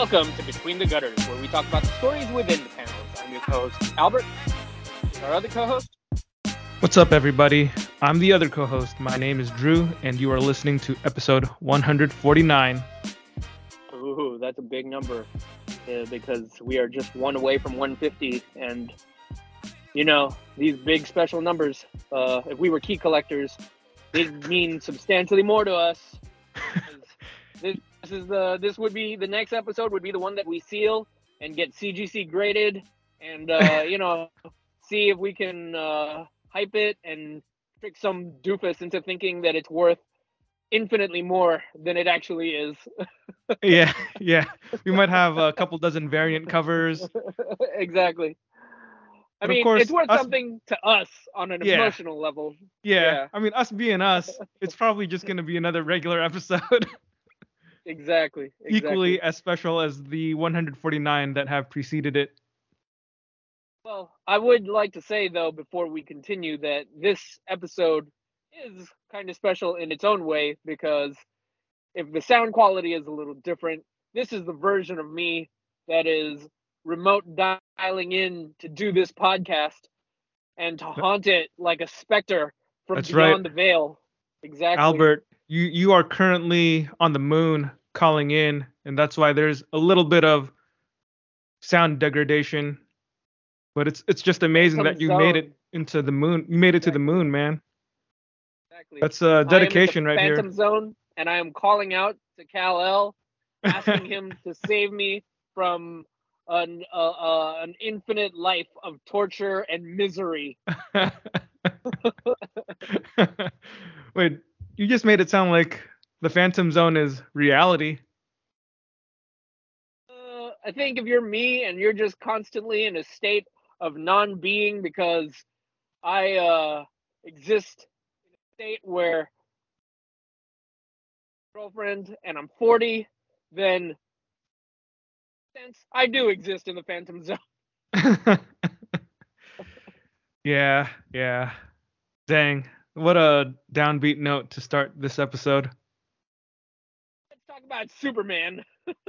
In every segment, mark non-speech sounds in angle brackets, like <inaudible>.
Welcome to Between the Gutters, where we talk about the stories within the panels. I'm your co-host, Albert. Our other co-host, What's up, everybody? I'm the other co host. My name is Drew, and you are listening to episode 149. Ooh, that's a big number uh, because we are just one away from 150. And, you know, these big special numbers, uh, if we were key collectors, they'd mean substantially more to us. <laughs> This, this is the this would be the next episode would be the one that we seal and get CGC graded and uh, <laughs> you know see if we can uh, hype it and trick some doofus into thinking that it's worth infinitely more than it actually is. <laughs> yeah, yeah. We might have a couple dozen variant covers. <laughs> exactly. I But mean, course, it's worth us- something to us on an Yeah. emotional level. Yeah, Yeah. I mean, us being us, it's probably just going to be another regular episode, Exactly. exactly. equally as special as the 149 that have preceded it. Well, I would like to say though before we continue that this episode is kind of special in its own way because if the sound quality is a little different, this is the version of me that is remote dialing in to do this podcast and to haunt it like a specter from That's beyond right. the veil. Exactly. Albert, you you are currently on the moon calling in, and that's why there's a little bit of sound degradation. But it's it's just amazing that you made it into the moon. You made it to the moon, man. Exactly. That's uh, the dedication right Phantom here. Zone, and I am calling out to Kal-El, asking him <laughs> to save me from an uh, uh, an infinite life of torture and misery. <laughs> Wait, you just made it sound like the Phantom Zone is reality. Uh, I think if you're me and you're just constantly in a state of non-being because I uh, exist in a state where girlfriend and I'm 40, then sense I do exist in the Phantom Zone. <laughs> yeah, yeah. Dang. What a downbeat note to start this episode. About Superman. <laughs>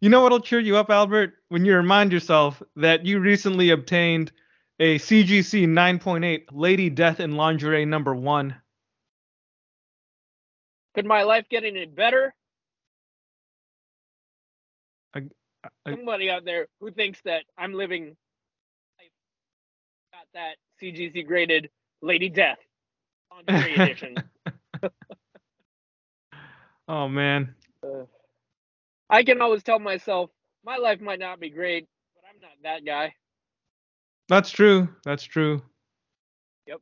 you know what'll cheer you up, Albert? When you remind yourself that you recently obtained a CGC 9.8 Lady Death in Lingerie number one. Could my life get any better? I- Somebody out there who thinks that I'm living life got that CGC graded Lady Death Lingerie edition. <laughs> oh man. I can always tell myself my life might not be great, but I'm not that guy. That's true. That's true. Yep.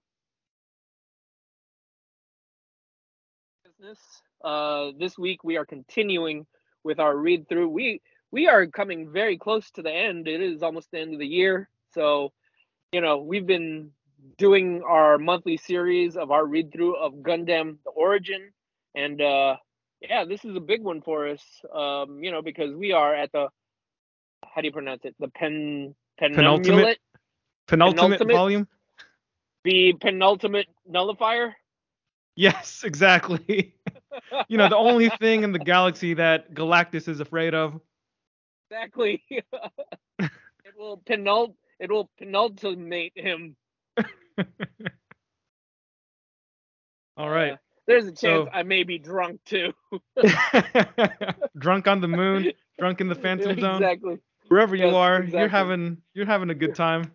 Business. Uh, this week we are continuing with our read through. We we are coming very close to the end. It is almost the end of the year, so you know we've been doing our monthly series of our read through of Gundam: The Origin, and uh, yeah, this is a big one for us. Um, you know because we are at the how do you pronounce it? The pen Penultimate? penultimate, Penultimate, volume? the penultimate nullifier. Yes, <laughs> exactly. <laughs> you know, the only thing in the galaxy that Galactus is afraid of. Exactly. <laughs> it will penult it will penultimate him. All right. Uh, there's a chance So- I may be drunk too. <laughs> <laughs> drunk on the moon, drunk in the phantom zone. Exactly. Wherever you Yes, are, you're having you're having a good time.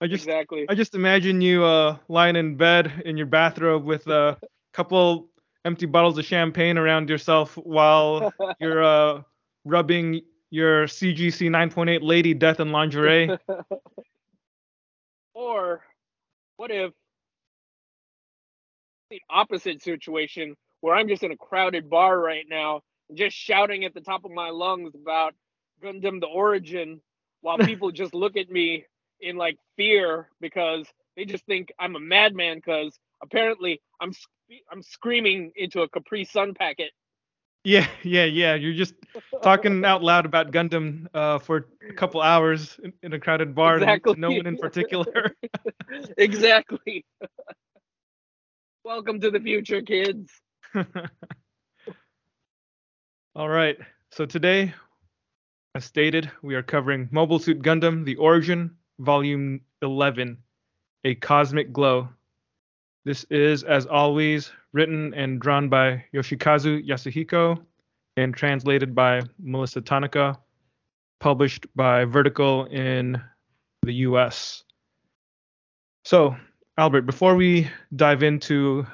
I just exactly. I just imagine you uh lying in bed in your bathrobe with a <laughs> couple empty bottles of champagne around yourself while you're uh rubbing your CGC 9.8 Lady Death in lingerie. or what if the opposite situation where I'm just in a crowded bar right now, just shouting at the top of my lungs about Gundam the Origin while <laughs> people just look at me in like fear because they just think I'm a madman because apparently I'm sc- I'm screaming into a Capri Sun packet. Yeah, yeah, yeah. You're just talking <laughs> out loud about Gundam uh, for a couple hours in, in a crowded bar Exactly. to no one in particular. <laughs> exactly. Welcome to the future, kids. <laughs> All right. So today, as stated, we are covering Mobile Suit Gundam: The Origin, Volume 11, A Cosmic Glow. This is, as always, written and drawn by Yoshikazu Yasuhiko and translated by Melissa Tanaka, published by Vertical in the US. So, Albert, before we dive into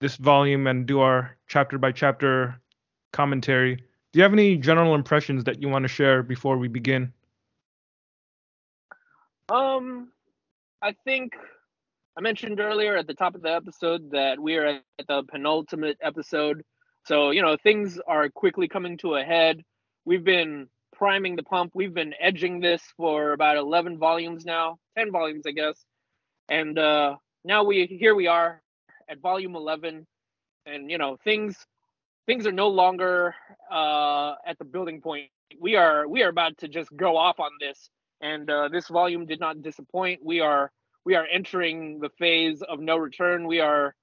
this volume and do our chapter by chapter commentary, do you have any general impressions that you want to share before we begin? Um, I think I mentioned earlier at the top of the episode that we are at the penultimate episode. So, you know, things are quickly coming to a head. We've been priming the pump. We've been edging this for about 11 volumes now, 10 volumes, I guess. And uh, now we here we are at volume 11 and you know, things things are no longer uh, at the building point. We are we are about to just go off on this and uh, this volume did not disappoint. We are we are entering the phase of no return. We are,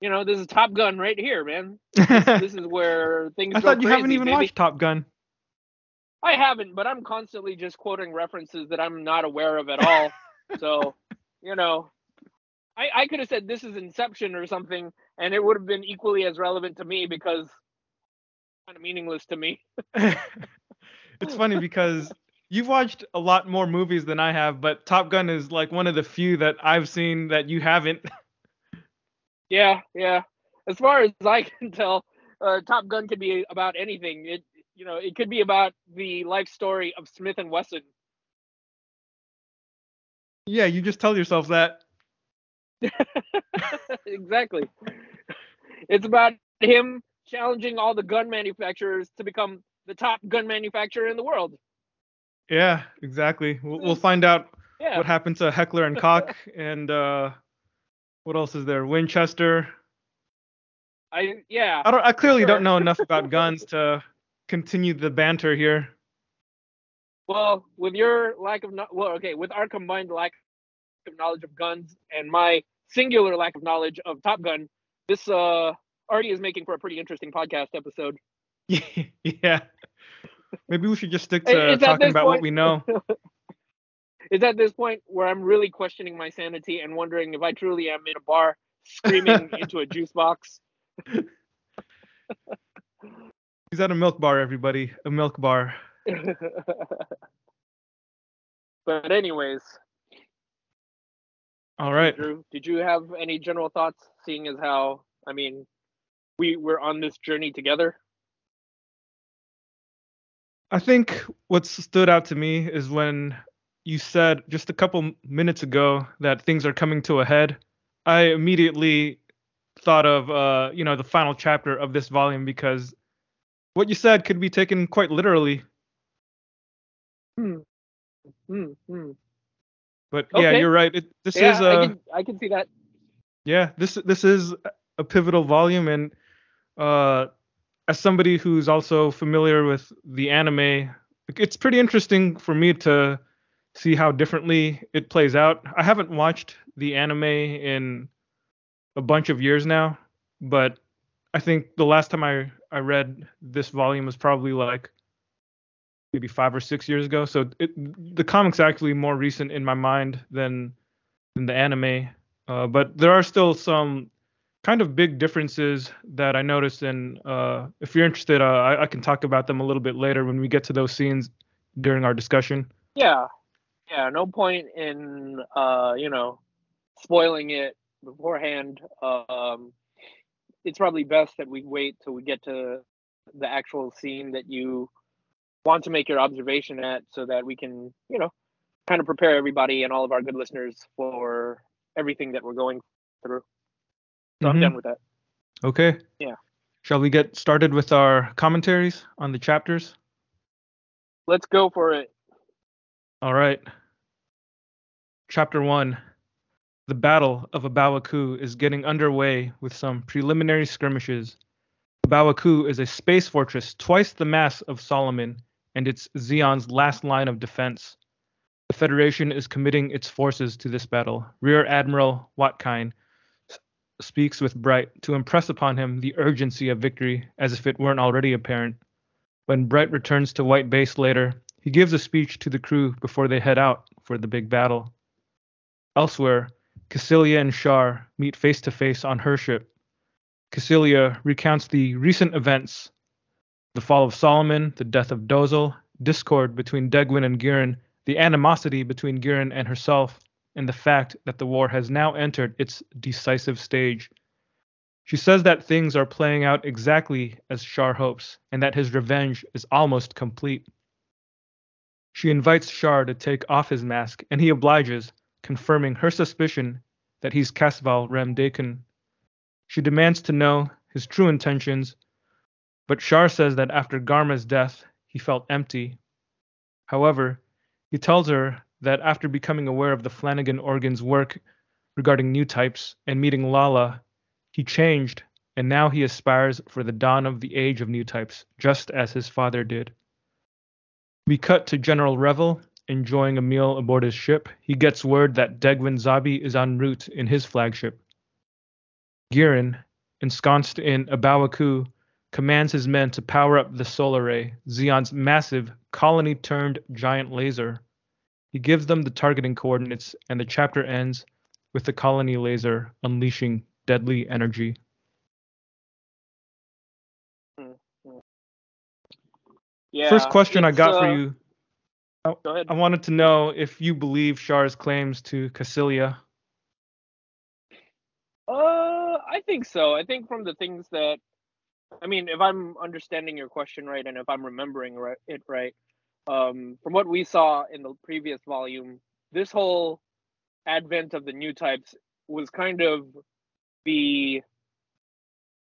you know, this is Top Gun right here, man. This, <laughs> this is where things. I thought you crazy, haven't even baby. watched Top Gun. I haven't, but I'm constantly just quoting references that I'm not aware of at all. <laughs> so, you know, I, I could have said this is Inception or something, and it would have been equally as relevant to me because kind of meaningless to me. <laughs> it's funny because you've watched a lot more movies than I have, but Top Gun is like one of the few that I've seen that you haven't. <laughs> Yeah, yeah. As far as I can tell, uh, Top Gun could be about anything. It, you know, it could be about the life story of Smith and Wesson. Yeah, you just tell yourself that. <laughs> exactly. It's about him challenging all the gun manufacturers to become the top gun manufacturer in the world. Yeah, exactly. We'll, we'll find out Yeah. what happened to Heckler and Koch <laughs> and uh, what else is there? Winchester. I yeah. I don't. I clearly Sure. don't know enough <laughs> about guns to continue the banter here. Well, with your lack of no- well, okay, with our combined lack of knowledge of guns and my singular lack of knowledge of Top Gun, this uh already is making for a pretty interesting podcast episode. <laughs> yeah. Maybe we should just stick to talking about what we know. <laughs> It's at this point where I'm really questioning my sanity and wondering if I truly am in a bar screaming <laughs> into a juice box. He's at a milk bar, everybody. A milk bar. <laughs> but anyways, All right. Drew, did you have any general thoughts seeing as how I mean we we're on this journey together? I think what stood out to me is when you said just a couple minutes ago that things are coming to a head. I immediately thought of uh, you know, the final chapter of this volume because what you said could be taken quite literally. Hmm. Hmm. hmm. But yeah, you're right. It, this yeah, is I uh can I can see that. yeah, this this is a pivotal volume and uh as somebody who's also familiar with the anime, it's pretty interesting for me to see how differently it plays out. I haven't watched the anime in a bunch of years now, but I think the last time I I read this volume was probably like maybe 5 or 6 years ago. So it, the comic's actually more recent in my mind than than the anime. Uh, but there are still some kind of big differences that I noticed, and uh, if you're interested, uh, I, I can talk about them a little bit later when we get to those scenes during our discussion. Yeah. Yeah, no point in uh, you know, spoiling it beforehand. Um it's probably best that we wait till we get to the actual scene that you want to make your observation at so that we can, you know, kind of prepare everybody and all of our good listeners for everything that we're going through. So I'm Mhm. done with that. Okay. Yeah. Shall we get started with our commentaries on the chapters? Let's go for it. All right. Chapter 1 The Battle of A Baoa Qu is getting underway with some preliminary skirmishes. A Baoa Qu is a space fortress twice the mass of Solomon and it's Zeon's last line of defense. The Federation is committing its forces to this battle. Rear Admiral Watkine speaks with Bright to impress upon him the urgency of victory as if it weren't already apparent. When Bright returns to White Base later, he gives a speech to the crew before they head out for the big battle. Elsewhere, Kycilia and Char meet face to face on her ship. Kycilia recounts the recent events the fall of Solomon, the death of Dozle, discord between Degwin and Gihren, the animosity between Gihren and herself, and the fact that the war has now entered its decisive stage. She says that things are playing out exactly as Char hopes, and that his revenge is almost complete. She invites Char to take off his mask, and he obliges, confirming her suspicion that he's Casval Rem Deikun. She demands to know his true intentions, but Char says that after Garma's death, he felt empty. However, he tells her that after becoming aware of the Flanagan organ's work regarding new types and meeting Lalah, he changed and now he aspires for the dawn of the age of new types, just as his father did. We cut to General Revil enjoying a meal aboard his ship. He gets word that Degwin Zabi is en route in his flagship. Gihren, ensconced in a Abawaku, commands his men to power up the solar ray, Zeon's massive, colony turned giant laser. He gives them the targeting coordinates, and the chapter ends with the colony laser unleashing deadly energy. Yeah. First question I got for uh, you. I, Go ahead. I wanted to know if you believe Char's claims to Kycilia. Uh, I think so. I think from the things that, I mean, if I'm understanding your question right, and if I'm remembering it right, um, from what we saw in the previous volume, this whole advent of the new types was kind of the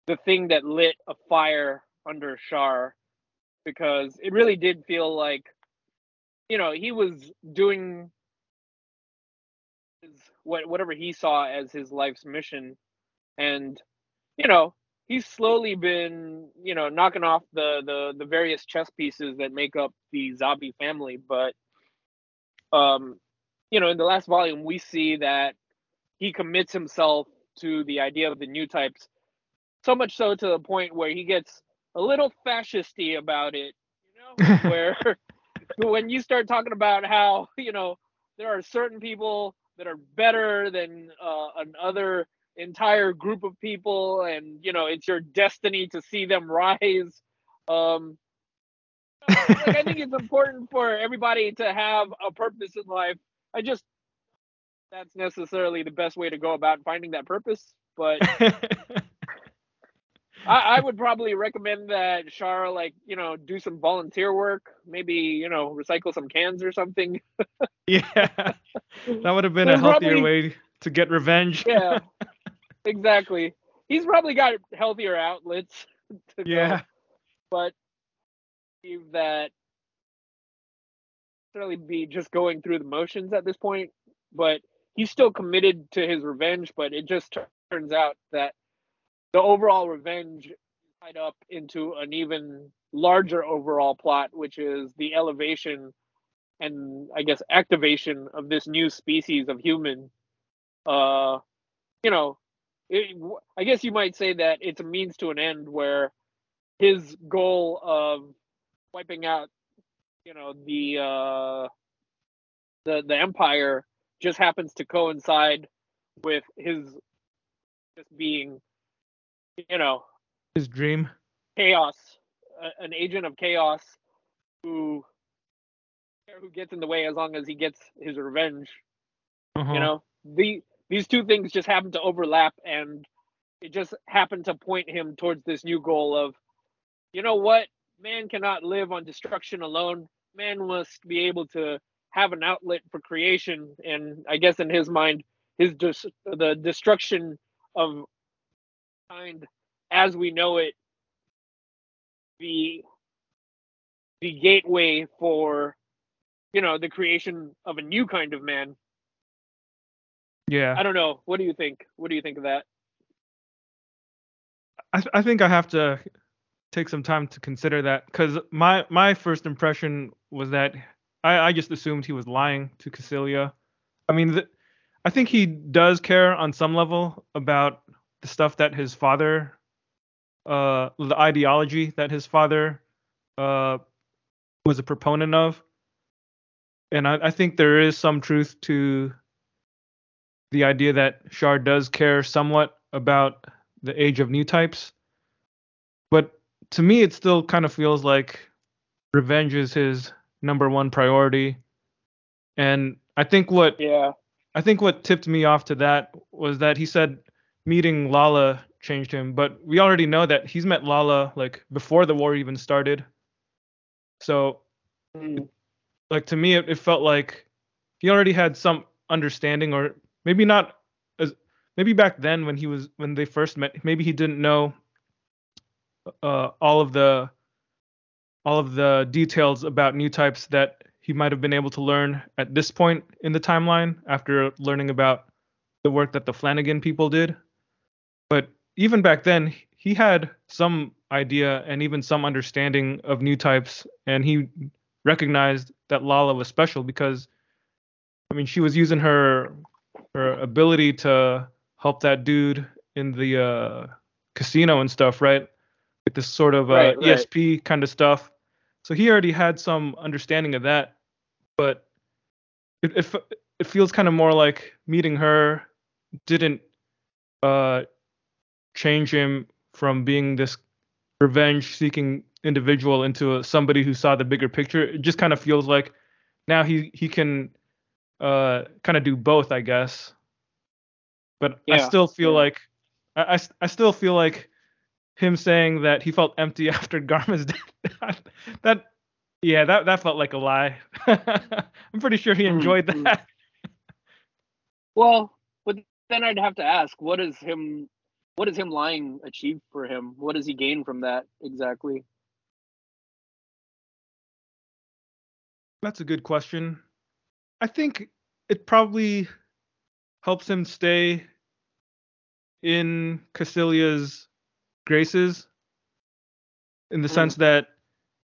the thing that lit a fire under Char, because it really did feel like, you know, he was doing his, what whatever he saw as his life's mission, and you know he's slowly been you know knocking off the the the various chess pieces that make up the Zabi family, but um, you know in the last volume we see that he commits himself to the idea of the new types so much so to the point where he gets a little fascisty about it you know <laughs> where when you start talking about how you know there are certain people that are better than uh, another entire group of people and you know it's your destiny to see them rise um like, i think it's <laughs> important for everybody to have a purpose in life i just that's necessarily the best way to go about finding that purpose but <laughs> I, I would probably recommend that Shara like you know do some volunteer work, maybe you know recycle some cans or something. <laughs> yeah, that would have been a healthier probably- way to get revenge. yeah, exactly. He's probably got healthier outlets. <laughs> To go, Yeah. but believe that necessarily be just going through the motions at this point. But he's still committed to his revenge. But it just turns out that the overall revenge tied up into an even larger overall plot, which is the elevation and I guess activation of this new species of human. Uh, you know, it, I guess you might say that it's a means to an end where his goal of wiping out, you know, the uh, the the empire just happens to coincide with his just being, you know, His dream. chaos, a- an agent of chaos who who gets in the way as long as he gets his revenge. Uh-huh. You know, the these two things just happen to overlap, and it just happened to point him towards this new goal of, you know what, man cannot live on destruction alone. Man must be able to have an outlet for creation, and I guess in his mind, his dis- the destruction of kind as we know it, the the gateway for you know the creation of a new kind of man Yeah. I don't know. What do you think? What do you think of that? I, I think I have to take some time to consider that because my my first impression was that I, I just assumed he was lying to Kycilia. I mean, th- I think he does care on some level about the stuff that his father, uh, the ideology that his father uh, was a proponent of. And I, I think there is some truth to the idea that Shard does care somewhat about the age of new types. But to me, it still kind of feels like revenge is his number one priority. And I think what Yeah. I think what tipped me off to that was that he said meeting Lalah changed him, but we already know that he's met Lalah like before the war even started. So, Mm. like to me, it, it felt like he already had some understanding, or maybe not as maybe back then when he was when they first met, maybe he didn't know uh, all of the all of the details about new types that he might have been able to learn at this point in the timeline after learning about the work that the Flanagan people did. But even back then, he had some idea and even some understanding of new types, and he recognized that Lalah was special because, I mean, she was using her her ability to help that dude in the uh, casino and stuff, right? With this sort of uh, Right, right. ESP kind of stuff. So he already had some understanding of that, but it it, it feels kind of more like meeting her didn't uh change him from being this revenge seeking individual into a, somebody who saw the bigger picture. It just kind of feels like now he he can uh kind of do both, I guess. But I still feel yeah. like I still feel like him saying that he felt empty <laughs> after Garma's death. <laughs> that yeah, that that felt like a lie. <laughs> I'm pretty sure he Mm, enjoyed mm. that. Well, but then I'd have to ask, what is him? what is him lying achieve for him? What does he gain from that exactly? That's a good question. I think it probably helps him stay in Kycilia's graces in the Mm. sense that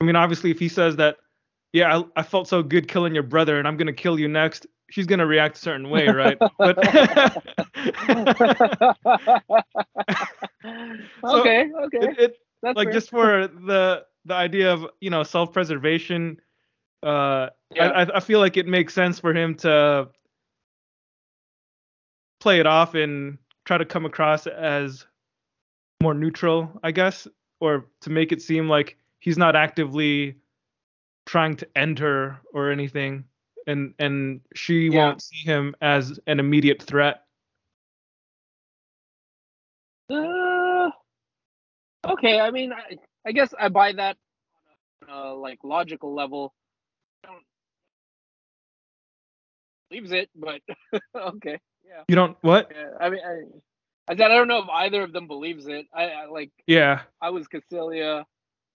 I mean obviously if he says that yeah I, I felt so good killing your brother and I'm going to kill you next she's going to react a certain way right but <laughs> okay, okay. it, it That's like fair. just for the the idea of you know self-preservation uh Yeah. I, I- feel like it makes sense for him to play it off and try to come across as more neutral i guess or to make it seem like he's not actively trying to end her or anything and and she Yeah. won't see him as an immediate threat Uh, okay, I mean, I, I guess I buy that on a like logical level. Don't believes it, but <laughs> okay, yeah. you don't what yeah. I mean, I, I said I don't know if either of them believes it. I, I like yeah I was Kycilia,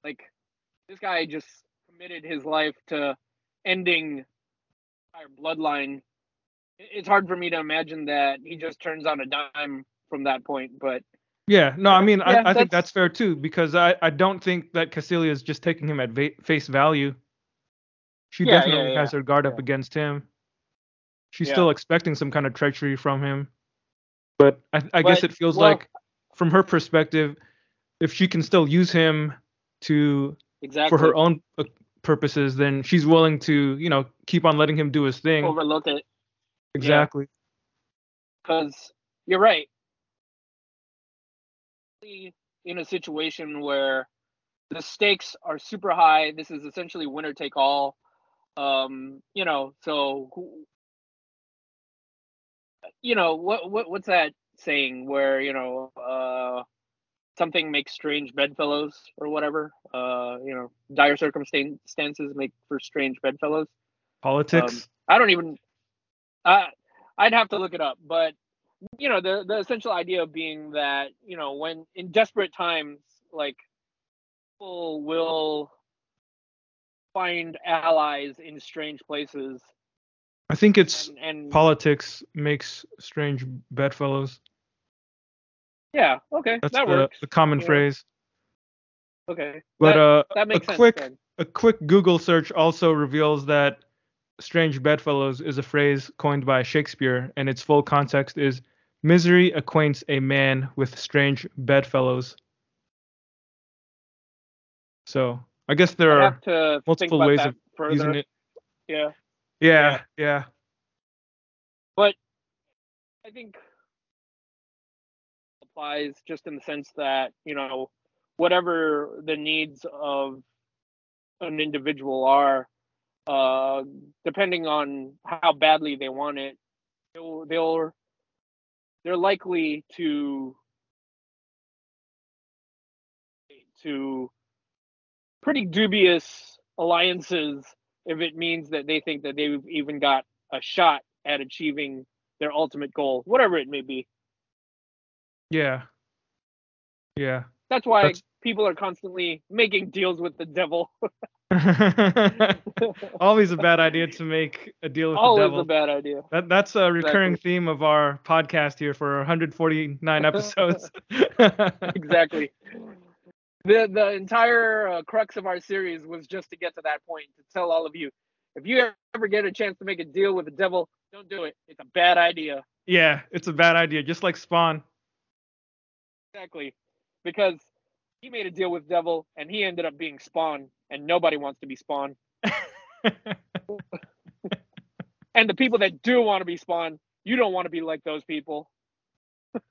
like this guy just committed his life to ending our bloodline. It's hard for me to imagine that he just turns on a dime from that point, but Yeah, no, I mean, Yeah, I, I think that's- that's fair too because I, I don't think that Kycilia is just taking him at va- face value. She Yeah, yeah, definitely has her guard up yeah. against him. She's Yeah. still expecting some kind of treachery from him, but I, I guess it feels well- like, from her perspective, if she can still use him to exactly for her own uh, purposes, then she's willing to, you know, keep on letting him do his thing. overlook it exactly. because you're right. In a situation where the stakes are super high, this is essentially winner take all. Um, you know, so who, you know what what what's that saying where you know uh something makes strange bedfellows or whatever uh you know dire circumstances make for strange bedfellows Politics. I don't even. I I'd have to look it up, but you know the the essential idea being that you know when in desperate times, like people will find allies in strange places, I think it's and, and politics makes strange bedfellows. yeah, okay, That's that the, works. the common Yeah. phrase. Okay, But that, uh, that a quick a quick Google search also reveals that strange bedfellows is a phrase coined by Shakespeare, and its full context is misery acquaints a man with strange bedfellows. So I guess there I are have to think multiple ways of further. using it. Yeah. Yeah, yeah. but I think applies just in the sense that you know whatever the needs of an individual are, uh, depending on how badly they want it, they'll, they'll they're likely to to pretty dubious alliances if it means that they think that they've even got a shot at achieving their ultimate goal, whatever it may be. Yeah. Yeah. That's why That's- people are constantly making deals with the devil. <laughs> <laughs> Always a bad idea to make a deal with the devil. Always a bad idea. That that's a recurring Exactly. theme of our podcast here for 149 <laughs> episodes. Exactly. The the entire uh, crux of our series was just to get to that point to tell all of you if you ever get a chance to make a deal with the devil, don't do it. It's a bad idea. yeah, it's a bad idea, just like Spawn. Exactly. Because he made a deal with devil and he ended up being Spawn and nobody wants to be Spawn. <laughs> And the people that do want to be Spawn, you don't want to be like those people.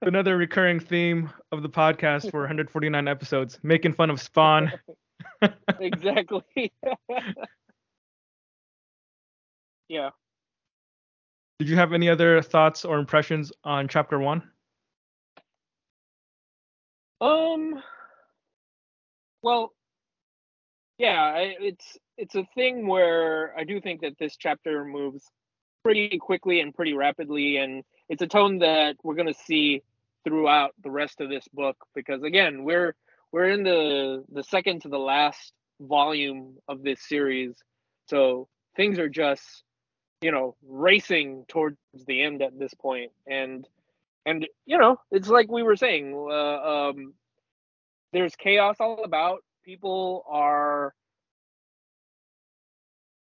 Another recurring theme of the podcast for 149 episodes, making fun of Spawn. <laughs> exactly. <laughs> yeah. Did you have any other thoughts or impressions on chapter one? Um. Well, yeah, I, it's it's a thing where I do think that this chapter moves pretty quickly and pretty rapidly, and it's a tone that we're gonna see throughout the rest of this book because again, we're we're in the the second to the last volume of this series, so things are just you know racing towards the end at this point, and and you know it's like we were saying uh, um, there's chaos all about. People are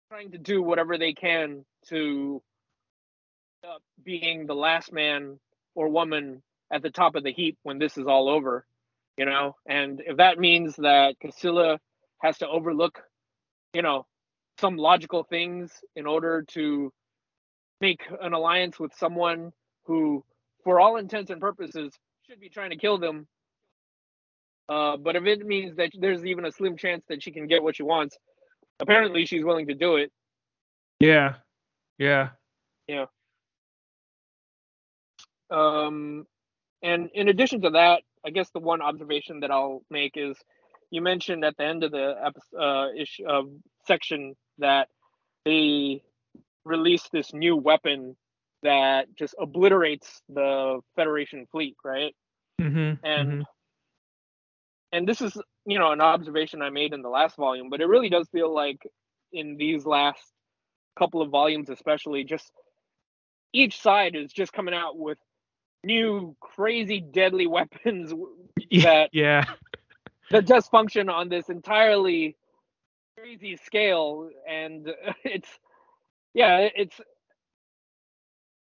trying to do whatever they can to up being the last man or woman at the top of the heap when this is all over you know? And if that means that Kycilia has to overlook you know some logical things in order to make an alliance with someone who for all intents and purposes should be trying to kill them uh, but if it means that there's even a slim chance that she can get what she wants apparently she's willing to do it. Yeah. Yeah, yeah, Um, and in addition to that, I guess the one observation that I'll make is you mentioned at the end of the episode, uh, issue, uh, section that they released this new weapon that just obliterates the Federation fleet, right? mm-hmm, And and this is you know an observation I made in the last volume, but it really does feel like in these last couple of volumes, especially, just each side is just coming out with new crazy deadly weapons that yeah, that just function on this entirely crazy scale and <laughs> it's yeah it's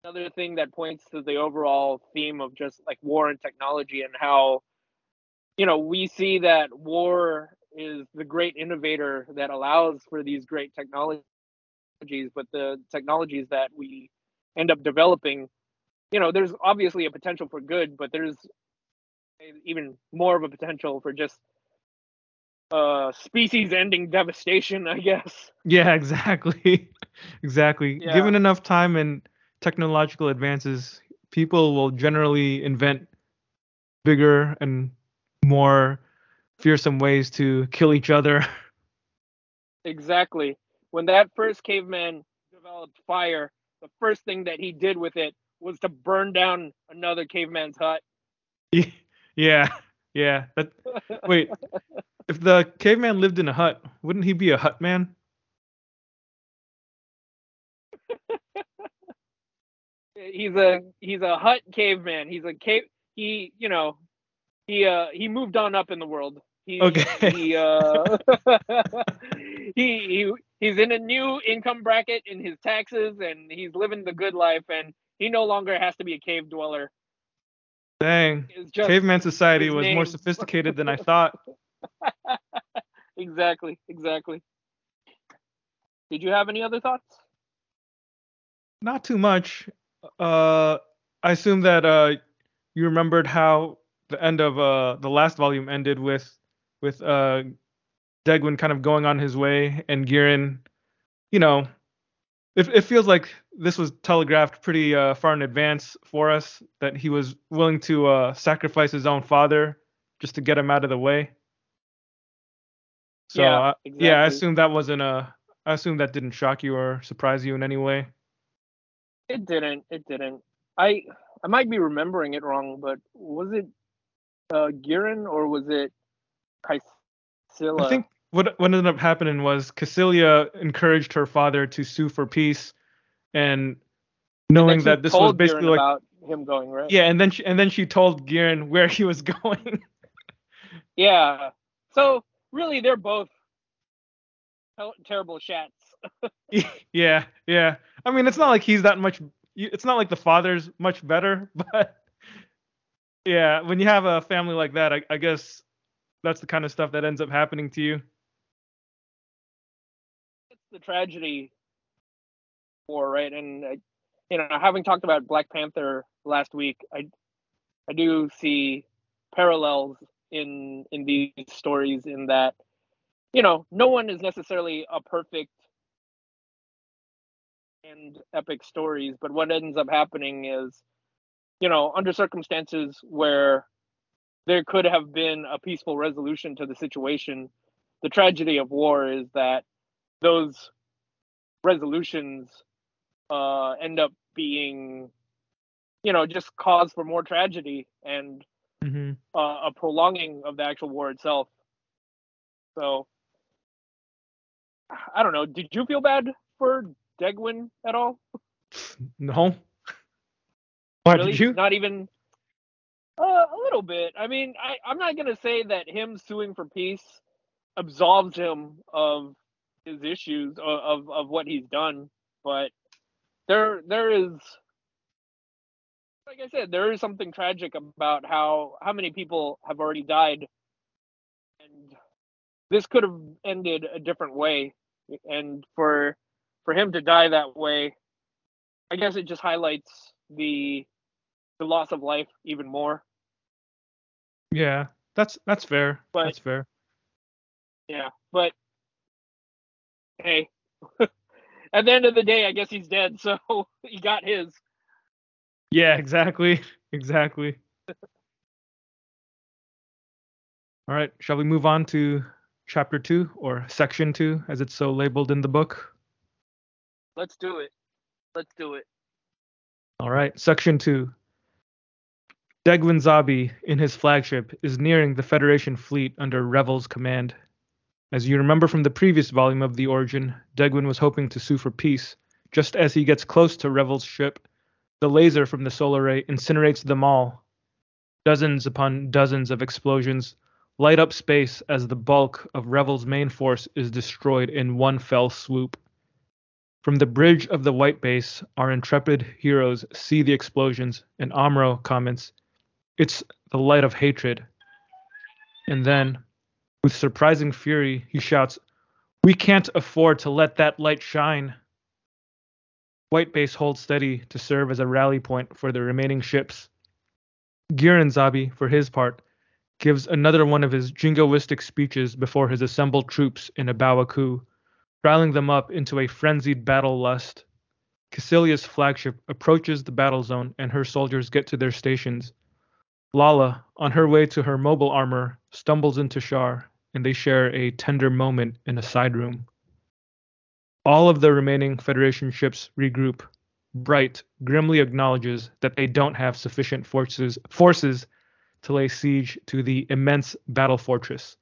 another thing that points to the overall theme of just like war and technology and how you know we see that war is the great innovator that allows for these great technologies but the technologies that we end up developing you know there's obviously a potential for good but there's even more of a potential for just uh species ending devastation i guess yeah, exactly, <laughs> exactly. Yeah. Given enough time and technological advances, people will generally invent bigger and more fearsome ways to kill each other. <laughs> exactly when that first caveman developed fire the first thing that he did with it was to burn down another caveman's hut <laughs> yeah, yeah. That wait, if the caveman lived in a hut, wouldn't he be a hut man? <laughs> he's a he's a hut caveman he's a cave he you know he uh he moved on up in the world he Okay. he uh <laughs> he, he he's in a new income bracket in his taxes and he's living the good life and he no longer has to be a cave dweller Dang, caveman society was more sophisticated than I <laughs> thought. <laughs> exactly, exactly. Did you have any other thoughts? Not too much. Uh, I assume that uh, you remembered how the end of uh, the last volume ended with with uh, Degwin kind of going on his way and Gihren, you know, it, it feels like this was telegraphed pretty uh, far in advance for us that he was willing to uh, sacrifice his own father just to get him out of the way. So Yeah, uh, yeah, I assume that wasn't a. I assume that didn't shock you or surprise you in any way. It didn't. It didn't. I I might be remembering it wrong, but was it uh Gihren or was it? I think what what ended up happening was Kycilia encouraged her father to sue for peace, and knowing she that this was basically like about him going right. yeah, and then she and then she told Gihren where he was <laughs> going. Yeah. So really, they're both terrible shats. <laughs> <laughs> yeah, yeah. I mean, it's not like he's that much. It's not like the father's much better, but yeah, when you have a family like that, I, I guess that's the kind of stuff that ends up happening to you. The tragedy war, right? And you know, having talked about Black Panther last week, I I do see parallels in in these stories in that you know no one is necessarily a perfect and epic stories but what ends up happening is you know under circumstances where there could have been a peaceful resolution to the situation the tragedy of war is that those resolutions uh end up being you know just cause for more tragedy and hmm uh, a prolonging of the actual war itself. So I don't know. Did you feel bad for Degwin at all? <laughs> No. Why really? did you? Not even uh, a little bit. I mean, I, I'm not gonna say that him suing for peace absolves him of his issues of, of, of what he's done, but there there is like I said, there is something tragic about how how many people have already died, and this could have ended a different way. And for for him to die that way, I guess it just highlights the the loss of life even more. Yeah, that's that's fair. But- that's fair. Yeah, but hey, <laughs> at the end of the day, I guess he's dead, so <laughs> he got his. Yeah, exactly. <laughs> Exactly. All right, shall we move on to chapter 2 or section 2 as it's so labeled in the book? Let's do it. Let's do it. All right, section 2. Degwin Zabi, in his flagship, is nearing the Federation fleet under Revil's command. As you remember from the previous volume of The Origin, Degwin was hoping to sue for peace. Just as he gets close to Revil's ship, the laser from the solar ray incinerates them all. Dozens upon dozens of explosions light up space as the bulk of Revil's main force is destroyed in one fell swoop. From the bridge of the White Base, our intrepid heroes see the explosions, and Amuro comments, It's the light of hatred. And then, with surprising fury, he shouts, We can't afford to let that light shine. White Base holds steady to serve as a rally point for the remaining ships. Gihren Zabi, for his part, gives another one of his jingoistic speeches before his assembled troops in A Baoa Qu, riling them up into a frenzied battle lust. Kycilia's flagship approaches the battle zone and her soldiers get to their stations. Lalah, on her way to her mobile armor, stumbles into Char, and they share a tender moment in a side room. All of the remaining Federation ships regroup. Bright grimly acknowledges that they don't have sufficient forces forces to lay siege to the immense battle fortress.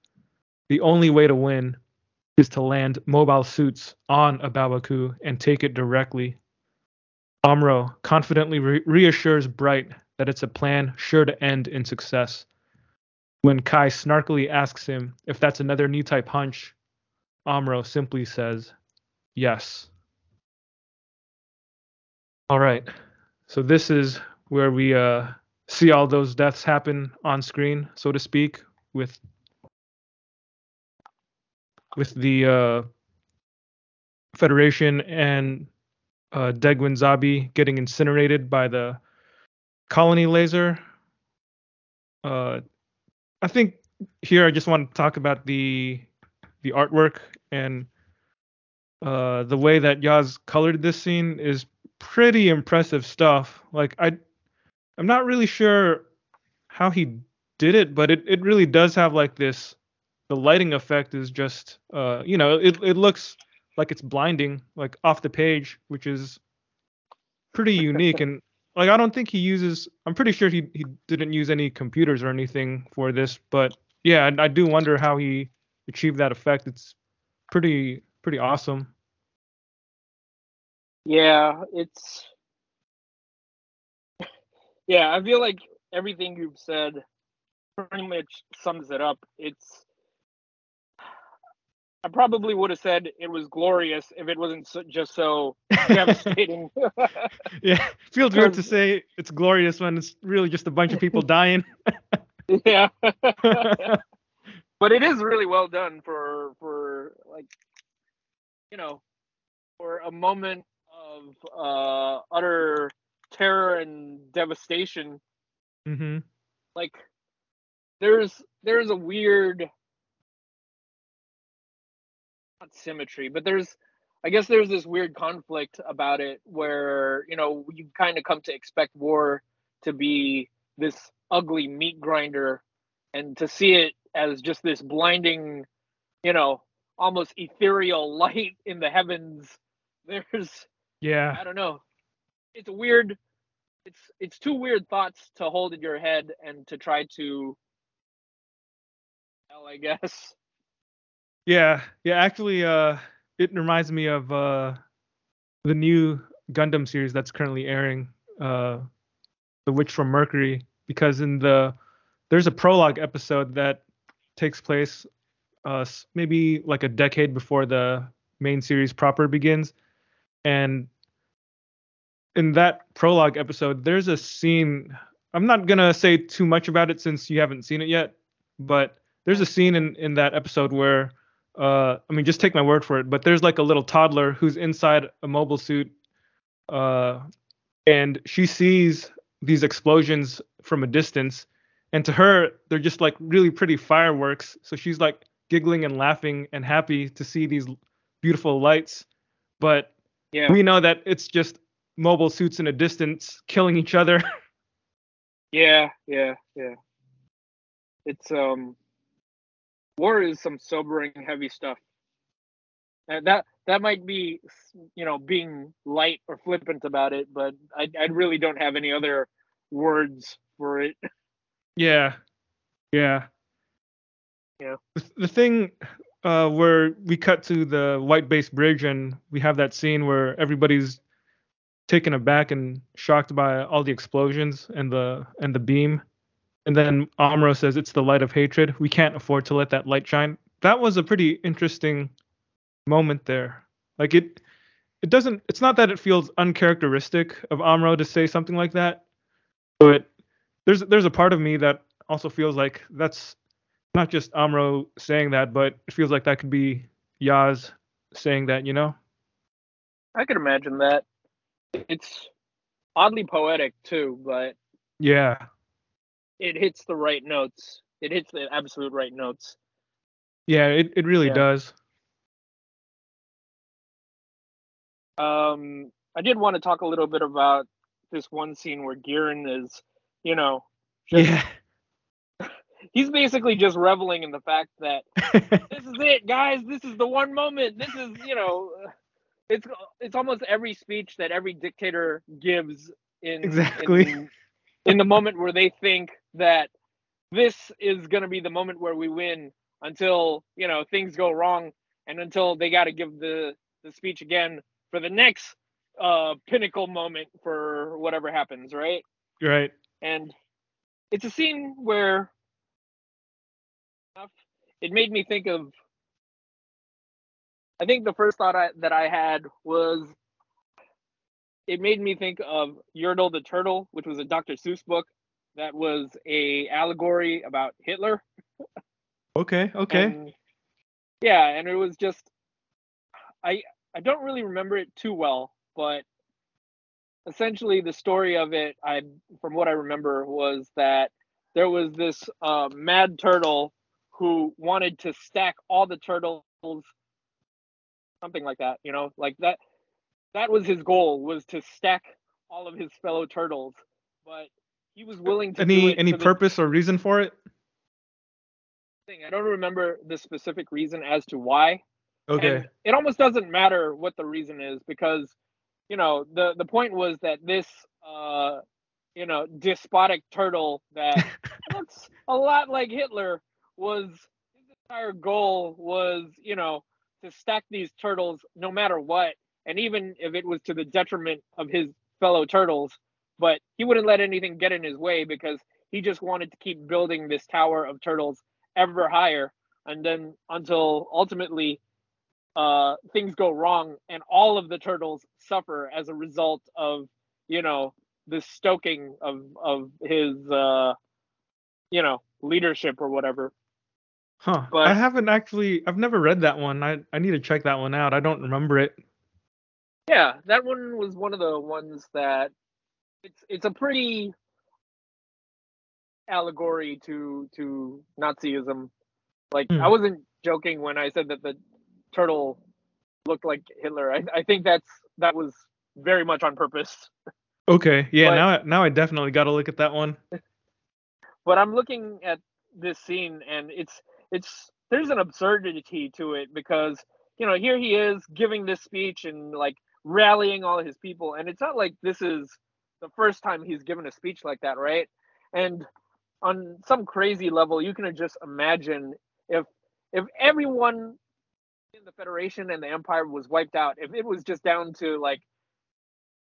The only way to win is to land mobile suits on a Abawaku and take it directly. Amuro confidently re- reassures Bright that it's a plan sure to end in success. When Kai snarkily asks him if that's another new type hunch, Amuro simply says, Yes. All right. So this is where we uh, see all those deaths happen on screen, so to speak, with with the uh, Federation and uh, Degwin Zabi getting incinerated by the colony laser. Uh, I think here I just want to talk about the the artwork and uh, the way that Yaz colored this scene is pretty impressive stuff. Like I, I'm not really sure how he did it, but it, it really does have like this. The lighting effect is just, uh, you know, it it looks like it's blinding, like off the page, which is pretty unique. and like I don't think he uses. I'm pretty sure he he didn't use any computers or anything for this, but yeah, I, I do wonder how he achieved that effect. It's pretty pretty awesome. Yeah, it's yeah. I feel like everything you've said pretty much sums it up. It's I probably would have said it was glorious if it wasn't so, just so <laughs> devastating. <laughs> yeah, feels weird to <laughs> say it's glorious when it's really just a bunch of people dying. yeah, but it is really well done for for like you know for a moment of uh, utter terror and devastation. Mm-hmm. Like there's there's a weird not symmetry, but there's I guess there's this weird conflict about it where, you know, you kind of come to expect war to be this ugly meat grinder and to see it as just this blinding, you know, almost ethereal <laughs> light in the heavens. There's yeah. I don't know. It's a weird it's it's two weird thoughts to hold in your head and to try to I guess. Yeah, yeah. Actually, uh, it reminds me of uh, the new Gundam series that's currently airing, uh, The Witch from Mercury, because in the there's a prologue episode that takes place uh, maybe like a decade before the main series proper begins, and in that prologue episode, there's a scene. I'm not gonna say too much about it since you haven't seen it yet, but there's a scene in in that episode where uh, I mean, just take my word for it. But there's like a little toddler who's inside a mobile suit, uh, and she sees these explosions from a distance, and to her, they're just like really pretty fireworks. So she's like giggling and laughing and happy to see these beautiful lights. But yeah. we know that it's just mobile suits in a distance killing each other. <laughs> yeah, yeah, yeah. It's um war is some sobering, heavy stuff. And that that might be, you know, being light or flippant about it, but I I really don't have any other words for it. <laughs> Yeah, yeah, yeah. The, the thing uh, where we cut to the White Base bridge and we have that scene where everybody's taken aback and shocked by all the explosions and the and the beam and then Amuro says it's the light of hatred. We can't afford to let that light shine. That was a pretty interesting moment there. Like it it doesn't it's not that it feels uncharacteristic of Amuro to say something like that, but there's there's a part of me that also feels like that's not just Amuro saying that, but it feels like that could be Yaz saying that, you know? I could imagine that. It's oddly poetic too, but yeah it hits the right notes. It hits the absolute right notes. Yeah, it, it really yeah. does. Um, I did want to talk a little bit about this one scene where Gihren is, you know, just, yeah. <laughs> He's basically just reveling in the fact that <laughs> this is it, guys. This is the one moment. This is, you know, it's it's almost every speech that every dictator gives in exactly in, in the moment where they think that this is going to be the moment where we win until you know things go wrong and until they got to give the the speech again for the next uh pinnacle moment for whatever happens right right and it's a scene where it made me think of i think the first thought I, that i had was it made me think of Yertle the Turtle, which was a Dr. Seuss book that was a allegory about Hitler. Okay, okay. And yeah, and it was just I I don't really remember it too well, but essentially the story of it, I from what I remember was that there was this uh, mad turtle who wanted to stack all the turtles, something like that, you know, like that. That was his goal was to stack all of his fellow turtles, but he was willing to any any purpose or reason for it. Thing I don't remember the specific reason as to why. Okay. And it almost doesn't matter what the reason is because, you know, the the point was that this, uh, you know, despotic turtle that <laughs> looks a lot like Hitler was his entire goal was, you know, to stack these turtles no matter what, and even if it was to the detriment of his fellow turtles, but he wouldn't let anything get in his way because he just wanted to keep building this tower of turtles ever higher. And then until ultimately uh, things go wrong and all of the turtles suffer as a result of you know the stoking of of his uh, you know leadership or whatever. Huh. But i haven't actually i've never read that one. I i need to check that one out. I don't remember it. Yeah that one was one of the ones that it's it's a pretty allegory to to Nazism. Like mm. I wasn't joking when I said that the turtle looked like Hitler. I, I think that's that was very much on purpose. Okay, yeah. But, now now I definitely got to look at that one. <laughs> But I'm looking at this scene and it's it's there's an absurdity to it because you know here he is giving this speech and like rallying all his people and it's not like this is the first time he's given a speech like that right and on some crazy level, you can just imagine if if everyone in the Federation and the Empire was wiped out, if it was just down to like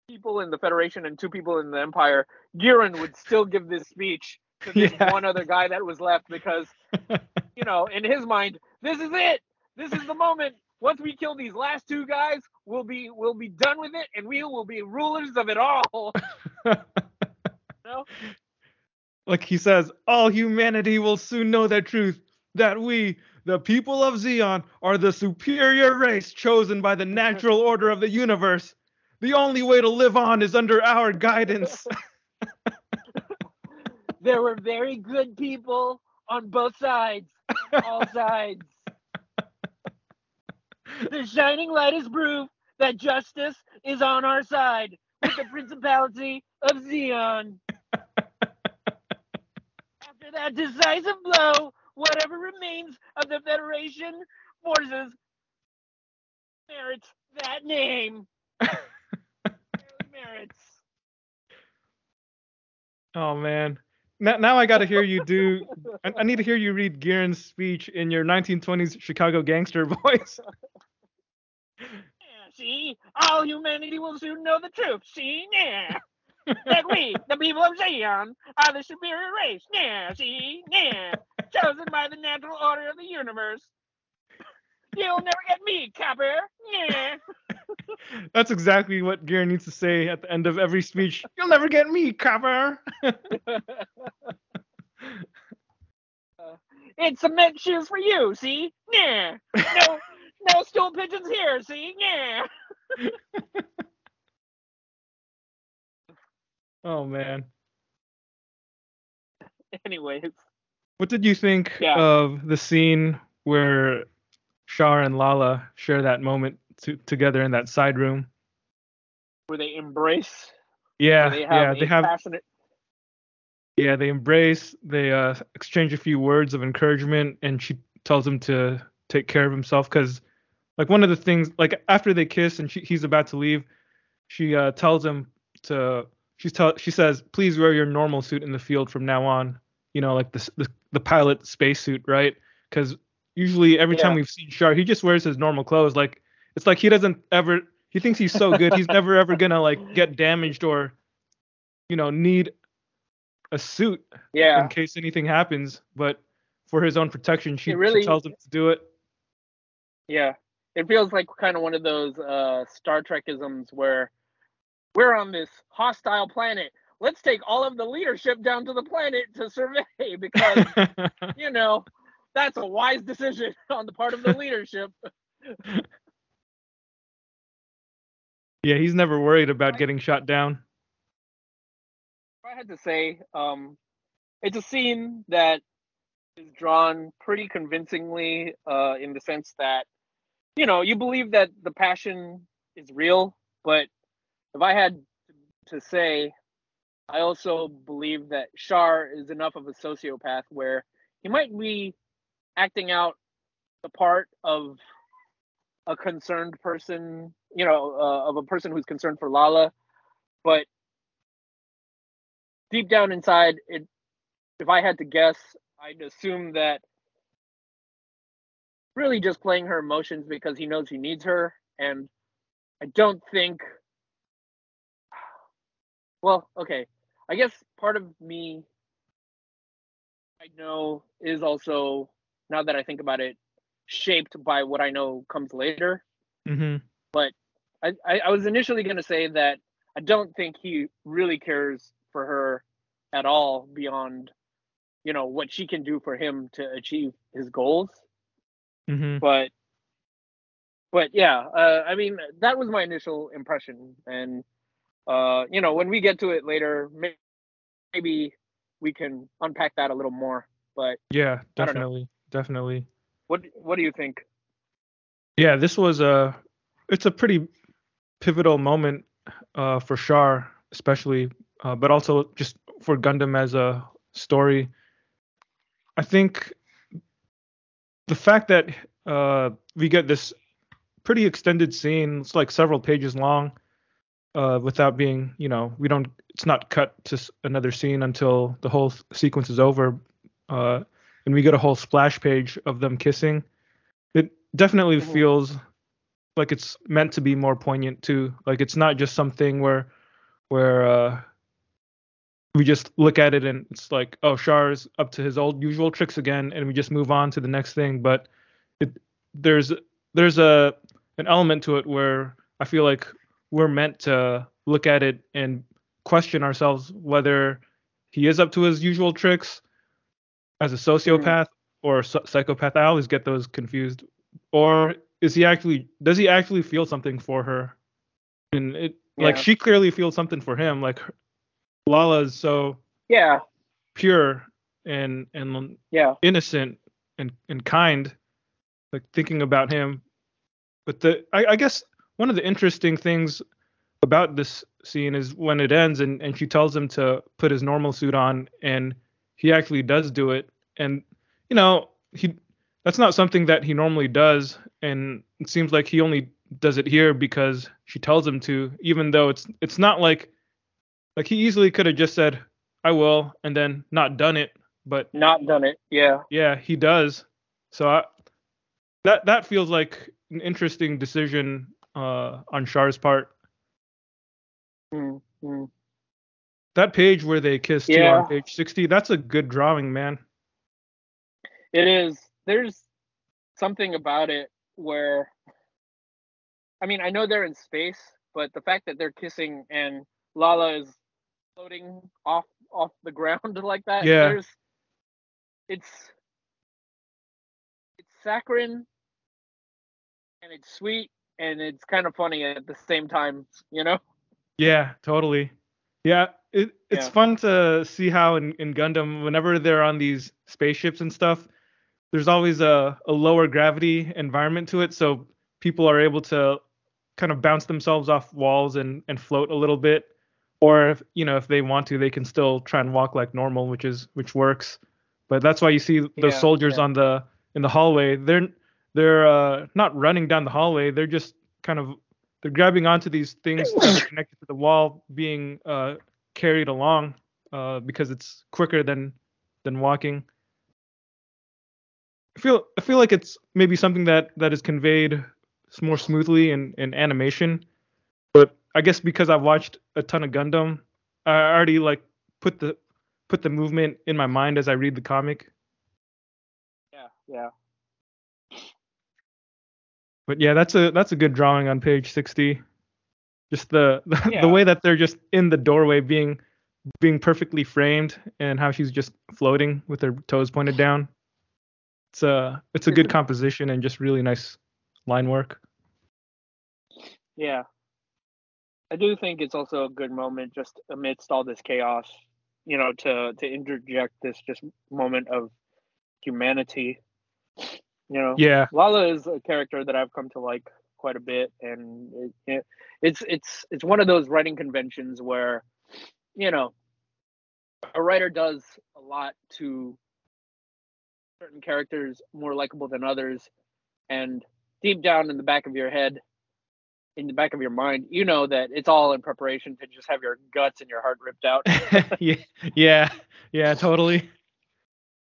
people in the Federation and two people in the Empire, Gihren would still give this speech to this <laughs> yeah. one other guy that was left because <laughs> you know, in his mind, this is it. This is the moment. Once we kill these last two guys, we'll be we'll be done with it and we will be rulers of it all. <laughs> you know? like he says, all humanity will soon know the truth that we, the people of Zeon, are the superior race chosen by the natural <laughs> order of the universe. The only way to live on is under our guidance. <laughs> there were very good people on both sides, all sides. The shining light is proof that justice is on our side with the principality of Zeon <laughs> After that decisive blow, whatever remains of the Federation forces merits that name. <laughs> merits. Oh man. Now, now I got to hear you do. I, I, need to hear you read Gihren's speech in your 1920s Chicago gangster <laughs> voice. See, all humanity will soon know the truth. See, yeah that <laughs> we, the people of Zeon, are the superior race. Yeah, see? Yeah. Chosen by the natural order of the universe. You'll never get me, copper. Yeah. <laughs> That's exactly what Gihren needs to say at the end of every speech. You'll never get me, copper. <laughs> uh, it's cement shoes for you, see? Yeah. No, no stool pigeons here, see? Yeah. <laughs> Oh man. Anyways. What did you think yeah. of the scene where Char and Lalah share that moment to, together in that side room? Where they embrace. Yeah, they yeah, they have. Passionate... Yeah, they embrace. They uh, exchange a few words of encouragement, and she tells him to take care of himself because, like, one of the things, like after they kiss and she, he's about to leave, she uh, tells him to she's tell she says, please wear your normal suit in the field from now on. You know, like the the, the pilot spacesuit, right? Because usually every yeah. time we've seen Char, he just wears his normal clothes. Like it's like he doesn't ever. He thinks he's so good, he's never ever gonna like get damaged or, you know, need a suit yeah. in case anything happens. But for his own protection, she, really, she tells him to do it. Yeah, it feels like kind of one of those uh, Star Trekisms where we're on this hostile planet. Let's take all of the leadership down to the planet to survey <laughs> because, <laughs> you know, that's a wise decision <laughs> on the part of the leadership. Yeah, he's never worried about getting shot down. I had to say, um, it's a scene that is drawn pretty convincingly uh, in the sense that, you know, you believe that the passion is real, but if I had to say, I also believe that Char is enough of a sociopath where he might be acting out the part of a concerned person, you know, uh, of a person who's concerned for Lalah, but deep down inside, it, if I had to guess, I'd assume that really just playing her emotions because he knows he needs her, and I don't think. Well, okay, I guess part of me I know is also now that I think about it, shaped by what I know comes later. Mm-hmm. But I, I, I was initially going to say that I don't think he really cares for her at all beyond, you know, what she can do for him to achieve his goals. Mm-hmm. But, but yeah, uh, I mean, that was my initial impression. And, uh, you know, when we get to it later, maybe we can unpack that a little more. But yeah, definitely, definitely. What What do you think? Yeah, this was a it's a pretty pivotal moment uh, for Char, especially, uh, but also just for Gundam as a story. I think the fact that uh, we get this pretty extended scene, it's like several pages long, uh, without being, you know, we don't, it's not cut to another scene until the whole sequence is over. Uh, and we get a whole splash page of them kissing. It definitely mm-hmm. feels like it's meant to be more poignant too. Like it's not just something where where uh, we just look at it and it's like, oh, Char's up to his old usual tricks again, and we just move on to the next thing. But it, there's there's a an element to it where I feel like we're meant to look at it and question ourselves whether he is up to his usual tricks as a sociopath mm-hmm. or a psychopath. I always get those confused. Or is he actually does he actually feel something for her? And it yeah. like she clearly feels something for him. Like Lalah is so yeah. pure and and yeah. innocent and and kind, like thinking about him. But the I, I guess one of the interesting things about this scene is when it ends and, and she tells him to put his normal suit on and he actually does do it. And you know he that's not something that he normally does. And it seems like he only does it here because she tells him to even though it's it's not like like he easily could have just said i will and then not done it but not done it yeah. Yeah he does. So I, that that feels like an interesting decision uh on Char's part. Mm-hmm. That page where they kiss yeah. too on page 60 that's a good drawing man. It is. There's something about it where i mean i know they're in space but the fact that they're kissing and Lalah is floating off off the ground <laughs> like that yeah there's it's it's saccharine and it's sweet and it's kind of funny at the same time you know yeah totally yeah, it, it's yeah. fun to see how in, in Gundam, whenever they're on these spaceships and stuff, there's always a, a lower gravity environment to it. So people are able to kind of bounce themselves off walls and, and float a little bit. Or if you know, if they want to, they can still try and walk like normal, which is which works. But that's why you see those yeah, soldiers yeah. on the in the hallway. They're they're uh, not running down the hallway. They're just kind of they're grabbing onto these things that are connected to the wall, being uh, carried along uh, because it's quicker than than walking. I feel I feel like it's maybe something that that is conveyed more smoothly in in animation, I guess because I've watched a ton of Gundam, I already like put the put the movement in my mind as I read the comic. Yeah, yeah but yeah, that's a that's a good drawing on page 60. Just the <laughs> the, yeah. the way that they're just in the doorway being being perfectly framed and how she's just floating with her toes pointed down. It's a it's a good <laughs> composition and just really nice line work. Yeah. I do think it's also a good moment just amidst all this chaos, you know, to to interject this just moment of humanity. You know, Yeah. Lalah is a character that I've come to like quite a bit, and it, it, it's it's it's one of those writing conventions where, you know, a writer does a lot to certain characters more likable than others, and deep down in the back of your head, in the back of your mind, you know that it's all in preparation to just have your guts and your heart ripped out. <laughs> yeah. Yeah. Yeah, totally.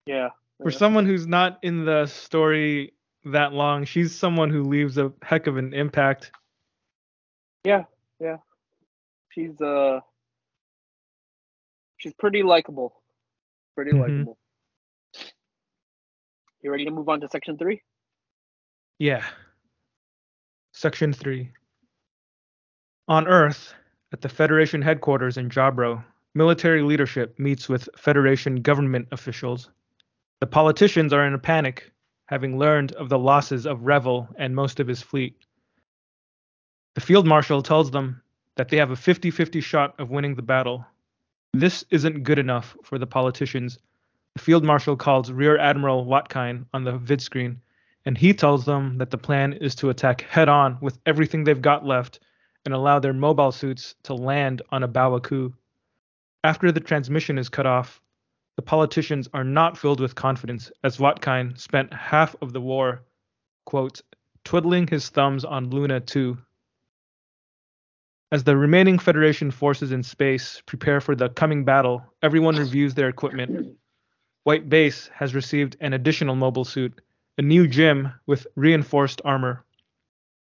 yeah. For yeah. someone who's not in the story that long, she's someone who leaves a heck of an impact. Yeah, yeah. She's uh she's pretty likable. Pretty Mhm. likable. You ready to move on to section three? Yeah. Section 3. On Earth, at the Federation headquarters in Jaburo, military leadership meets with Federation government officials. The politicians are in a panic, having learned of the losses of Revil and most of his fleet. The field marshal tells them that they have a 50 50 shot of winning the battle. This isn't good enough for the politicians. The field marshal calls Rear Admiral Watkein on the vid screen and he tells them that the plan is to attack head on with everything they've got left and allow their mobile suits to land on A Baoa Qu. After the transmission is cut off, the politicians are not filled with confidence as Watkein spent half of the war, quote, twiddling his thumbs on Luna 2. As the remaining Federation forces in space prepare for the coming battle, everyone reviews their equipment. White Base has received an additional mobile suit, a new GM with reinforced armor.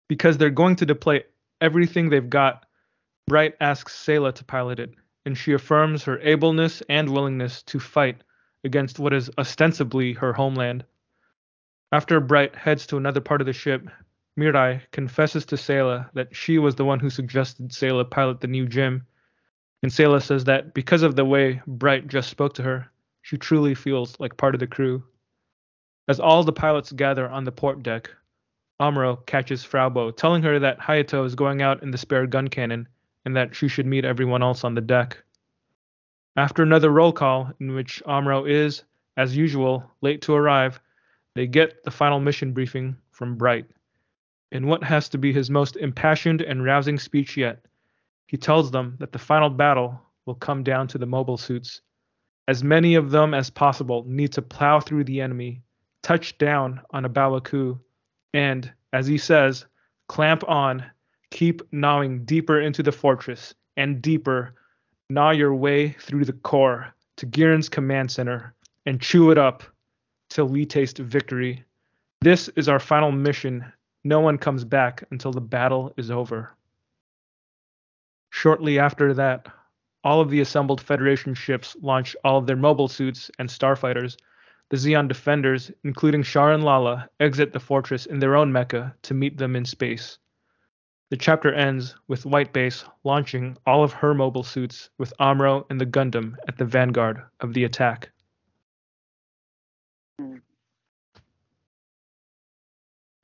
Because they're going to deploy everything they've got, Bright asks Sayla to pilot it, and she affirms her ableness and willingness to fight against what is ostensibly her homeland. After Bright heads to another part of the ship, Mirai confesses to Sayla that she was the one who suggested Sayla pilot the new GM, and Sayla says that because of the way Bright just spoke to her, she truly feels like part of the crew. As all the pilots gather on the port deck, Amuro catches Fraw Bow, telling her that Hayato is going out in the spare Guncannon and that she should meet everyone else on the deck. After another roll call, in which Amuro is, as usual, late to arrive, they get the final mission briefing from Bright. In what has to be his most impassioned and rousing speech yet, he tells them that the final battle will come down to the mobile suits. As many of them as possible need to plow through the enemy, touch down on A Baoa Qu, and, as he says, clamp on, keep gnawing deeper into the fortress, and deeper, gnaw your way through the core to Gihren's command center, and chew it up till we taste victory. This is our final mission. No one comes back until the battle is over. Shortly after that, all of the assembled Federation ships launch all of their mobile suits and starfighters. The Zeon defenders, including Char and Lala, exit the fortress in their own mecha to meet them in space. The chapter ends with White Base launching all of her mobile suits with Amuro and the Gundam at the vanguard of the attack.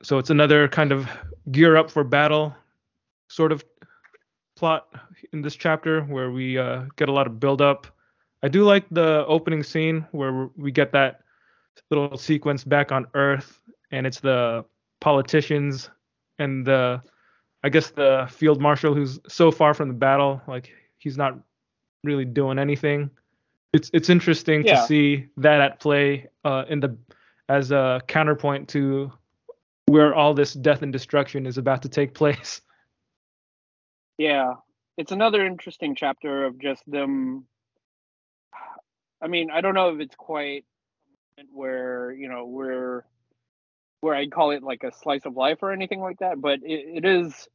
So it's another kind of gear up for battle sort of plot in this chapter where we uh, get a lot of build up. I do like the opening scene where we get that little sequence back on Earth, and it's the politicians and the, I guess the field marshal who's so far from the battle, like he's not really doing anything. It's it's interesting Yeah. to see that at play uh, in the as a counterpoint to where all this death and destruction is about to take <laughs> place. Yeah, it's another interesting chapter of just them. I mean, I don't know if it's quite where you know where where I'd call it like a slice of life or anything like that, but it, it is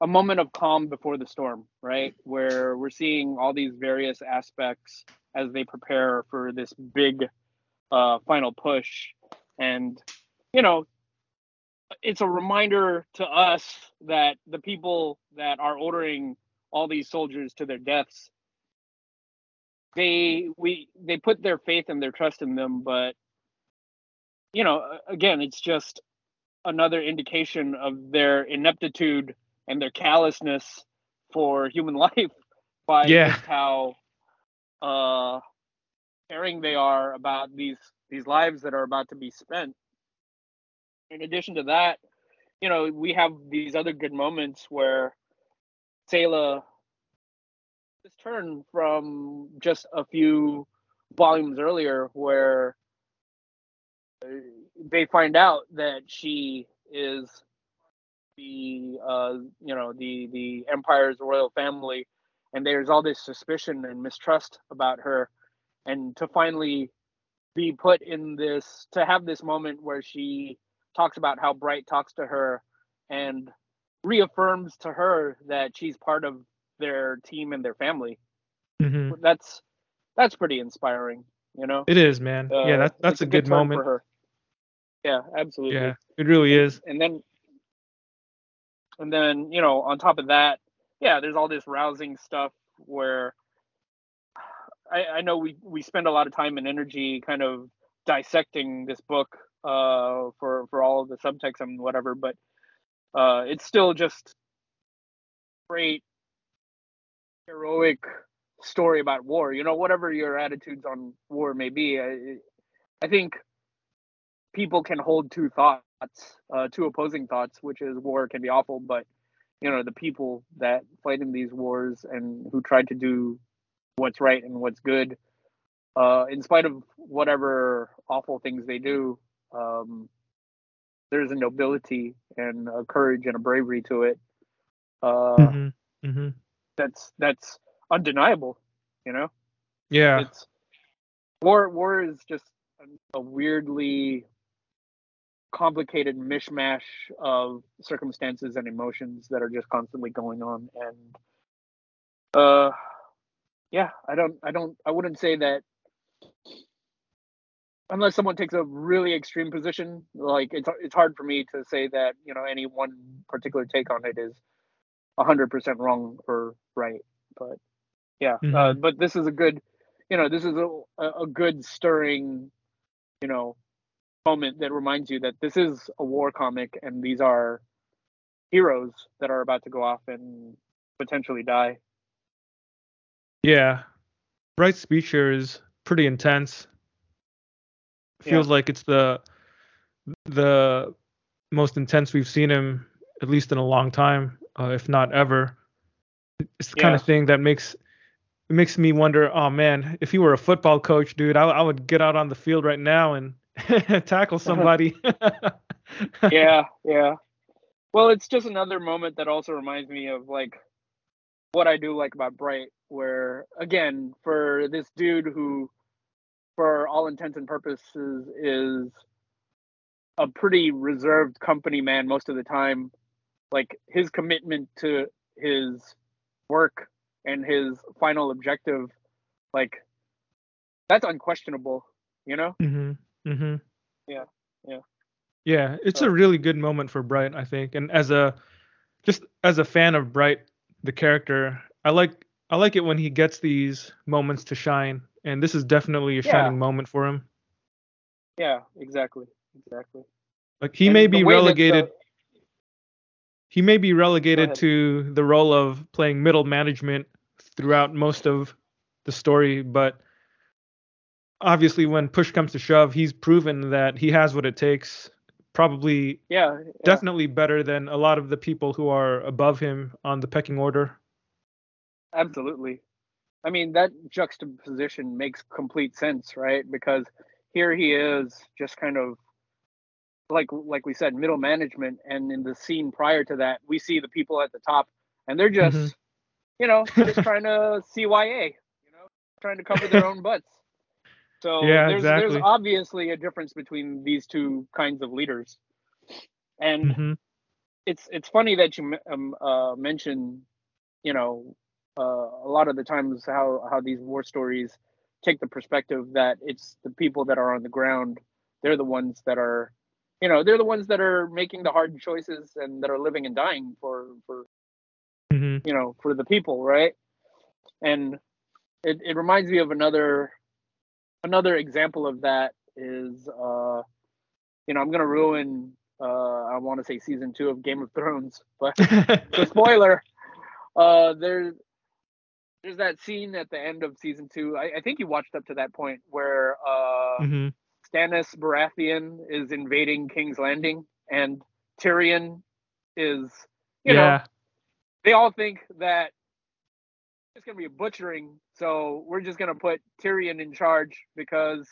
a moment of calm before the storm, right? Where we're seeing all these various aspects as they prepare for this big uh, final push, and you know, it's a reminder to us that the people that are ordering all these soldiers to their deaths they we they put their faith and their trust in them but you know, again, it's just another indication of their ineptitude and their callousness for human <laughs> life by Yeah. just how uh caring they are about these these lives that are about to be spent. In addition to that, you know, we have these other good moments where Sayla this turn from just a few volumes earlier where they find out that she is the uh, you know the the empire's royal family and there's all this suspicion and mistrust about her. And to finally be put in this to have this moment where she talks about how bright talks to her and reaffirms to her that she's part of their team and their family hmm that's that's pretty inspiring you know It is, man. Uh, yeah, that, that's it's a good turn moment. for her yeah absolutely Yeah, it really is. and then and then you know on top of that yeah there's all this rousing stuff where i i know we we spend a lot of time and energy kind of dissecting this book uh for for all of the subtext and whatever but uh it's still just great heroic story about war you know whatever your attitudes on war may be i i think people can hold two thoughts, uh, two opposing thoughts, which is war can be awful, but you know the people that fight in these wars and who try to do what's right and what's good, uh, in spite of whatever awful things they do, um, there's a nobility and a courage and a bravery to it. Uh, hmm hmm That's that's undeniable. You know, Yeah, it's war. War is just a, a weirdly complicated mishmash of circumstances and emotions that are just constantly going on and uh yeah i don't i don't i wouldn't say that unless someone takes a really extreme position like it's it's hard for me to say that you know any one particular take on it is 100% wrong or right but yeah uh, Mhm. but this is a good you know this is a, a good stirring you know moment that reminds you that this is a war comic and these are heroes that are about to go off and potentially die yeah. Bright's speech here is pretty intense. Yeah. Feels like it's the the most intense we've seen him, at least in a long time, uh, if not ever. It's the kind of thing that makes it makes me wonder. Oh man, if you were a football coach, dude, I, I would get out on the field right now and <laughs> tackle somebody. <laughs> yeah yeah well it's just another moment that also reminds me of like what i do like about bright where again for this dude who for all intents and purposes is a pretty reserved company man most of the time like his commitment to his work and his final objective like that's unquestionable you know hmm hmm Yeah, yeah. Yeah, it's So- a really good moment for Bright, I think. And as a just as a fan of Bright, the character, I like I like it when he gets these moments to shine. And this is definitely a Yeah. shining moment for him. yeah exactly exactly Like he And may be that the- relegated he may be relegated to the role of playing middle management throughout most of the story, but obviously when push comes to shove, he's proven that he has what it takes. Probably yeah, yeah. definitely better than a lot of the people who are above him on the pecking order. Absolutely. I mean, that juxtaposition makes complete sense, right? Because here he is just kind of like like we said, middle management and in the scene prior to that, we see the people at the top and they're just Mhm. you know, just <laughs> trying to CYA, you know, trying to cover their own butts. <laughs> So Yeah, there's exactly. there's obviously a difference between these two kinds of leaders. And hmm it's it's funny that you um, uh, mention, you know, uh, a lot of the times how how these war stories take the perspective that it's the people that are on the ground, they're the ones that are, you know, they're the ones that are making the hard choices and that are living and dying for for hmm you know for the people, right? And it it reminds me of another another example of that is uh you know, I'm gonna ruin. Uh, I want to say season two of Game of Thrones, but <laughs> the spoiler. Uh, there's there's that scene at the end of season two. I, I think you watched up to that point where uh, hmm Stannis Baratheon is invading King's Landing, and Tyrion is, you know, they all think that it's gonna be a butchering, so we're just gonna put Tyrion in charge because,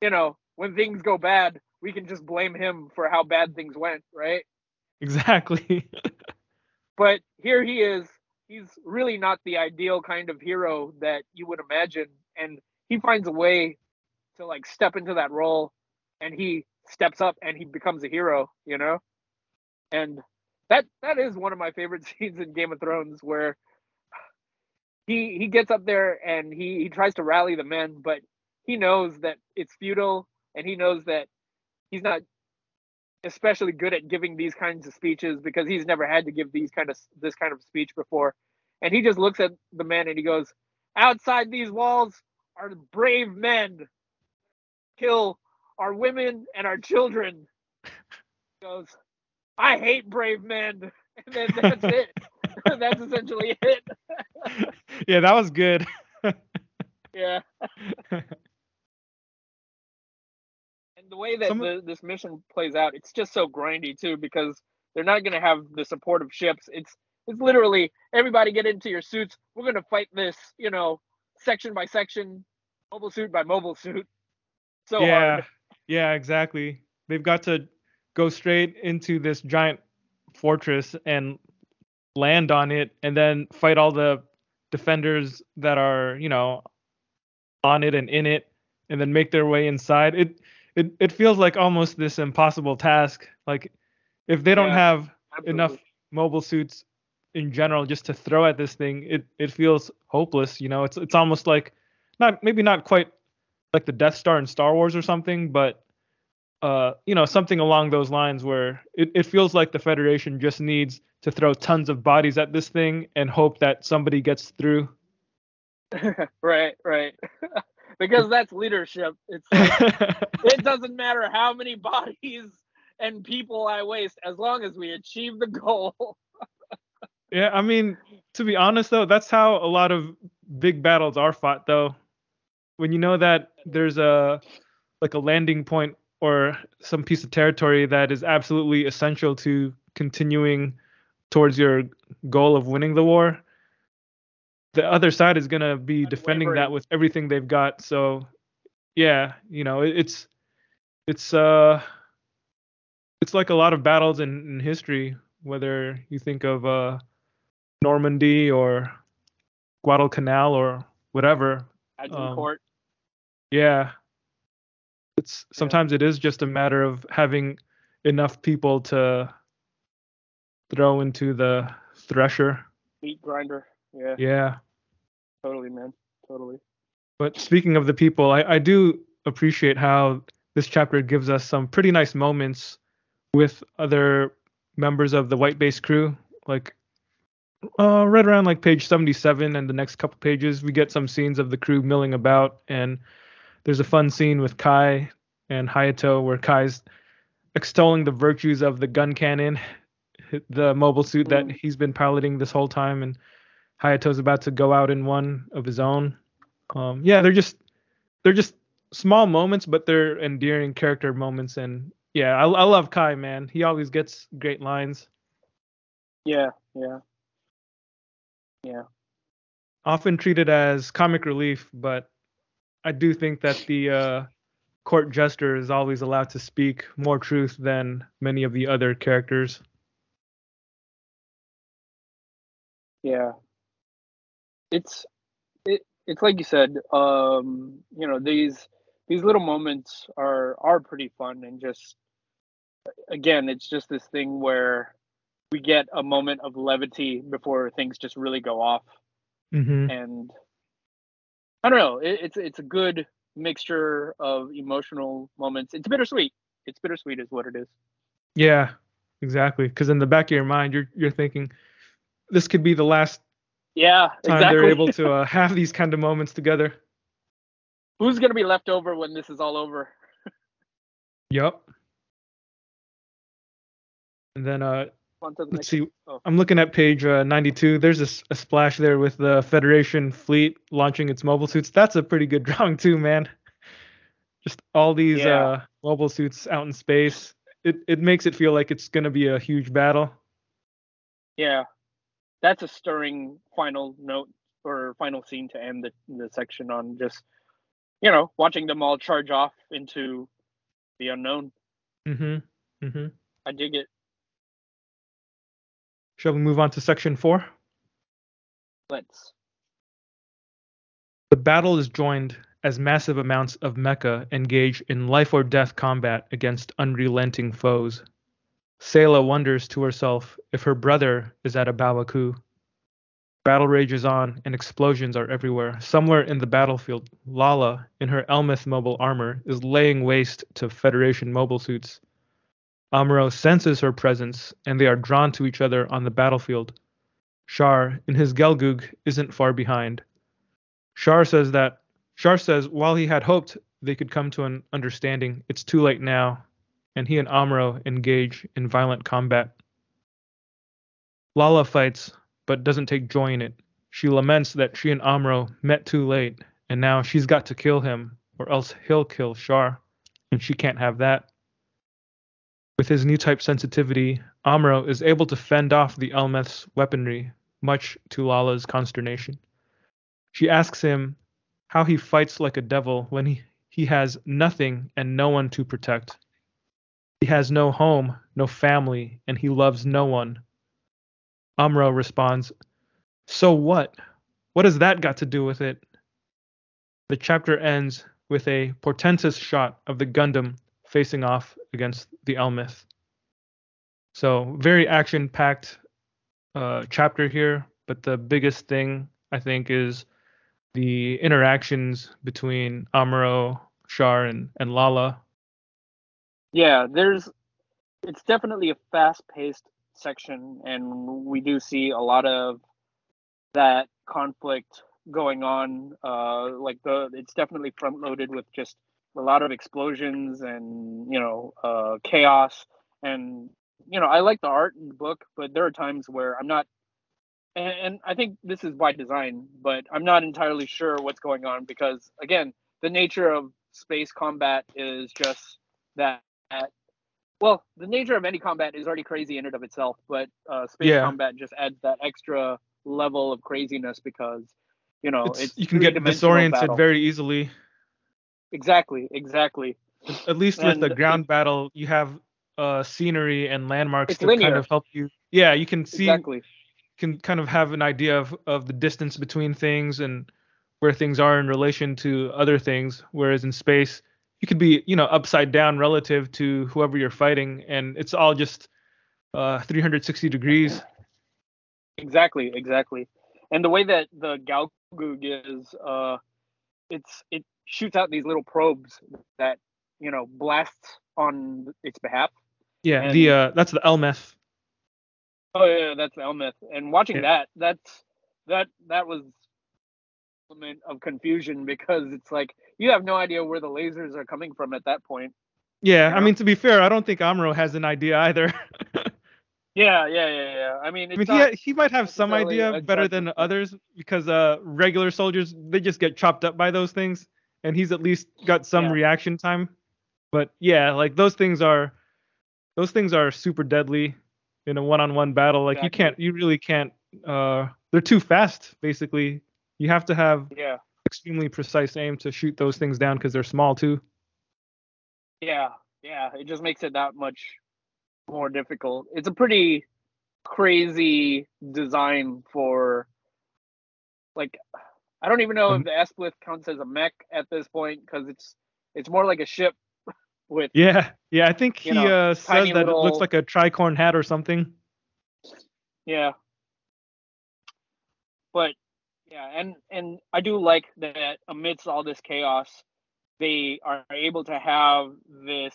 you know, when things go bad, we can just blame him for how bad things went, right? Exactly. <laughs> But here he is. He's really not the ideal kind of hero that you would imagine, and he finds a way to like step into that role, and he steps up and he becomes a hero, you know. And that that is one of my favorite <laughs> scenes in Game of Thrones, where he he gets up there and he he tries to rally the men, but he knows that it's futile, and he knows that he's not especially good at giving these kinds of speeches because he's never had to give these kind of this kind of speech before and he just looks at the men and he goes outside these walls are brave men kill our women and our children he goes i hate brave men <laughs> and then that's it <laughs> that's essentially it <laughs> yeah, that was good. yeah and the way that Some- the, this mission plays out, it's just so grindy too because they're not going to have the support of ships. It's it's literally everybody get into your suits. We're going to fight this, you know, section by section, mobile suit by mobile suit. So yeah. hard. Yeah, exactly. They've got to go straight into this giant fortress and land on it and then fight all the defenders that are, you know, on it and in it and then make their way inside. It it it feels like almost this impossible task. Like if they don't Yeah, have Absolutely. enough mobile suits in general just to throw at this thing, it it feels hopeless. You know, it's it's almost like not maybe not quite like the Death Star in Star Wars or something, but uh, you know, something along those lines where it, it feels like the Federation just needs to throw tons of bodies at this thing and hope that somebody gets through. <laughs> right, right. <laughs> because that's leadership. It's like, <laughs> it doesn't matter how many bodies and people I waste as long as we achieve the goal. yeah, I mean, to be honest though, that's how a lot of big battles are fought though. When you know that there's a like a landing point or some piece of territory that is absolutely essential to continuing towards your goal of winning the war, the other side is going to be defending that with everything they've got. So, yeah, you know, it, it's it's uh it's like a lot of battles in, in history, whether you think of uh Normandy or Guadalcanal or whatever. Agincourt. Yeah. It's sometimes it is just a matter of having enough people to throw into the thresher. meat grinder. Yeah, Yeah. totally, man. Totally. But speaking of the people, I, I do appreciate how this chapter gives us some pretty nice moments with other members of the White Base crew. Like uh, right around like page 77 and the next couple pages, we get some scenes of the crew milling about. And there's a fun scene with Kai and Hayato where Kai's extolling the virtues of the Guncannon, <laughs> the mobile suit that Mm. he's been piloting this whole time. And Hayato's about to go out in one of his own. Um, yeah, they're just they're just small moments, but they're endearing character moments. And yeah, I, I love Kai, man. He always gets great lines. Yeah, yeah, yeah. Often treated as comic relief, but I do think that the uh, court jester is always allowed to speak more truth than many of the other characters. Yeah. It's it it's like you said, um, you know, these these little moments are are pretty fun and just again, it's just this thing where we get a moment of levity before things just really go off Mm-hmm. and I don't know, it, it's it's a good mixture of emotional moments. It's bittersweet. It's bittersweet is what it is. Yeah, exactly. Because in the back of your mind, you're you're thinking this could be the last Yeah, time exactly. they're able to <laughs> uh, have these kind of moments together. Who's gonna be left over when this is all over? <laughs> Yep. And then uh, On to the let's see. oh. I'm looking at page uh, 92. There's a splash there with the Federation fleet launching its mobile suits. That's a pretty good <laughs> drawing too, man. Just all these Yeah. uh, mobile suits out in space. It it makes it feel like it's gonna be a huge battle. Yeah, that's a stirring final note or final scene to end the, the section on just, you know, watching them all charge off into the unknown. Mm-hmm. Mm-hmm. I dig it. Shall we move on to section four? Let's. The battle is joined as massive amounts of mecha engage in life or death combat against unrelenting foes. Sayla wonders to herself if her brother is at A Baoa Qu. Battle rages on and explosions are everywhere. Somewhere in the battlefield, Lalah, in her Elmeth mobile armor, is laying waste to Federation mobile suits. Amuro senses her presence and they are drawn to each other on the battlefield. Char, in his Gelgoog, isn't far behind. Char says that Char says while he had hoped they could come to an understanding, it's too late now, and he and Amuro engage in violent combat. Lalah fights, but doesn't take joy in it. She laments that she and Amuro met too late, and now she's got to kill him, or else he'll kill Char, and she can't have that. With his new type sensitivity, Amuro is able to fend off the Elmeth's weaponry, much to Lalah's consternation. She asks him how he fights like a devil when he, he has nothing and no one to protect. He has no home, no family, and he loves no one. Amuro responds, So what? What has that got to do with it? The chapter ends with a portentous shot of the Gundam facing off against the Elmeth. So, very action packed uh, chapter here, but the biggest thing I think is the interactions between Amuro, Char, and, and Lalah. Yeah, there's. It's definitely a fast-paced section, and we do see a lot of that conflict going on. Uh, like the, it's definitely front-loaded with just a lot of explosions and you know uh, chaos. And you know, I like the art in the book, but there are times where I'm not. And, and I think this is by design, but I'm not entirely sure what's going on because again, the nature of space combat is just that well, the nature of any combat is already crazy in and of itself, but uh, space Yeah. combat just adds that extra level of craziness because, you know, It's, it's, you can get disoriented battle. very easily. Exactly, exactly. At least with the ground it- battle, you have uh, scenery and landmarks to kind of help you. Yeah, you can see, exactly. can kind of have an idea of, of the distance between things and where things are in relation to other things. Whereas in space, you could be, you know, upside down relative to whoever you're fighting, and it's all just uh, 360 degrees. Exactly, exactly. And the way that the Gelgoog is, uh, it's it shoots out these little probes that you know blasts on its behalf. Yeah, And- the uh, that's the Elmeth. Oh yeah, that's the Elmeth. And watching Yeah. that, that's that that was element of confusion because it's like you have no idea where the lasers are coming from at that point. Yeah, I mean to be fair, I don't think Amuro has an idea either. <laughs> Yeah, yeah, yeah, yeah. I mean, I mean, he, he might have some idea better than others because uh, regular soldiers they just get chopped up by those things, and he's at least got some Yeah. reaction time. But yeah, like those things are, those things are super deadly in a one-on-one battle. Like you can't, you really can't. Uh, they're too fast. Basically, you have to have yeah, extremely precise aim to shoot those things down because they're small too. yeah, yeah. It just makes it that much more difficult. It's a pretty crazy design for like I don't even know Um, if the Esplith counts as a mech at this point because it's it's more like a ship <laughs> with Yeah, yeah. I think he know, uh, says that it looks like a tricorn hat or something. Yeah. But yeah, and and I do like that amidst all this chaos, they are able to have this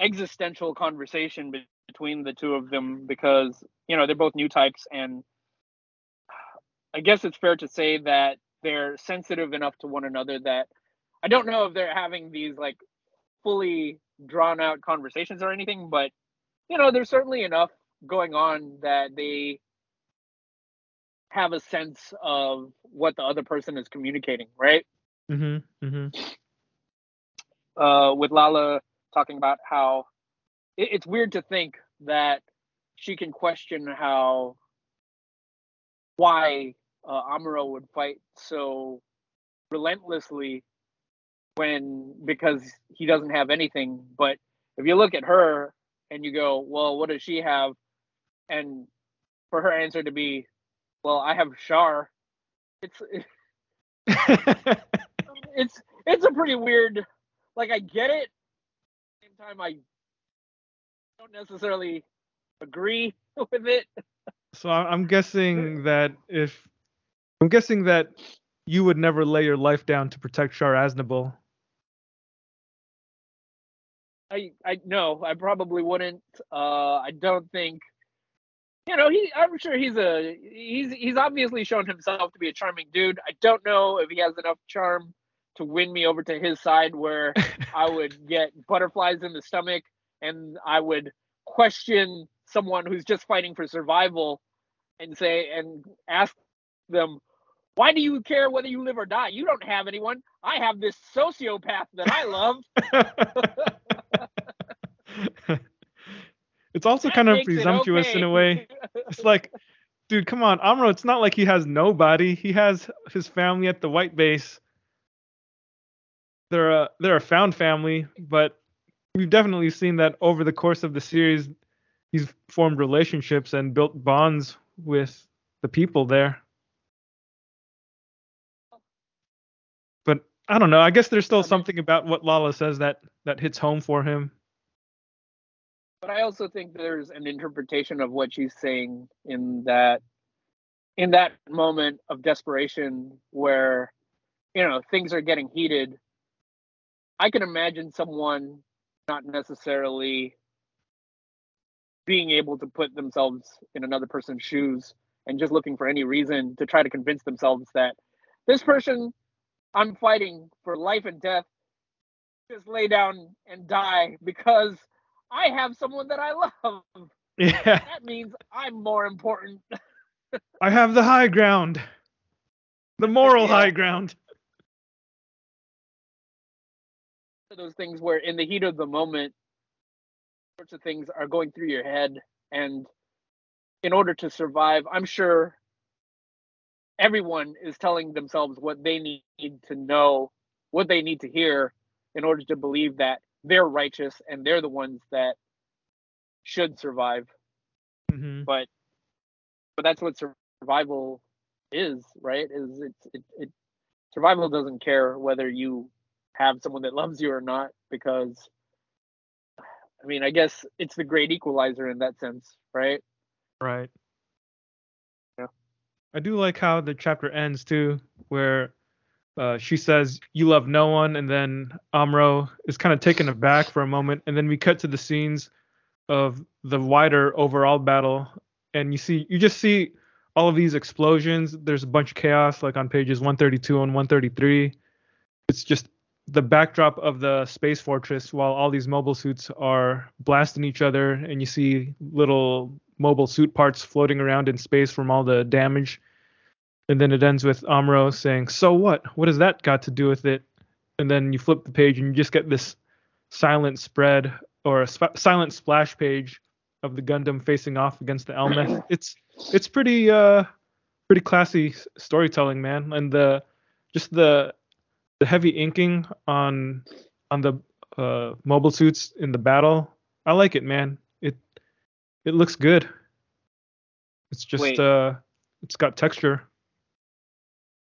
existential conversation between the two of them because you know they're both new types and I guess it's fair to say that they're sensitive enough to one another that I don't know if they're having these like fully drawn out conversations or anything, but you know, there's certainly enough going on that they have a sense of what the other person is communicating, right? Mm-hmm. Mm-hmm. Uh, with Lalah talking about how it, it's weird to think that she can question how why uh, Amuro would fight so relentlessly when because he doesn't have anything. But if you look at her and you go, well, what does she have? And for her answer to be, well, I have Char. It's <laughs> it's it's a pretty weird. Like I get it. At the same time, I don't necessarily agree <laughs> with it. So I'm guessing that if I'm guessing that you would never lay your life down to protect Char Aznable. I I no, I probably wouldn't. Uh, I don't think. You know, he. I'm sure he's a. He's he's obviously shown himself to be a charming dude. I don't know if he has enough charm to win me over to his side, where <laughs> I would get butterflies in the stomach and I would question someone who's just fighting for survival and say and ask them why do you care whether you live or die you don't have anyone i have this sociopath that i love <laughs> it's also That kind of presumptuous in a way. <laughs> It's like, dude, come on, Amuro. It's not like he has nobody. He has his family at the White Base. They're a they're a found family, but we've definitely seen that over the course of the series, he's formed relationships and built bonds with the people there. I don't know. I guess there's still mean- something about what Lalah says that that hits home for him. but i also think there's an interpretation of what she's saying in that in that moment of desperation where you know things are getting heated i can imagine someone not necessarily being able to put themselves in another person's shoes and just looking for any reason to try to convince themselves that this person i'm fighting for life and death. Just lay down and die because i have someone that i love. Yeah, that means i'm more important. I have the high ground, the moral Yeah. high ground. those things where in the heat of the moment sorts of things are going through your head. And in order to survive i'm sure everyone is telling themselves what they need to know what they need to hear in order to believe that they're righteous and they're the ones that should survive. Hmm but but that's what survival is right? Is it's it, it survival doesn't care whether you have someone that loves you or not because i mean i guess it's the great equalizer in that sense right? Right. I do like how the chapter ends too, where uh, she says, "You love no one," and then Amuro is kind of taken aback for a moment, and then we cut to the scenes of the wider overall battle, and you see, you just see all of these explosions. There's a bunch of chaos, like on pages 132 and 133. It's just the backdrop of the space fortress while all these mobile suits are blasting each other, and you see little mobile suit parts floating around in space from all the damage. And then it ends with Amuro saying, "So what? What has that got to do with it?" And then you flip the page and you just get this silent spread or a sp- silent splash page of the Gundam facing off against the Elmeth. <clears throat> it's it's pretty uh pretty classy storytelling, man. And the just the the heavy inking on on the uh, mobile suits in the battle. I like it, man. It it looks good. It's just Wait. uh it's got texture.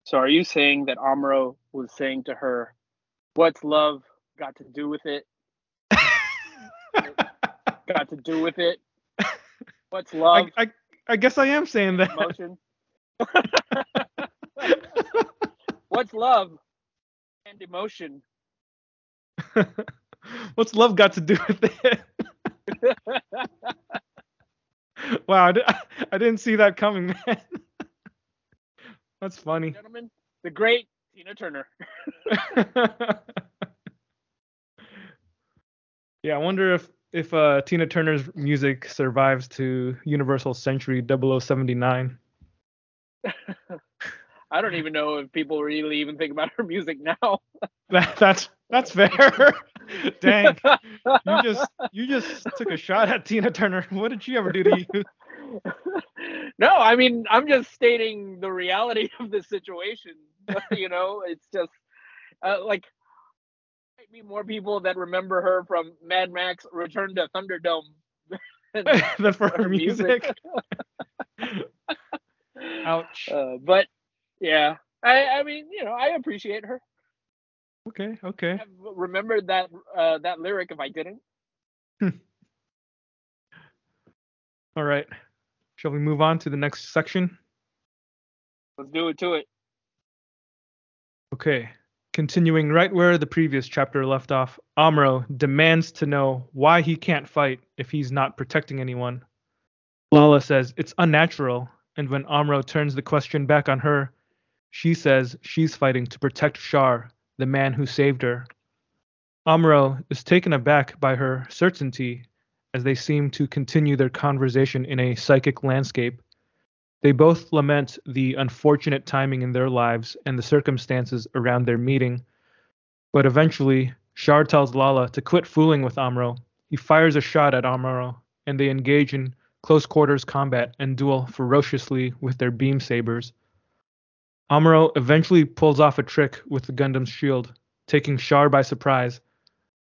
so are you saying that amuro was saying to her what's love got to do with it <laughs> got to do with it <laughs> what's love I, I I guess I am saying that. emotion <laughs> what's love and emotion <laughs> What's love got to do with it? <laughs> wow, I, I didn't see that coming, man. That's funny. gentlemen the great tina turner <laughs> yeah, I wonder if if uh, Tina Turner's music survives to Universal Century 0079. I don't even know if people really even think about her music now. <laughs> That, that's that's fair. <laughs> Dang, you just you just took a shot at Tina Turner. What did she ever do to you? <laughs> no, I mean I'm just stating the reality of the situation. you know, it's just uh, like might be more people that remember her from Mad Max: Return to Thunderdome than for her music. music. Ouch. Uh, but yeah, I I mean you know I appreciate her. Okay, okay. I've remembered that uh, that lyric if I didn't. <laughs> All right. Shall we move on to the next section? Let's do it to it. Okay. Continuing right where the previous chapter left off, Amuro demands to know why he can't fight if he's not protecting anyone. Lalah says it's unnatural, and when Amuro turns the question back on her, she says she's fighting to protect Char, the man who saved her. Amuro is taken aback by her certainty as they seem to continue their conversation in a psychic landscape. They both lament the unfortunate timing in their lives and the circumstances around their meeting. But eventually, Char tells Lalah to quit fooling with Amuro. He fires a shot at Amuro, and they engage in close quarters combat and duel ferociously with their beam sabers. Amuro eventually pulls off a trick with the Gundam's shield, taking Char by surprise.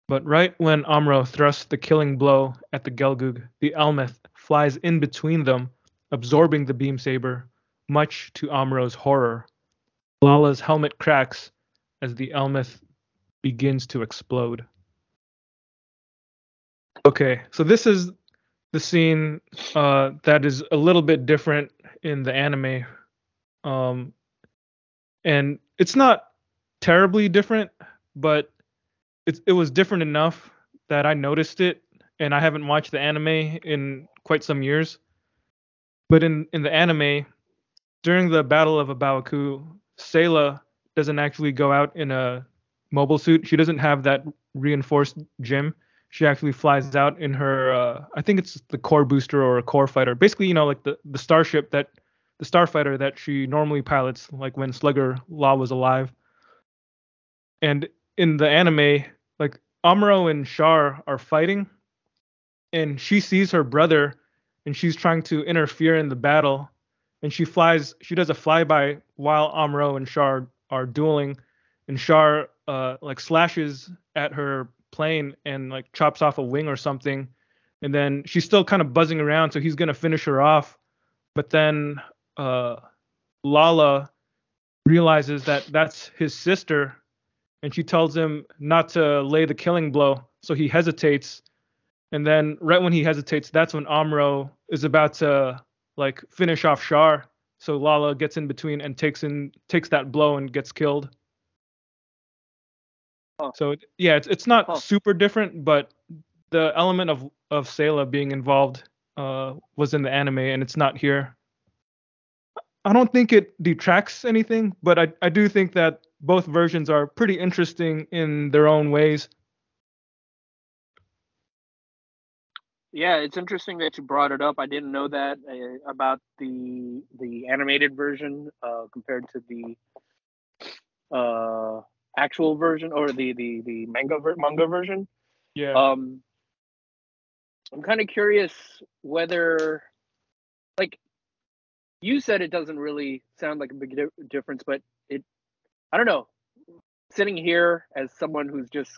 But right when Amuro thrusts the killing blow at the Gelgoog, the Elmeth flies in between them, absorbing the beam saber, much to Amuro's horror. Lalah's helmet cracks as the Elmeth begins to explode. Okay, so this is the scene uh, that is a little bit different in the anime. Um, and it's not terribly different, but it it was different enough that I noticed it, and I haven't watched the anime in quite some years. But in in the anime, during the Battle of A Baoa Qu, Sayla doesn't actually go out in a mobile suit. She doesn't have that reinforced GM. She actually flies out in her, uh, I think it's the core booster or a core fighter. Basically, you know, like the, the starship that the starfighter that she normally pilots, like when Sleggar Law was alive. And in the anime, like Amuro and Char are fighting, and she sees her brother, and she's trying to interfere in the battle, and she flies. She does a flyby while Amuro and Char are dueling, and Char uh, like slashes at her plane and like chops off a wing or something, and then she's still kind of buzzing around, so he's gonna finish her off, but then uh, Lalah realizes that that's his sister, and she tells him not to lay the killing blow. So he hesitates, and then right when he hesitates, that's when Amuro is about to like finish off Char. So Lalah gets in between and takes in takes that blow and gets killed. Huh. So yeah, it's it's not huh. super different, but the element of of Sayla being involved uh, was in the anime, and it's not here. I don't think it detracts anything, but I, I do think that both versions are pretty interesting in their own ways. Yeah, it's interesting that you brought it up. I didn't know that uh, about the the animated version uh, compared to the uh, actual version or the the the manga ver- manga version. Yeah. Um, I'm kind of curious whether, like, you said it doesn't really sound like a big di- difference, but it, I don't know. Sitting here as someone who's just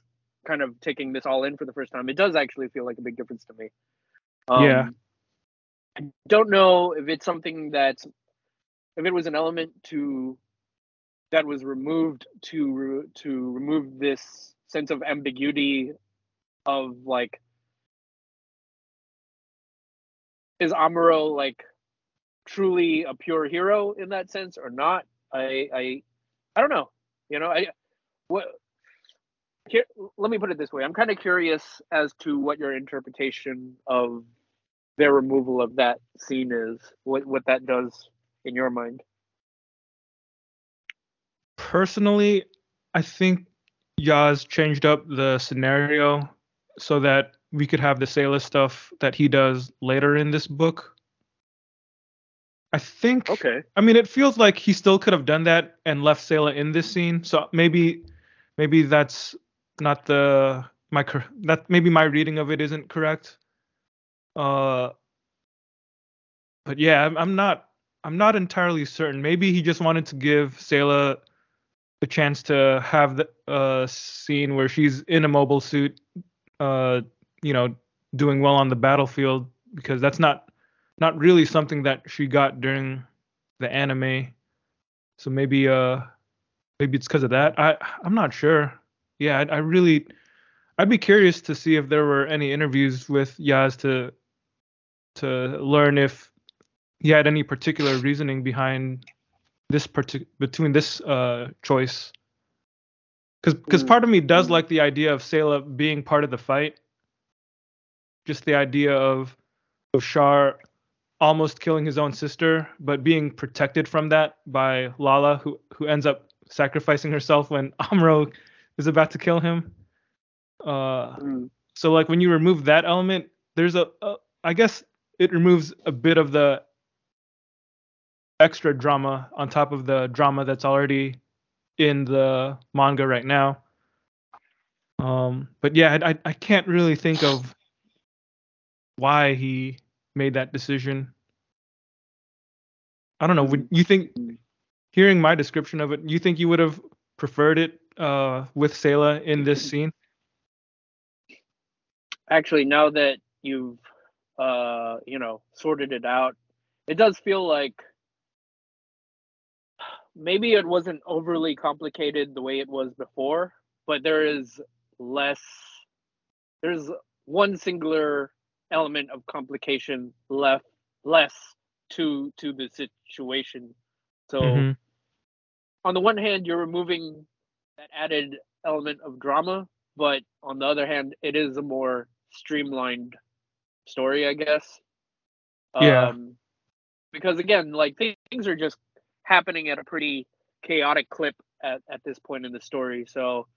kind of taking this all in for the first time, it does actually feel like a big difference to me. Um, yeah. I don't know if it's something that, if it was an element to, that was removed to to remove this sense of ambiguity, of like, is Amuro like truly a pure hero in that sense or not. I I I don't know. You know, I what here let me put it this way. I'm kind of curious as to what your interpretation of their removal of that scene is. What what that does in your mind. Personally, I think Yaz changed up the scenario so that we could have the Sayla stuff that he does later in this book. I think. Okay. I mean, it feels like he still could have done that and left Sayla in this scene. So maybe, maybe that's not the my that maybe my reading of it isn't correct. Uh, but yeah, I'm, I'm not I'm not entirely certain. Maybe he just wanted to give Sayla the chance to have the uh, scene where she's in a mobile suit, uh, you know, doing well on the battlefield because that's not not really something that she got during the anime. So maybe uh maybe it's because of that. I I'm not sure. Yeah, I, I really I'd be curious to see if there were any interviews with Yaz to to learn if he had any particular reasoning behind this partic- between this uh, choice. Because because mm. part of me does mm. like the idea of Sayla being part of the fight. Just the idea of of Char almost killing his own sister, but being protected from that by Lalah, who who ends up sacrificing herself when <laughs> Amuro is about to kill him. Uh, mm. So like when you remove that element, there's a, a I guess it removes a bit of the extra drama on top of the drama that's already in the manga right now. Um, but yeah, I, I can't really think of why he made that decision. I don't know. Would you think, hearing my description of it, you think you would have preferred it uh, with Sayla in this scene? Actually, now that you've uh, you know sorted it out, it does feel like maybe it wasn't overly complicated the way it was before, but there is less. There's one singular element of complication left less to to the situation. So mm-hmm. on the one hand, you're removing that added element of drama, but on the other hand, it is a more streamlined story, I guess. Yeah. Um, because again, like things are just happening at a pretty chaotic clip at, at this point in the story. So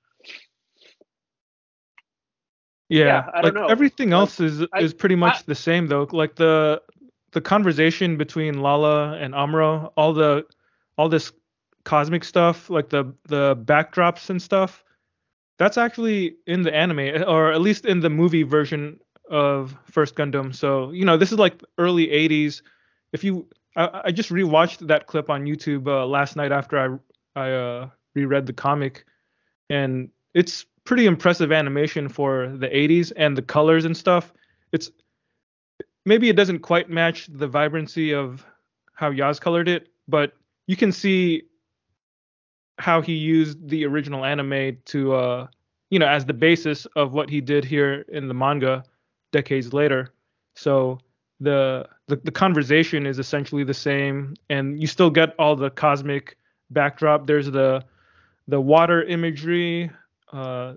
yeah, yeah I don't like know. Everything like, else is I, is pretty much I, the same though. Like the the conversation between Lalah and Amuro, all the all this cosmic stuff, like the the backdrops and stuff, that's actually in the anime, or at least in the movie version of First Gundam. So you know, this is like early '80s. If you I, I just rewatched that clip on YouTube uh, last night after I I uh, reread the comic, and it's pretty impressive animation for the 80s and the colors and stuff. It's maybe it doesn't quite match the vibrancy of how Yaz colored it, but you can see how he used the original anime to uh you know as the basis of what he did here in the manga decades later. So the, the the conversation is essentially the same, and you still get all the cosmic backdrop. There's the the water imagery, uh,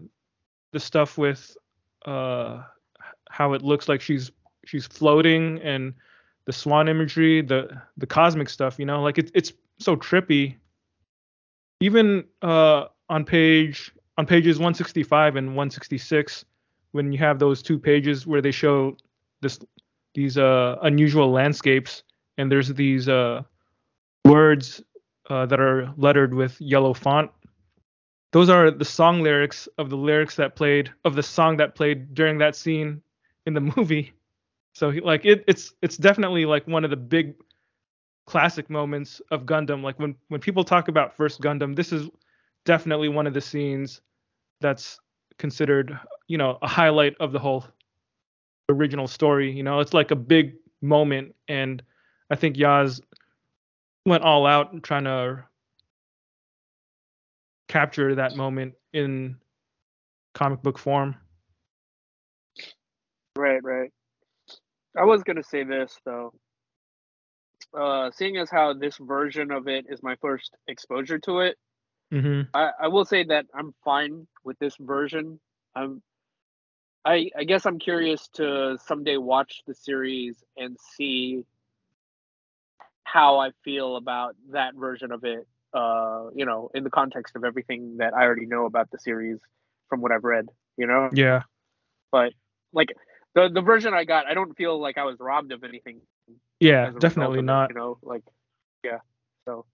the stuff with uh, how it looks like she's she's floating, and the swan imagery, the the cosmic stuff. You know, like it's it's so trippy. Even uh, on page on pages 165 and 166, when you have those two pages where they show this these uh, unusual landscapes, and there's these uh, words uh, that are lettered with yellow font. Those are the song lyrics of the lyrics that played of the song that played during that scene in the <laughs> movie. So he, like it, it's it's definitely like one of the big classic moments of Gundam. Like when when people talk about first Gundam, this is definitely one of the scenes that's considered you know a highlight of the whole original story. You know, it's like a big moment, and I think Yaz went all out trying to capture that moment in comic book form. Right, right. I was gonna say this though. Uh, seeing as how this version of it is my first exposure to it, mm-hmm. I, I will say that I'm fine with this version. I'm I, I guess I'm curious to someday watch the series and see how I feel about that version of it. Uh, you know, in the context of everything that I already know about the series from what I've read. You know. Yeah. But like, the the version I got, I don't feel like I was robbed of anything. Yeah, definitely not. It, you know, like yeah. So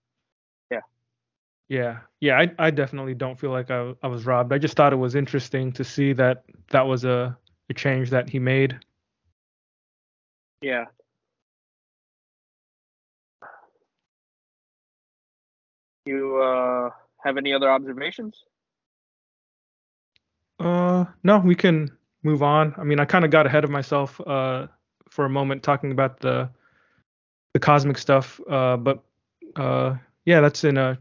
yeah. Yeah, yeah, I I definitely don't feel like I I was robbed. I just thought it was interesting to see that that was a a change that he made. Yeah. You uh have any other observations? Uh, no, we can move on. I mean, I kind of got ahead of myself uh, for a moment talking about the the cosmic stuff. Uh, but uh, yeah, that's in uh,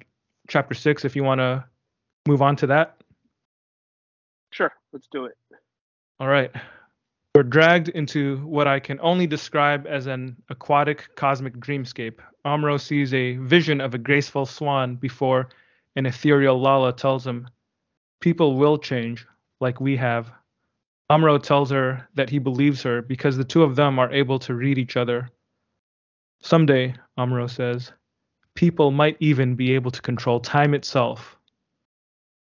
chapter six. If you want to move on to that. Sure, let's do it. All right. We're dragged into what I can only describe as an aquatic cosmic dreamscape. Amuro sees a vision of a graceful swan before an ethereal Lalah tells him, People will change, like we have. Amuro tells her that he believes her because the two of them are able to read each other. Someday, Amuro says, people might even be able to control time itself.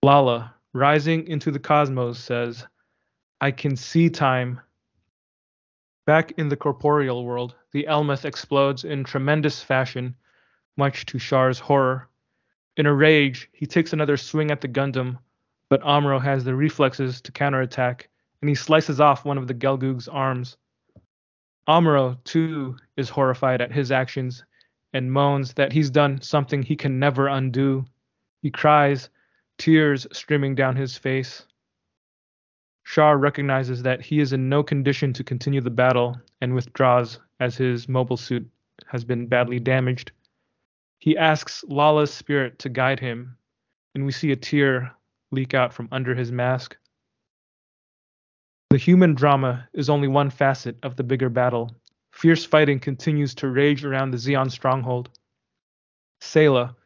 Lalah, rising into the cosmos, says, I can see time. Back in the corporeal world, the Elmeth explodes in tremendous fashion, much to Char's horror. In a rage, he takes another swing at the Gundam, but Amuro has the reflexes to counterattack, and he slices off one of the Gelgoog's arms. Amuro, too, is horrified at his actions and moans that he's done something he can never undo. He cries, tears streaming down his face. Char recognizes that he is in no condition to continue the battle and withdraws as his mobile suit has been badly damaged. He asks Lalah's spirit to guide him, and we see a tear leak out from under his mask. The human drama is only one facet of the bigger battle. Fierce fighting continues to rage around the Zeon stronghold. Sayla,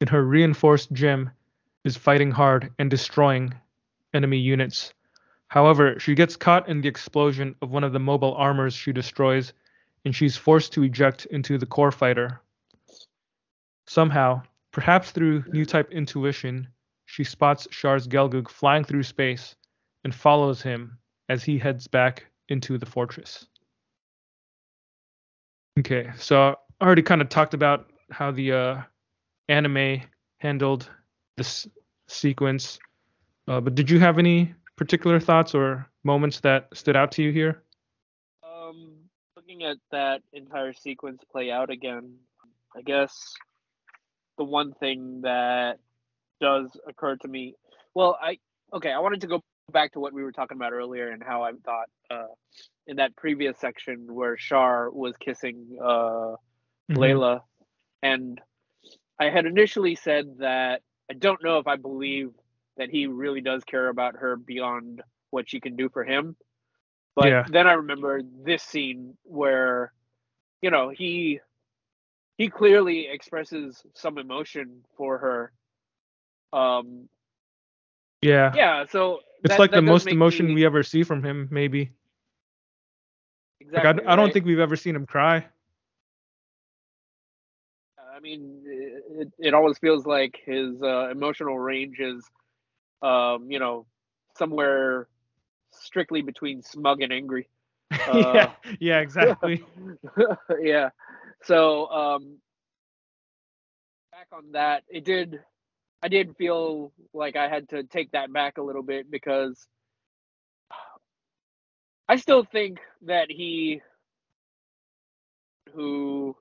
in her reinforced GM, is fighting hard and destroying enemy units. However, she gets caught in the explosion of one of the mobile armors she destroys, and she's forced to eject into the core fighter. Somehow, perhaps through new type intuition, she spots Char's Gelgoog flying through space and follows him as he heads back into the fortress. Okay, so I already kind of talked about how the uh, anime handled this sequence, uh, but did you have any particular thoughts or moments that stood out to you here? Um, looking at that entire sequence play out again, I guess the one thing that does occur to me. Well, I okay, I wanted to go back to what we were talking about earlier and how I thought uh, in that previous section where Char was kissing uh, mm-hmm. Layla, and I had initially said that I don't know if I believe that he really does care about her beyond what she can do for him. But yeah. then I remember this scene where, you know, he he clearly expresses some emotion for her. Um, yeah. Yeah. So it's that, like that the most emotion me... we ever see from him, maybe. Exactly. Like I, right? I don't think we've ever seen him cry. I mean, it, it always feels like his uh, emotional range is, um, you know, somewhere strictly between smug and angry. <laughs> Uh, yeah, yeah, exactly. <laughs> yeah. So um, back on that, it did. I did feel like I had to take that back a little bit because I still think that he, who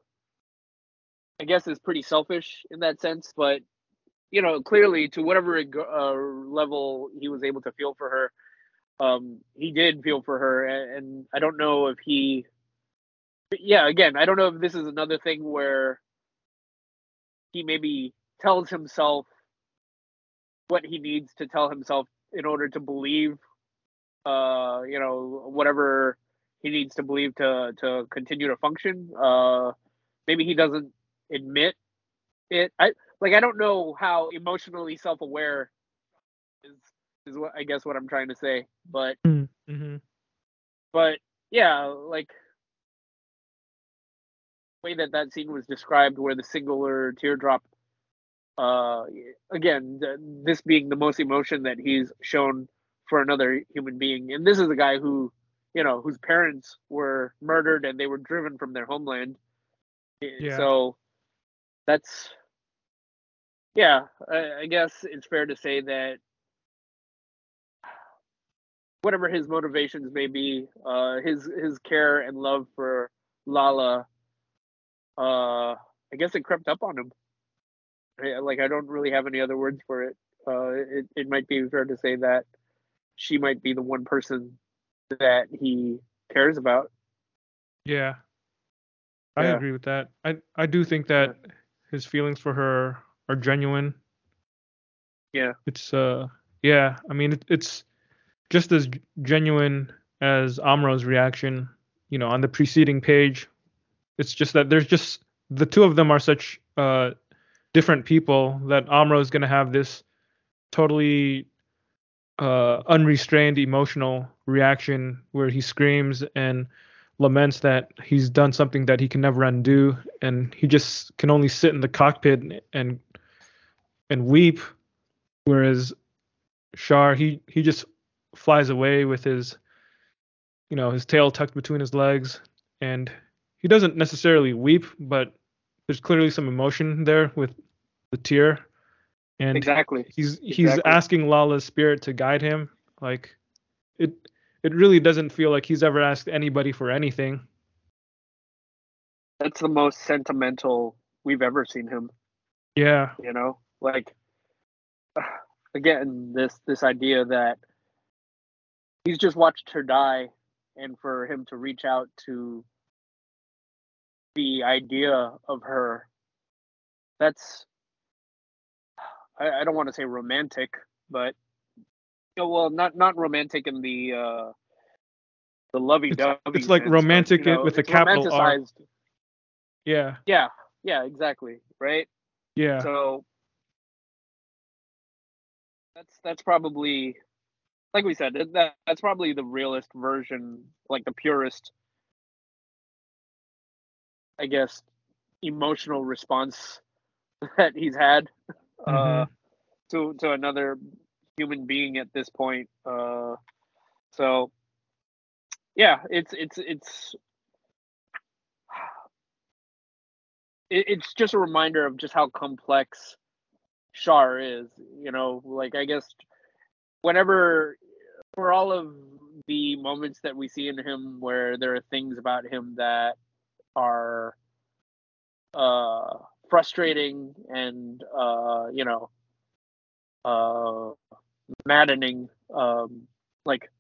I guess is pretty selfish in that sense, but you know, clearly to whatever uh, level he was able to feel for her, um, he did feel for her, and, and I don't know if he yeah, again, I don't know if this is another thing where he maybe tells himself what he needs to tell himself in order to believe uh you know whatever he needs to believe to to continue to function. Uh maybe he doesn't admit it. I like i don't know how emotionally self-aware is is what i guess what i'm trying to say but mm-hmm. but yeah like way that that scene was described, where the singular teardrop, uh, again, this being the most emotion that he's shown for another human being, and this is a guy who you know, whose parents were murdered and they were driven from their homeland. Yeah. So that's yeah, I, I guess it's fair to say that whatever his motivations may be, uh, his his care and love for Lalah, uh, I guess it crept up on him. I, like I don't really have any other words for it. Uh, it it might be fair to say that she might be the one person that he cares about. Yeah. I Yeah. agree with that. I I do think that his feelings for her are genuine. Yeah. It's uh yeah, I mean it, it's just as genuine as Amuro's reaction, you know, on the preceding page. It's just that there's just the two of them are such uh different people that Amuro is going to have this totally uh unrestrained emotional reaction where he screams and laments that he's done something that he can never undo and he just can only sit in the cockpit and and weep whereas Char he he just flies away with his you know his tail tucked between his legs and he doesn't necessarily weep but there's clearly some emotion there with the tear and Exactly. he's he's Exactly. asking Lalah's spirit to guide him like it it really doesn't feel like he's ever asked anybody for anything That's the most sentimental we've ever seen him. yeah you know like <sighs> again this this idea that he's just watched her die and for him to reach out to the idea of her that's i, I don't want to say romantic but you know, well not not romantic in the uh the lovey-dovey it's like sense, but, romantic you know, with a it's capital R. yeah. Yeah yeah exactly right? Yeah. So that's that's probably like we said that- that that's probably the realest version, like the purest, I guess, emotional response <laughs> that he's had uh, Mhm. to to another human being at this point. Uh, so yeah, it's it's it's <sighs> it's just a reminder of just how complex Char is. You know, like I guess whenever for all of the moments that we see in him where there are things about him that are uh frustrating and uh you know uh maddening um like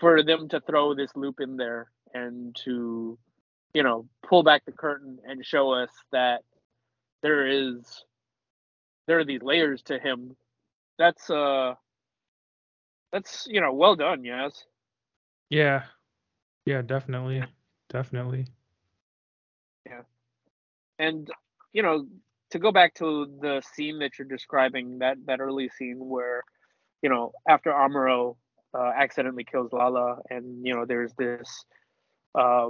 for them to throw this loop in there and to you know pull back the curtain and show us that there is there are these layers to him. That's uh that's you know well done yes yeah. Yeah definitely. Definitely. Yeah. and you know to go back to the scene that you're describing that that early scene where you know after amuro uh, accidentally kills lalah and you know there's this uh,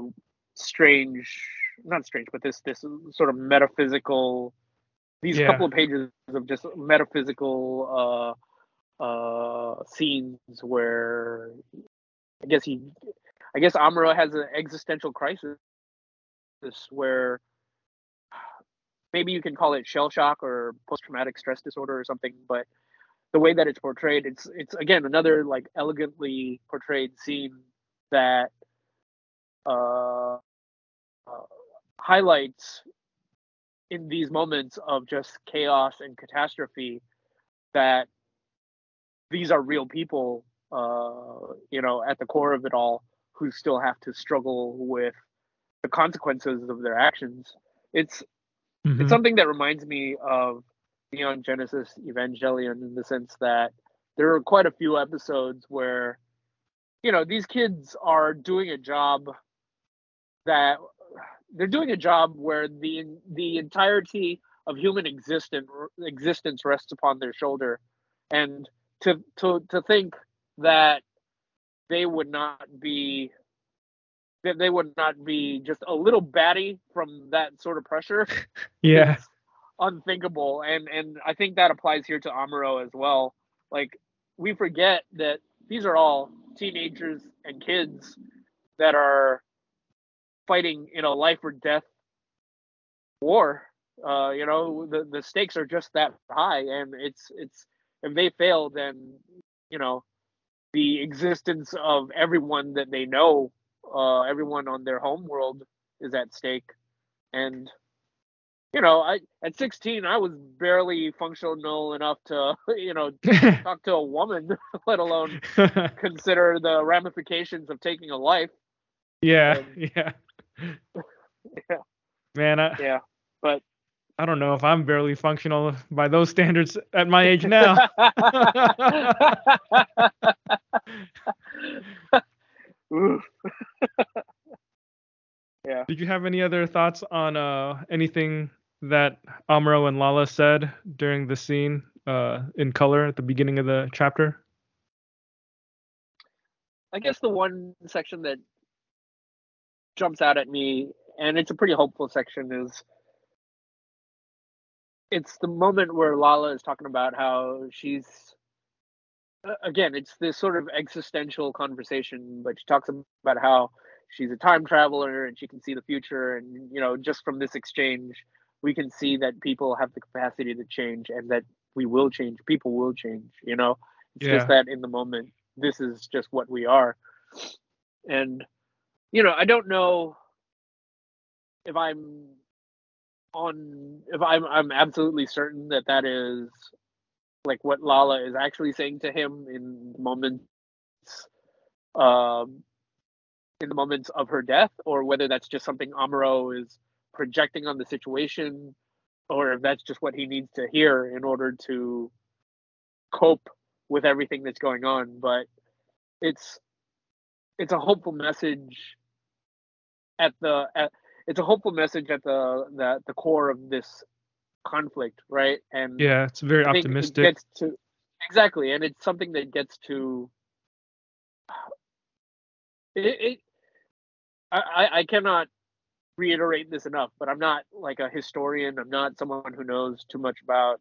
strange not strange but this this sort of metaphysical these Yeah. couple of pages of just metaphysical uh uh scenes where i guess he i guess amuro has an existential crisis where maybe you can call it shell shock or post traumatic stress disorder or something but the way that it's portrayed it's it's again another like elegantly portrayed scene that uh, uh highlights in these moments of just chaos and catastrophe that these are real people uh you know at the core of it all who still have to struggle with the consequences of their actions it's Mhm. it's something that reminds me of Neon Genesis Evangelion in the sense that there are quite a few episodes where, you know, these kids are doing a job that they're doing a job where the the entirety of human existence existence rests upon their shoulder, and to to to think that they would not be that they would not be just a little batty from that sort of pressure <laughs> yeah. it's unthinkable. And and i think that applies here to amuro as well. Like we forget that these are all teenagers and kids that are fighting in a life or death war. Uh, you know, the, the stakes are just that high, and it's it's if they fail, then you know the existence of everyone that they know, uh, everyone on their home world is at stake, and you know, I at 16 I was barely functional enough to, <laughs> you know, <laughs> talk to a woman, <laughs> let alone consider the ramifications of taking a life. Yeah, and, yeah. <laughs> yeah. Man, I, yeah. But I don't know if I'm barely functional by those standards at my age now. <laughs> <laughs> yeah. Did you have any other thoughts on uh, anything that Amuro and Lalah said during the scene uh, in color at the beginning of the chapter? I guess the one section that jumps out at me, and it's a pretty hopeful section, is it's the moment where Lalah is talking about how she's again, it's this sort of existential conversation, but she talks about how she's a time traveler and she can see the future, and you know, just from this exchange, we can see that people have the capacity to change and that we will change people will change you know it's yeah. just that in the moment this is just what we are and you know i don't know if i'm on if i'm i'm absolutely certain that that is like what lalah is actually saying to him in moments um in the moments of her death or whether that's just something amuro is projecting on the situation or if that's just what he needs to hear in order to cope with everything that's going on. But it's it's a hopeful message at the at, it's a hopeful message at the the, the core of this conflict right and yeah it's very optimistic it to, exactly and it's something that gets to it, it I, I cannot reiterate this enough, but I'm not like a historian. I'm not someone who knows too much about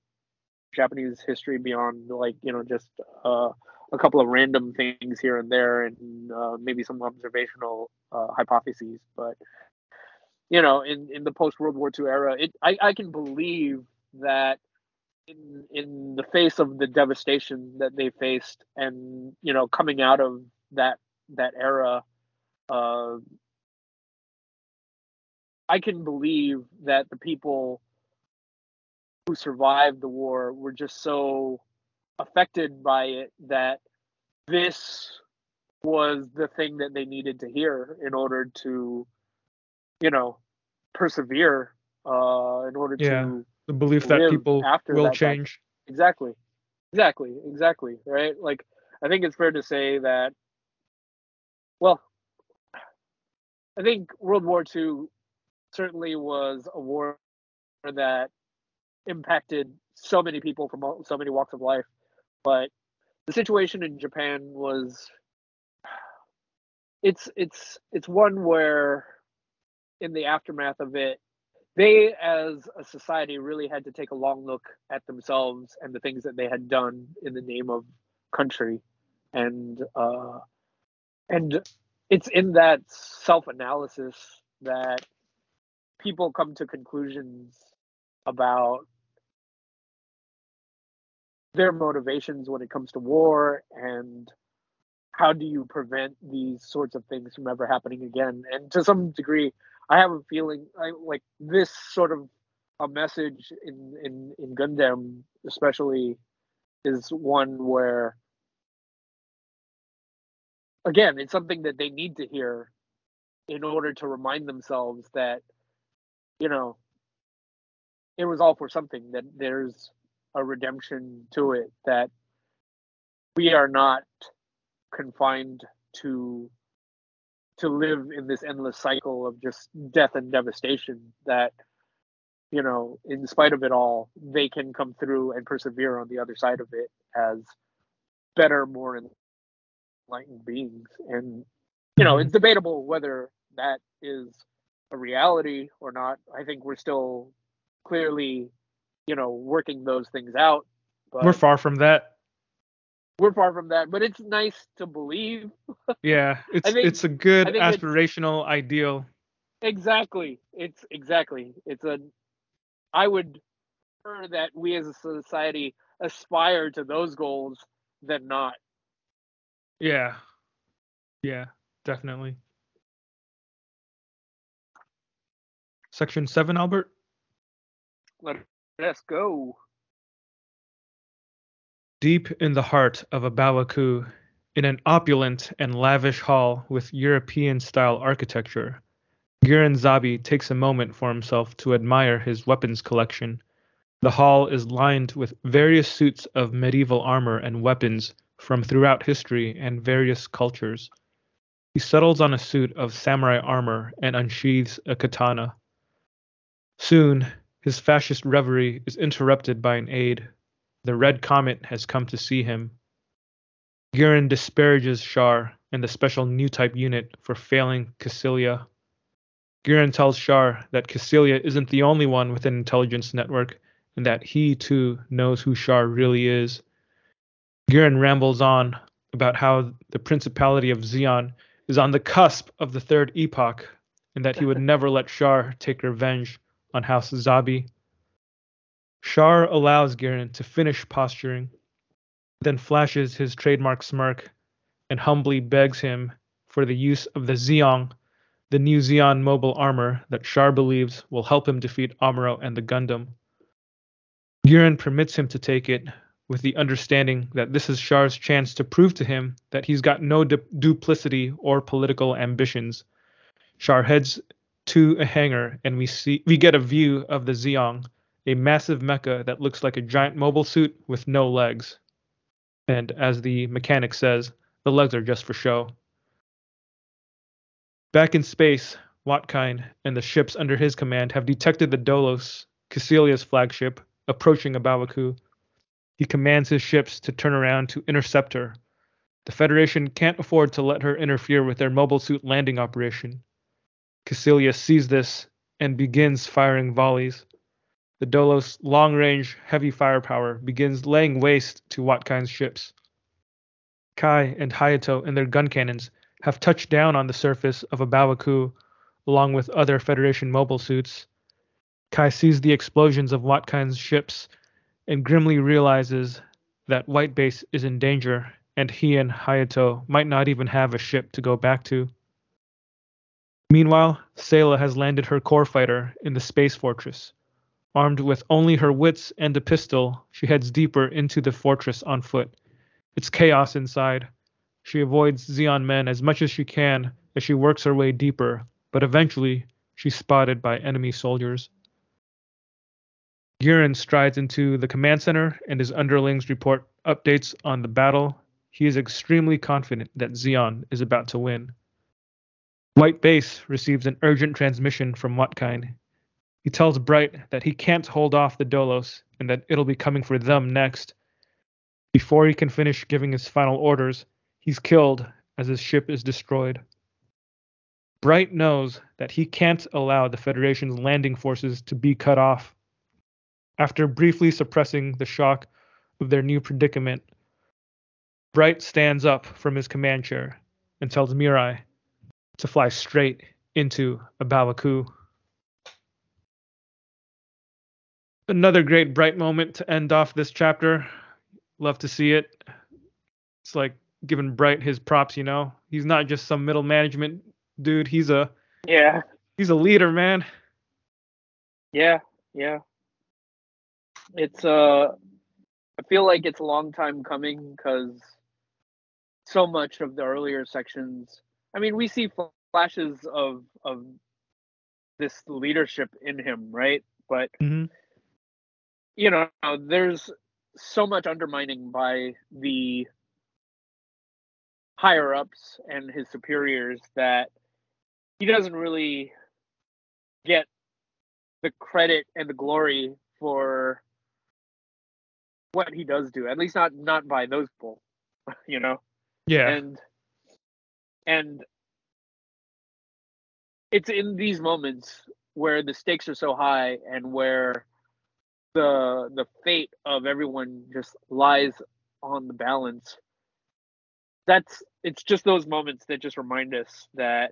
Japanese history beyond like you know just uh, a couple of random things here and there, and uh, maybe some observational uh, hypotheses. But you know, in in the post World War II era, it I, I can believe that in in the face of the devastation that they faced, and you know, coming out of that that era. Uh, I can believe that the people who survived the war were just so affected by it that this was the thing that they needed to hear in order to, you know, persevere. Uh, in order yeah, to the belief that people will change. Time. Exactly, exactly, exactly. Right. Like I think it's fair to say that. Well, I think World War II certainly was a war that impacted so many people from all, so many walks of life. But the situation in Japan was it's it's it's one where in the aftermath of it they as a society really had to take a long look at themselves and the things that they had done in the name of country. And uh and it's in that self-analysis that people come to conclusions about their motivations when it comes to war and how do you prevent these sorts of things from ever happening again? And to some degree i have a feeling I, like this sort of a message in in in gundam especially is one where again it's something that they need to hear in order to remind themselves that you know, it was all for something that there's a redemption to it that we are not confined to to live in this endless cycle of just death and devastation that you know in spite of it all they can come through and persevere on the other side of it as better more enlightened beings and you know it's debatable whether that is a reality or not. I think we're still clearly, you know, working those things out. But, we're far from that. we're far from that, but it's nice to believe. <laughs> Yeah, it's think- it's a good I think it's- aspirational ideal. Exactly. It's exactly. It's a. I would prefer that we as a society aspire to those goals than not. Yeah. Yeah, definitely. Section 7, Albert? Us go. Deep in the heart of A Baoa Qu, in an opulent and lavish hall with European style architecture, Gihren Zabi takes a moment for himself to admire his weapons collection. The hall is lined with various suits of medieval armor and weapons from throughout history and various cultures. He settles on a suit of samurai armor and unsheathes a katana. Soon, his fascist reverie is interrupted by an aide. The Red Comet has come to see him. Gihren disparages Char and the special new type unit for failing Kycilia. Gihren tells Char that Kycilia isn't the only one with an intelligence network and that he too knows who Char really is. Gihren rambles on about how the Principality of Zeon is on the cusp of the Third Epoch and that he would <laughs> never let Char take revenge on House Zabi. Char allows Gihren to finish posturing, then flashes his trademark smirk and humbly begs him for the use of the Zeong, the new Zeon mobile armor that Char believes will help him defeat Amuro and the Gundam. Gihren permits him to take it with the understanding that this is Char's chance to prove to him that he's got no du- duplicity or political ambitions. Char heads to a hangar and we see we get a view of the Zeong, a massive mecha that looks like a giant mobile suit with no legs. And as the mechanic says, the legs are just for show. Back in space, Watkein and the ships under his command have detected the Dolos, Kycilia's flagship, approaching A Baoa Qu. He commands his ships to turn around to intercept her. The Federation can't afford to let her interfere with their mobile suit landing operation. Kycilia sees this and begins firing volleys. The Dolos' long range, heavy firepower begins laying waste to Watkein's ships. Kai and Hayato and their Guncannons have touched down on the surface of A Baoa Qu along with other Federation mobile suits. Kai sees the explosions of Watkein's ships and grimly realizes that White Base is in danger and he and Hayato might not even have a ship to go back to. Meanwhile, Sayla has landed her core fighter in the space fortress. Armed with only her wits and a pistol, she heads deeper into the fortress on foot. It's chaos inside. She avoids Zeon men as much as she can as she works her way deeper, but eventually she's spotted by enemy soldiers. Gihren strides into the command center and his underlings report updates on the battle. He is extremely confident that Zeon is about to win. White Base receives an urgent transmission from Watkein. He tells Bright that he can't hold off the Dolos and that it'll be coming for them next. Before he can finish giving his final orders, he's killed as his ship is destroyed. Bright knows that he can't allow the Federation's landing forces to be cut off. After briefly suppressing the shock of their new predicament, Bright stands up from his command chair and tells Mirai to fly straight into A Baoa Qu. Another great Bright moment to end off this chapter. Love to see it. It's like giving Bright his props, you know. He's not just some middle management dude. He's a Yeah. he's a leader, man. Yeah. Yeah. It's uh I feel like it's a long time coming because so much of the earlier sections I mean we see flashes of of this leadership in him, right? But Mm-hmm. you know, there's so much undermining by the higher ups and his superiors that he doesn't really get the credit and the glory for what he does do. At least not not by those people, <laughs> you know. Yeah. And and it's in these moments where the stakes are so high and where the the fate of everyone just lies on the balance that's it's just those moments that just remind us that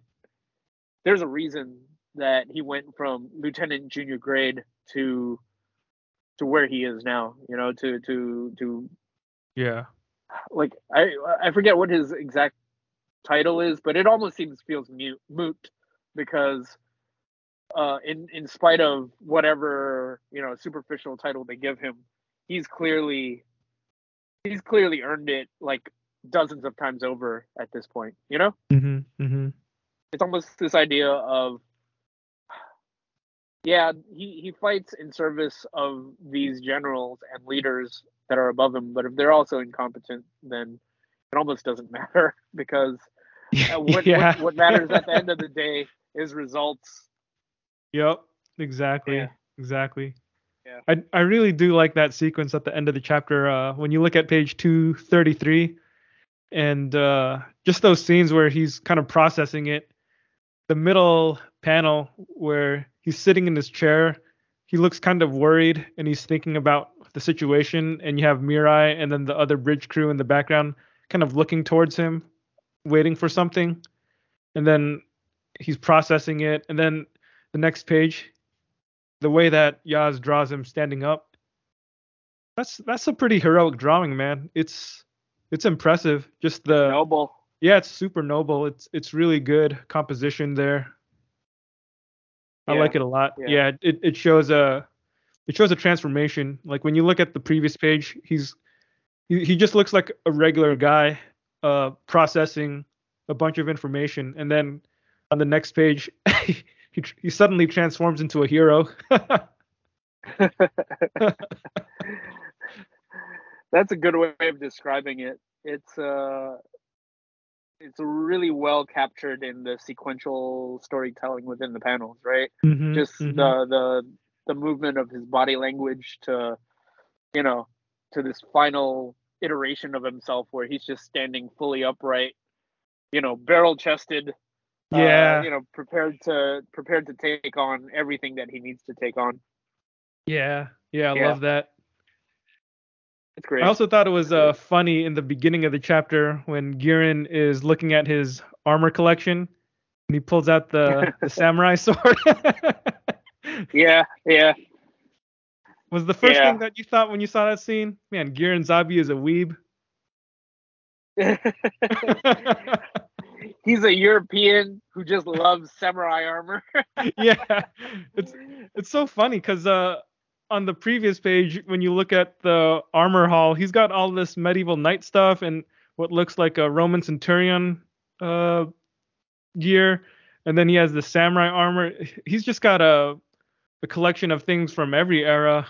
there's a reason that he went from lieutenant junior grade to to where he is now you know to to to yeah. like i i forget what his exact title is but it almost seems feels mute moot because uh in in spite of whatever you know superficial title they give him he's clearly he's clearly earned it like dozens of times over at this point you know mm-hmm, mm-hmm. it's almost this idea of yeah he, he fights in service of these generals and leaders that are above him but if they're also incompetent then it almost doesn't <laughs> matter because uh, <laughs> what, yeah. what, what matters at the end of the day is results Yep, exactly, Yeah. exactly. Yeah. I I really do like that sequence at the end of the chapter. Uh, when you look at page two thirty three, and uh, just those scenes where he's kind of processing it. The middle panel where he's sitting in his chair, he looks kind of worried and he's thinking about the situation. And you have Mirai and then the other bridge crew in the background, kind of looking towards him, waiting for something. And then he's processing it, and then the next page, the way that Yaz draws him standing up, that's that's a pretty heroic drawing, man. It's it's impressive. Just the noble yeah, it's super noble. It's it's really good composition there. I Yeah. like it a lot. Yeah. Yeah, it it shows a it shows a transformation. Like when you look at the previous page, he's he, he just looks like a regular guy uh processing a bunch of information and then on the next page <laughs> he he suddenly transforms into a hero. <laughs> That's a good way of describing it. It's uh it's really well captured in the sequential storytelling within the panels, right? Mhm, Just mhm. the the the movement of his body language to you know, to this final iteration of himself where he's just standing fully upright, you know, barrel chested, uh, yeah. you know, prepared to prepared to take on everything that he needs to take on. yeah. Yeah, I Yeah. love that. It's great. I also thought it was uh, funny in the beginning of the chapter when Gihren is looking at his armor collection and he pulls out the, <laughs> the samurai sword. <laughs> yeah, yeah. Was the first Yeah. thing that you thought when you saw that scene? Man, Gihren Zabi is a weeb. <laughs> He's a European who just loves samurai armor. <laughs> yeah, it's it's so funny because uh, on the previous page, when you look at the armor hall, he's got all this medieval knight stuff and what looks like a Roman centurion uh, gear, and then he has the samurai armor. He's just got a a collection of things from every era,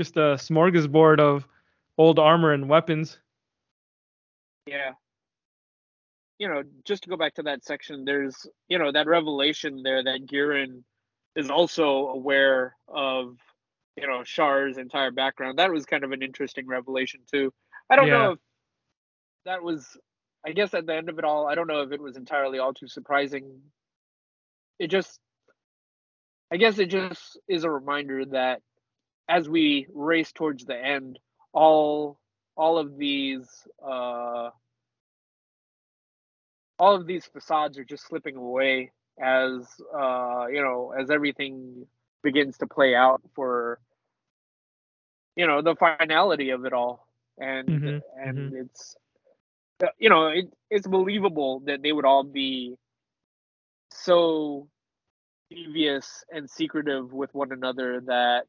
just a smorgasbord of old armor and weapons. yeah. You know, just to go back to that section, there's you know that revelation there that Gihren is also aware of you know Char's entire background. That was kind of an interesting revelation too. I don't Yeah. know if that was I guess at the end of it all, I don't know if it was entirely all too surprising. It just I guess it just is a reminder that as we race towards the end, all all of these uh all of these facades are just slipping away as uh you know as everything begins to play out for you know the finality of it all. And Mhm, and it's uh, you know it, it's believable that they would all be so devious and secretive with one another that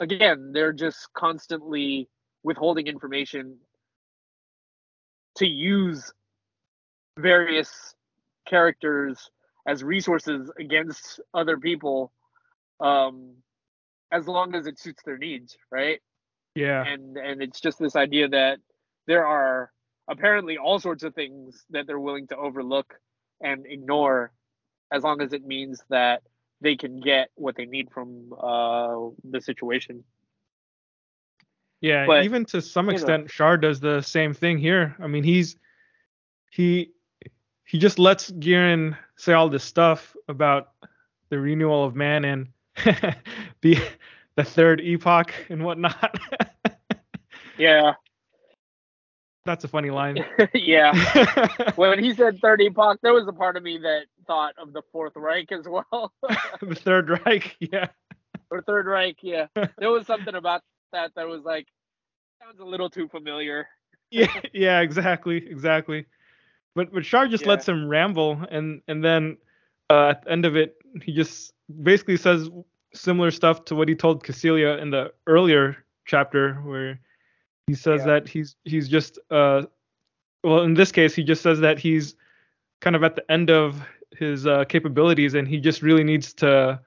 again they're just constantly withholding information to use various characters as resources against other people um as long as it suits their needs right Yeah. and and it's just this idea that there are apparently all sorts of things that they're willing to overlook and ignore as long as it means that they can get what they need from uh the situation Yeah, But, even to some know. extent, Char does the same thing here. I mean, he's he he just lets Gihren say all this stuff about the renewal of man and <laughs> the the third epoch and whatnot. <laughs> yeah That's a funny line. <laughs> yeah. when he said third epoch, there was a part of me that thought of the Fourth Reich as well. <laughs> the Third Reich, yeah. Or Third Reich, yeah. <laughs> There was something about that that was like sounds a little too familiar. <laughs> yeah, yeah, exactly, exactly. But but Char just Yeah. lets him ramble, and and then uh, at the end of it, he just basically says similar stuff to what he told Kycilia in the earlier chapter, where he says Yeah. that he's he's just uh, well, in this case, he just says that he's kind of at the end of his uh, capabilities, and he just really needs to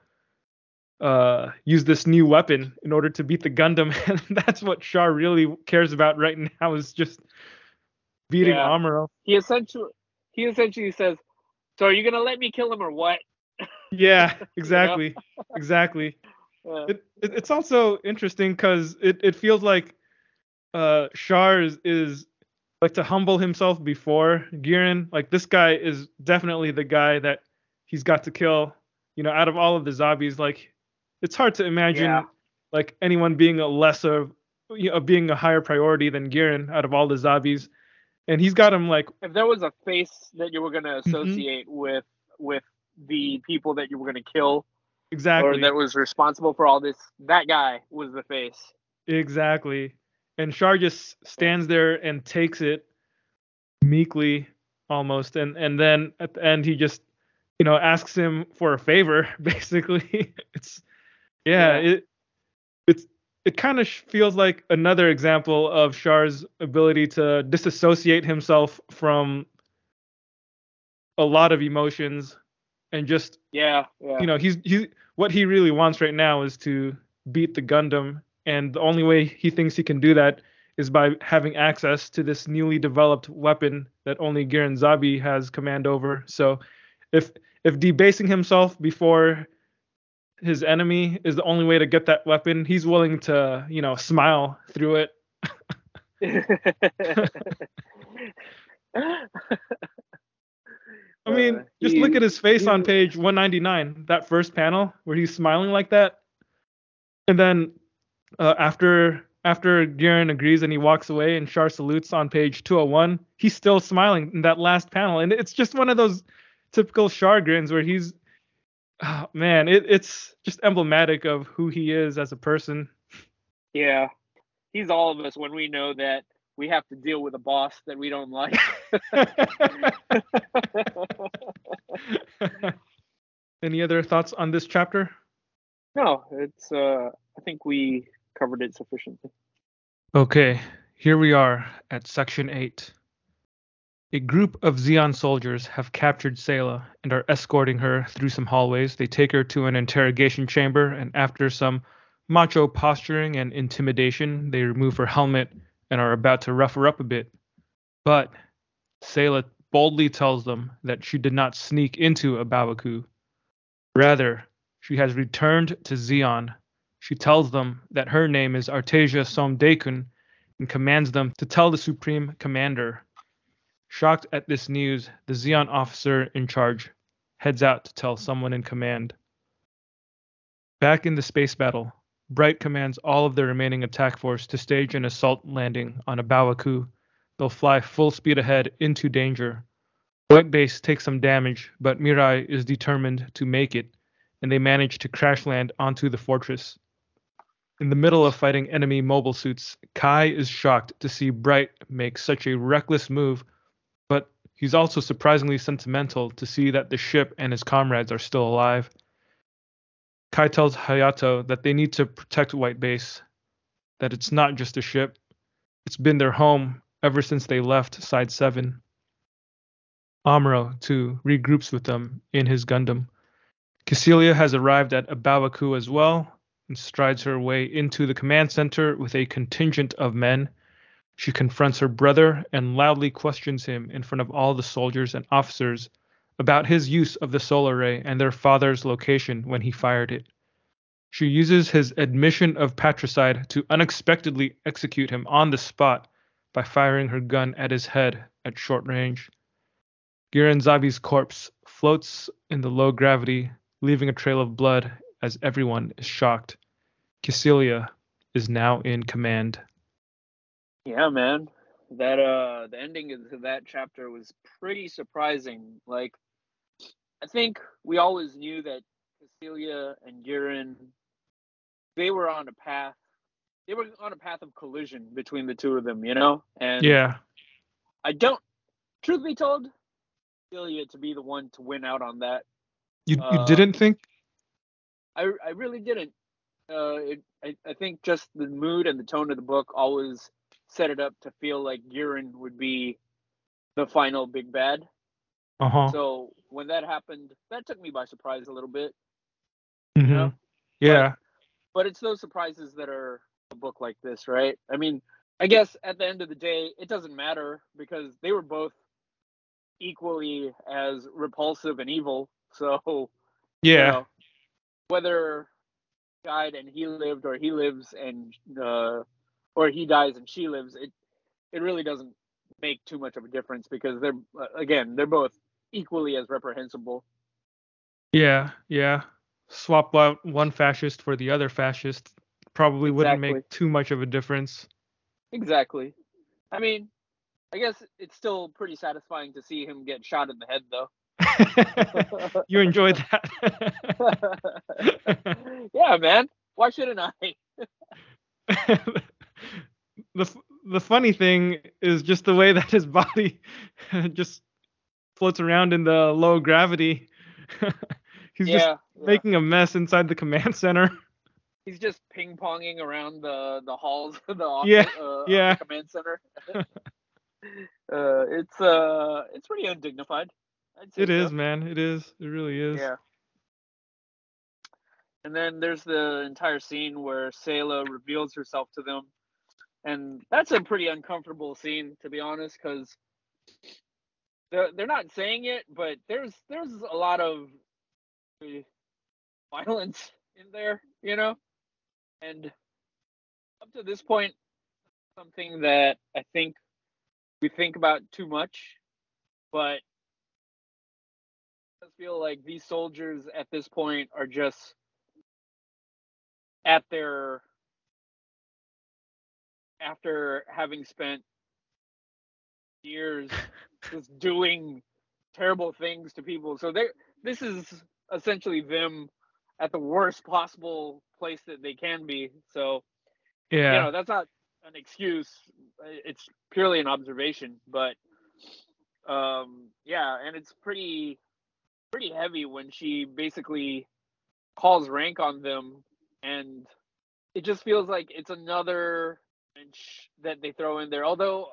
uh, use this new weapon in order to beat the Gundam, <laughs> and that's what Char really cares about right now is just beating Yeah. Amuro. He essentially he essentially says, "So are you gonna let me kill him or what?" <laughs> Yeah, exactly, exactly. <laughs> Uh, It, it it's also interesting because it, it feels like uh Char is, is like to humble himself before Gihren. Like this guy is definitely the guy that he's got to kill. You know, out of all of the Zabis, like it's hard to imagine Yeah. like anyone being a lesser, you know, being a higher priority than Gihren out of all the Zabis. And he's got him like if there was a face that you were gonna Mm-hmm. associate with with the people that you were gonna kill exactly or that was responsible for all this, that guy was the face. Exactly. And Char just stands there and takes it meekly almost and and then at the end he just you know asks him for a favor <laughs> basically. it's yeah, Yeah. it it's it kind of feels like another example of Char's ability to disassociate himself from a lot of emotions and just Yeah, yeah. you know he's he what he really wants right now is to beat the Gundam and the only way he thinks he can do that is by having access to this newly developed weapon that only Gihren Zabi has command over. So if if debasing himself before his enemy is the only way to get that weapon, he's willing to, you know, smile through it. <laughs> I mean, Uh, just look at his face on page 199, that first panel where he's smiling like that. And then uh, after after Gihren agrees and he walks away and Char salutes on page 201, he's still smiling in that last panel. And it's just one of those typical Char grins where he's oh, man, it, it's just emblematic of who he is as a person. Yeah. He's all of us when we know that we have to deal with a boss that we don't like. <laughs> Any other thoughts on this chapter? no, it's uh I think we covered it sufficiently. Okay, here we are at Section 8. A group of Zeon soldiers have captured Sayla and are escorting her through some hallways. They take her to an interrogation chamber, and after some macho posturing and intimidation, they remove her helmet and are about to rough her up a bit. But Sayla boldly tells them that she did not sneak into A Baoa Qu. Rather, she has returned to Zeon she tells them that her name is Artesia Som Deikun and commands them to tell the Supreme Commander. Shocked at this news, the Zeon officer in charge heads out to tell someone in command. Back in the space battle, Bright commands all of the remaining attack force to stage an assault landing on A Baoa Qu. They'll fly full speed ahead into danger. White Base takes some damage, but Mirai is determined to make it, and they manage to crash land onto the fortress. In the middle of fighting enemy mobile suits, Kai is shocked to see Bright make such a reckless move, but he's also surprisingly sentimental to see that the ship and his comrades are still alive. Kai tells Hayato that they need to protect White Base, that it's not just a ship, it's been their home ever since they left Side 7. Amuro, too, regroups with them in his Gundam. Kycilia has arrived at A Baoa Qu as well, and strides her way into the command center with a contingent of men. She confronts her brother and loudly questions him in front of all the soldiers and officers about his use of the solar ray and their father's location when he fired it. She uses his admission of patricide to unexpectedly execute him on the spot by firing her gun at his head at short range. Gihren Zabi's corpse floats in the low gravity, leaving a trail of blood as everyone is shocked. Kycilia is now in command. Yeah, man. that uh the ending of that chapter was pretty surprising. Like I think we always knew that Kycilia and Gihren they were on a path they were on a path of collision between the two of them, you know? And Yeah. I don't truth be told, Kycilia to be the one to win out on that. You you Uh, didn't think? I I really didn't. Uh, it, I I think just the mood and the tone of the book always set it up to feel like Gihren would be the final big bad. Uh huh. So when that happened, that took me by surprise a little bit. hmm know, Yeah. But it's those surprises that are a book like this, right? I mean, I guess at the end of the day, it doesn't matter because they were both equally as repulsive and evil. So you Yeah. know, whether he died and he lived or he lives and uh, or he dies and she lives it it really doesn't make too much of a difference because they're uh, again they're both equally as reprehensible Yeah. Yeah. Swap out one fascist for the other fascist probably wouldn't make too much of a difference. exactly i mean i guess it's still pretty satisfying to see him get shot in the head though <laughs> you enjoyed that. <laughs> yeah man why shouldn't i <laughs> the the funny thing is just the way that his body just floats around in the low gravity. He's yeah, just yeah. making a mess inside the command center. he's just ping ponging around the the halls of the office, Yeah, uh, of yeah. the command center. uh, it's uh, it's pretty undignified. It is, man. It is. It really is. Yeah. And then there's the entire scene where Sayla reveals herself to them, and that's a pretty uncomfortable scene, to be honest, because they're they're not saying it, but there's there's a lot of uh, violence in there, you know, and up to this point, something that I think we think about too much, but Feel like these soldiers at this point are just at their after having spent years <laughs> just doing terrible things to people. So they this is essentially them at the worst possible place that they can be. So Yeah. you know that's not an excuse it's purely an observation but um yeah and it's pretty pretty heavy when she basically calls rank on them and it just feels like it's another wrench that they throw in there. Although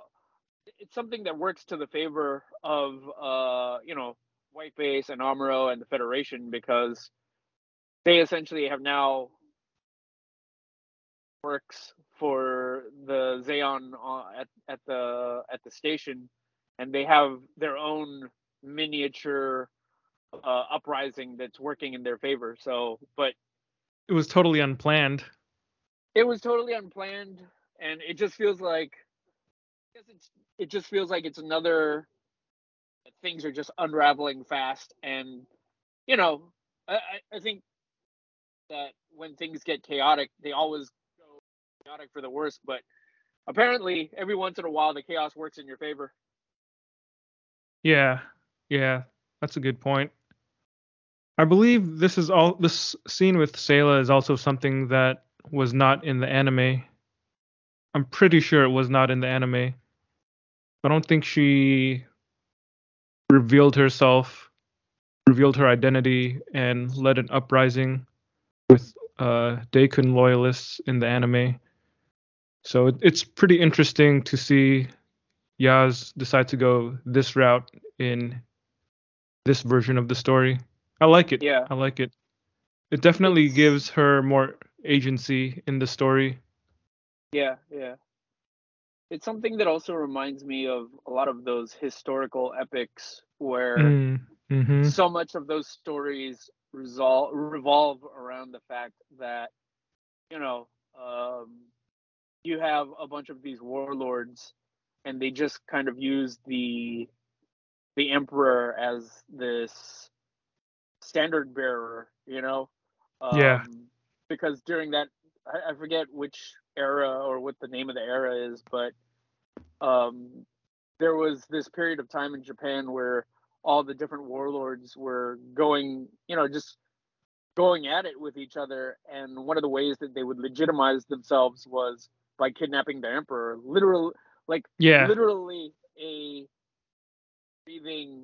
it's something that works to the favor of uh you know White Base and amuro and the federation because they essentially have now works for the Zeon uh, at at the at the station, and they have their own miniature uh, uprising that's working in their favor. So, but it was totally unplanned. it was totally unplanned, and it just feels like I guess it's it just feels like it's another things are just unraveling fast, and you know, I I, I think that when things get chaotic, they always go chaotic for the worst, but apparently every once in a while the chaos works in your favor. Yeah. Yeah. That's a good point. I believe this is all this scene with Sayla is also something that was not in the anime. I'm pretty sure it was not in the anime. I don't think she revealed herself, revealed her identity, and led an uprising with uh, Deikun loyalists in the anime. So it, it's pretty interesting to see Yaz decide to go this route in this version of the story. I like it. Yeah. I like it. It definitely It's- gives her more agency in the story. Yeah, yeah. It's something that also reminds me of a lot of those historical epics where Mm, hmm so much of those stories resolve revolve around the fact that you know um, you have a bunch of these warlords and they just kind of use the the emperor as this standard bearer you know Yeah. Um, because during that I, I forget which era or what the name of the era is but um, there was this period of time in Japan where all the different warlords were going, you know, just going at it with each other. And one of the ways that they would legitimize themselves was by kidnapping the emperor. Literal, like Yeah. literally a breathing,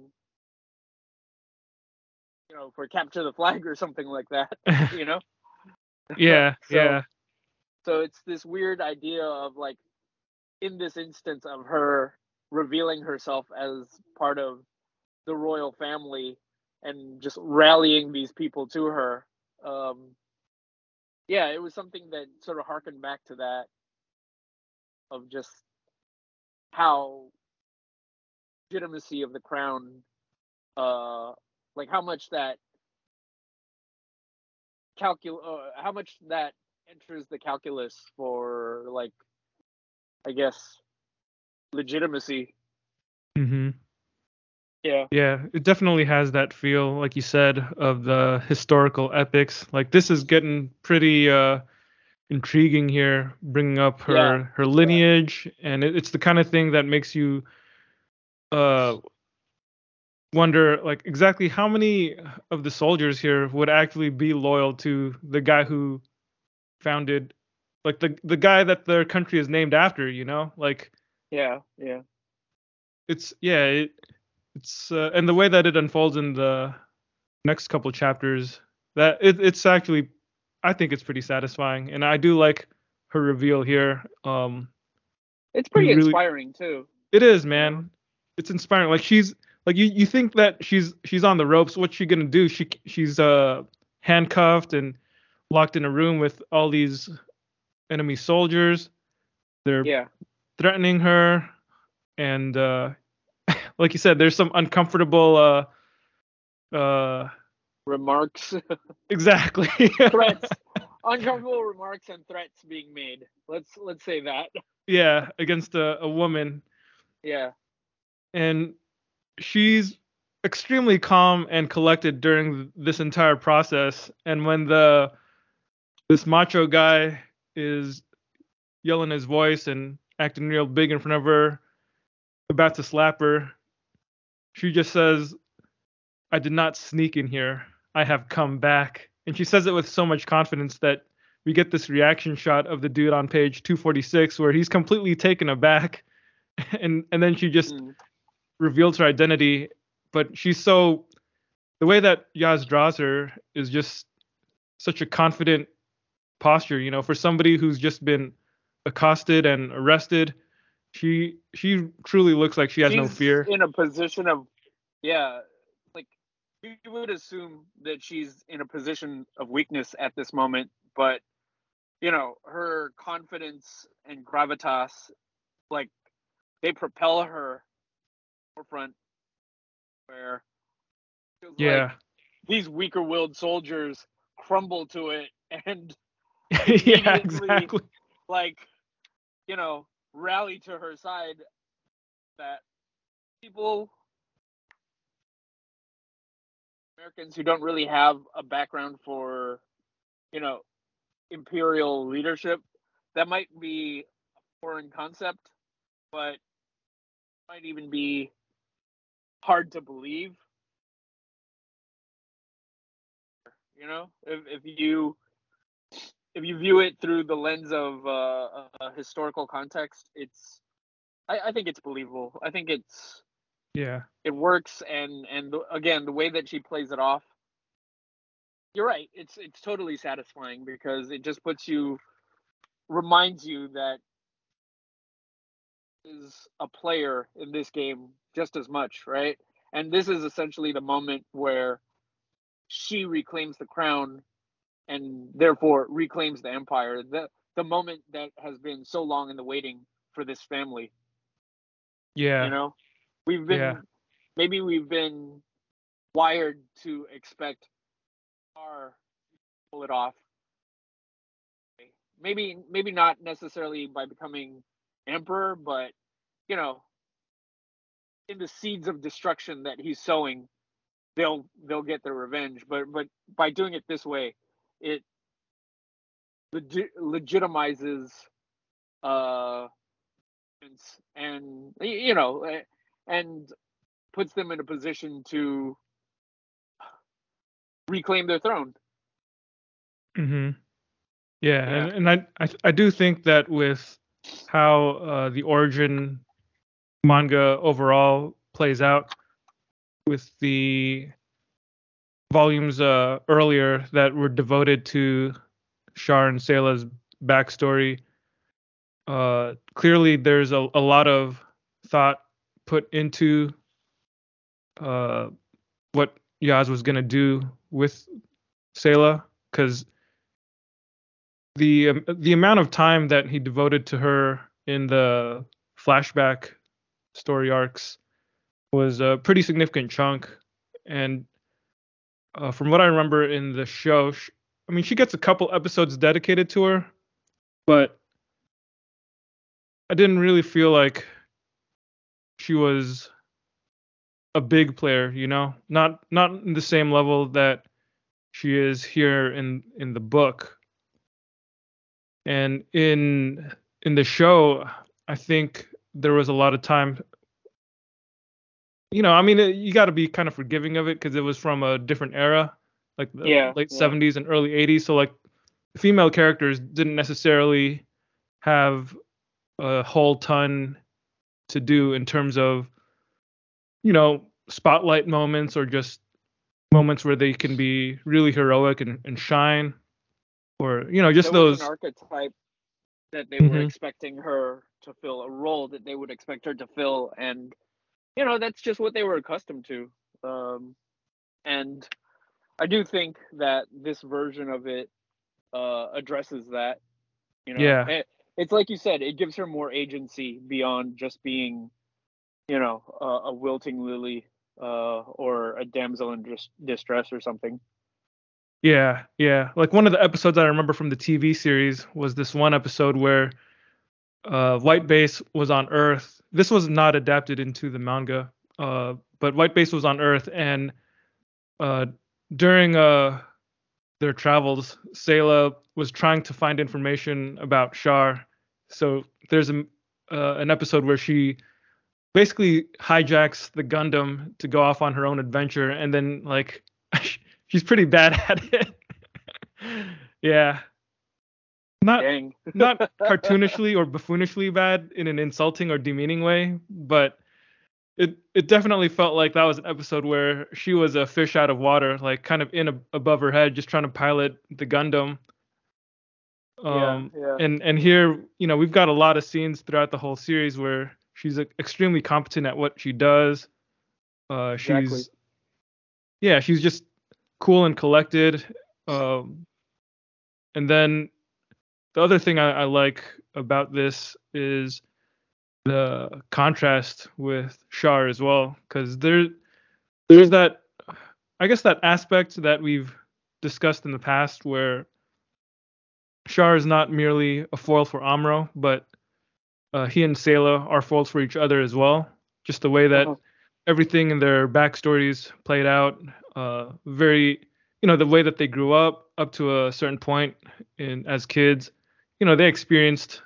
you know, for capture the flag or something like that. <laughs> You know. yeah. <laughs> So- yeah. So it's this weird idea of like, in this instance of her revealing herself as part of the royal family and just rallying these people to her. Um, yeah, it was something that sort of harkened back to that of just how legitimacy of the crown, uh, like how much that calcul, uh, how much that enters the calculus for like, I guess, legitimacy. Mm-hmm. Yeah. Yeah, it definitely has that feel, like you said, of the historical epics. Like this is getting pretty uh, intriguing here, bringing up her Yeah, her lineage, and it, it's the kind of thing that makes you uh wonder, like exactly how many of the soldiers here would actually be loyal to the guy who founded, like the the guy that their country is named after. You know, like Yeah. Yeah. it's yeah it, it's uh, and the way that it unfolds in the next couple chapters that it, it's actually i think it's pretty satisfying and i do like her reveal here um It's pretty really- inspiring too. it is man it's inspiring like she's like you you think that she's she's on the ropes what's she gonna do she she's uh handcuffed and locked in a room with all these enemy soldiers they're Yeah. threatening her and uh <laughs> like you said there's some uncomfortable uh uh Remarks, <laughs> exactly <laughs> threats, uncomfortable remarks and threats being made. Let's let's say that. yeah against a, a woman Yeah. and she's extremely calm and collected during this entire process. And when the this macho guy is yelling his voice and acting real big in front of her about to slap her she just says i did not sneak in here. I have come back. And she says it with so much confidence that we get this reaction shot of the dude on page 246 where he's completely taken aback. <laughs> And and then she just Mm. Reveals her identity, but she's so the way that Yaz draws her is just such a confident posture, you know, for somebody who's just been accosted and arrested. She she truly looks like she has no fear. In a position of, yeah, like you would assume that she's in a position of weakness at this moment, but you know her confidence and gravitas, like they propel her forefront, where feels like Yeah. these weaker-willed soldiers crumble to it and <laughs> yeah, exactly. like you know rally to her side that people Americans who don't really have a background for you know imperial leadership that might be a foreign concept but might even be hard to believe you know if if you if you view it through the lens of uh, a historical context, it's I, I think it's believable. I think it's Yeah. it works, and and again the way that she plays it off, you're right. It's it's totally satisfying because it just puts you reminds you that is a player in this game just as much, right? And this is essentially the moment where she reclaims the crown and therefore reclaims the empire. The the moment that has been so long in the waiting for this family. Yeah. You know, we've been Yeah. maybe we've been wired to expect our pull it off. Maybe maybe not necessarily by becoming emperor, but you know, in the seeds of destruction that he's sowing, they'll they'll get their revenge. But but by doing it this way, it legi- legitimizes uh and you know, and puts them in a position to reclaim their throne. Mm-hmm. Yeah, yeah. And, and I, I I do think that with how uh, the origin manga overall plays out, with the volumes uh, earlier that were devoted to Char and Sayla's backstory, uh, clearly there's a, a lot of thought put into uh, what Yaz was gonna do with Sayla, because the um, the amount of time that he devoted to her in the flashback story arcs was a pretty significant chunk. And uh, from what i remember in the show she, i mean she gets a couple episodes dedicated to her but i didn't really feel like she was a big player you know? Not not in the same level that she is here in in the book and in in the show, I think there was a lot of time. You know, I mean, you got to be kind of forgiving of it because it was from a different era, like the yeah, late yeah. 70s and early 80s. So like, female characters didn't necessarily have a whole ton to do in terms of, you know, spotlight moments or just moments where they can be really heroic and, and shine or you know just those archetype that they mm-hmm. were expecting her to fill a role that they would expect her to fill and you know that's just what they were accustomed to. Um, and i do think that this version of it uh, addresses that you know? Yeah. It, it's like you said it gives her more agency beyond just being you know a, a wilting lily uh, or a damsel in distress or something yeah, yeah. Like one of the episodes I remember from the TV series was this one episode where uh, White Base was on Earth. This was not adapted into the manga, uh, but White Base was on Earth, and uh, during uh, their travels, Sayla was trying to find information about Char. So there's a, uh, an episode where she basically hijacks the Gundam to go off on her own adventure, and then like <laughs> she's pretty bad <laughs> at it. yeah. Not <laughs> not cartoonishly or buffoonishly bad in an insulting or demeaning way, but it it definitely felt like that was an episode where she was a fish out of water, like kind of in a, above her head, just trying to pilot the Gundam. Um, yeah, yeah. and and here, you know, we've got a lot of scenes throughout the whole series where she's extremely competent at what she does. Uh, she's exactly. yeah, she's just cool and collected. Um, and then the other thing I, I like about this is the contrast with Char as well, because there there's that I guess that aspect that we've discussed in the past where Char is not merely a foil for Amuro, but uh, he and Sayla are foils for each other as well. Just the way that uh-huh. everything in their backstories played out, uh, very you know the way that they grew up up to a certain point in as kids you know they experienced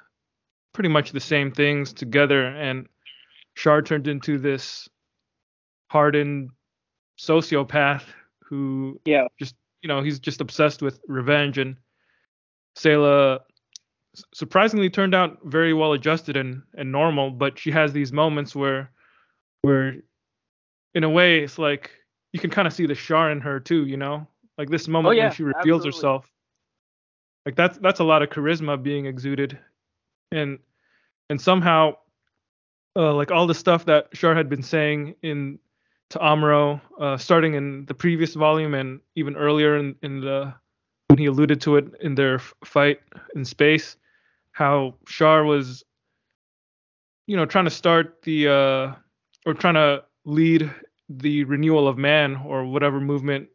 pretty much the same things together. And Char turned into this hardened sociopath who yeah. just you know he's just obsessed with revenge. And Sayla surprisingly turned out very well adjusted and and normal but she has these moments where where in a way it's like you can kind of see the Char in her too, you know? Like this moment oh, yeah, when she reveals absolutely. herself. Like that's that's a lot of charisma being exuded. And and somehow uh, like all the stuff that Char had been saying in to Amuro, uh, starting in the previous volume and even earlier in, in the when he alluded to it in their f- fight in space, how Char was, you know, trying to start the uh, or trying to lead the renewal of man or whatever movement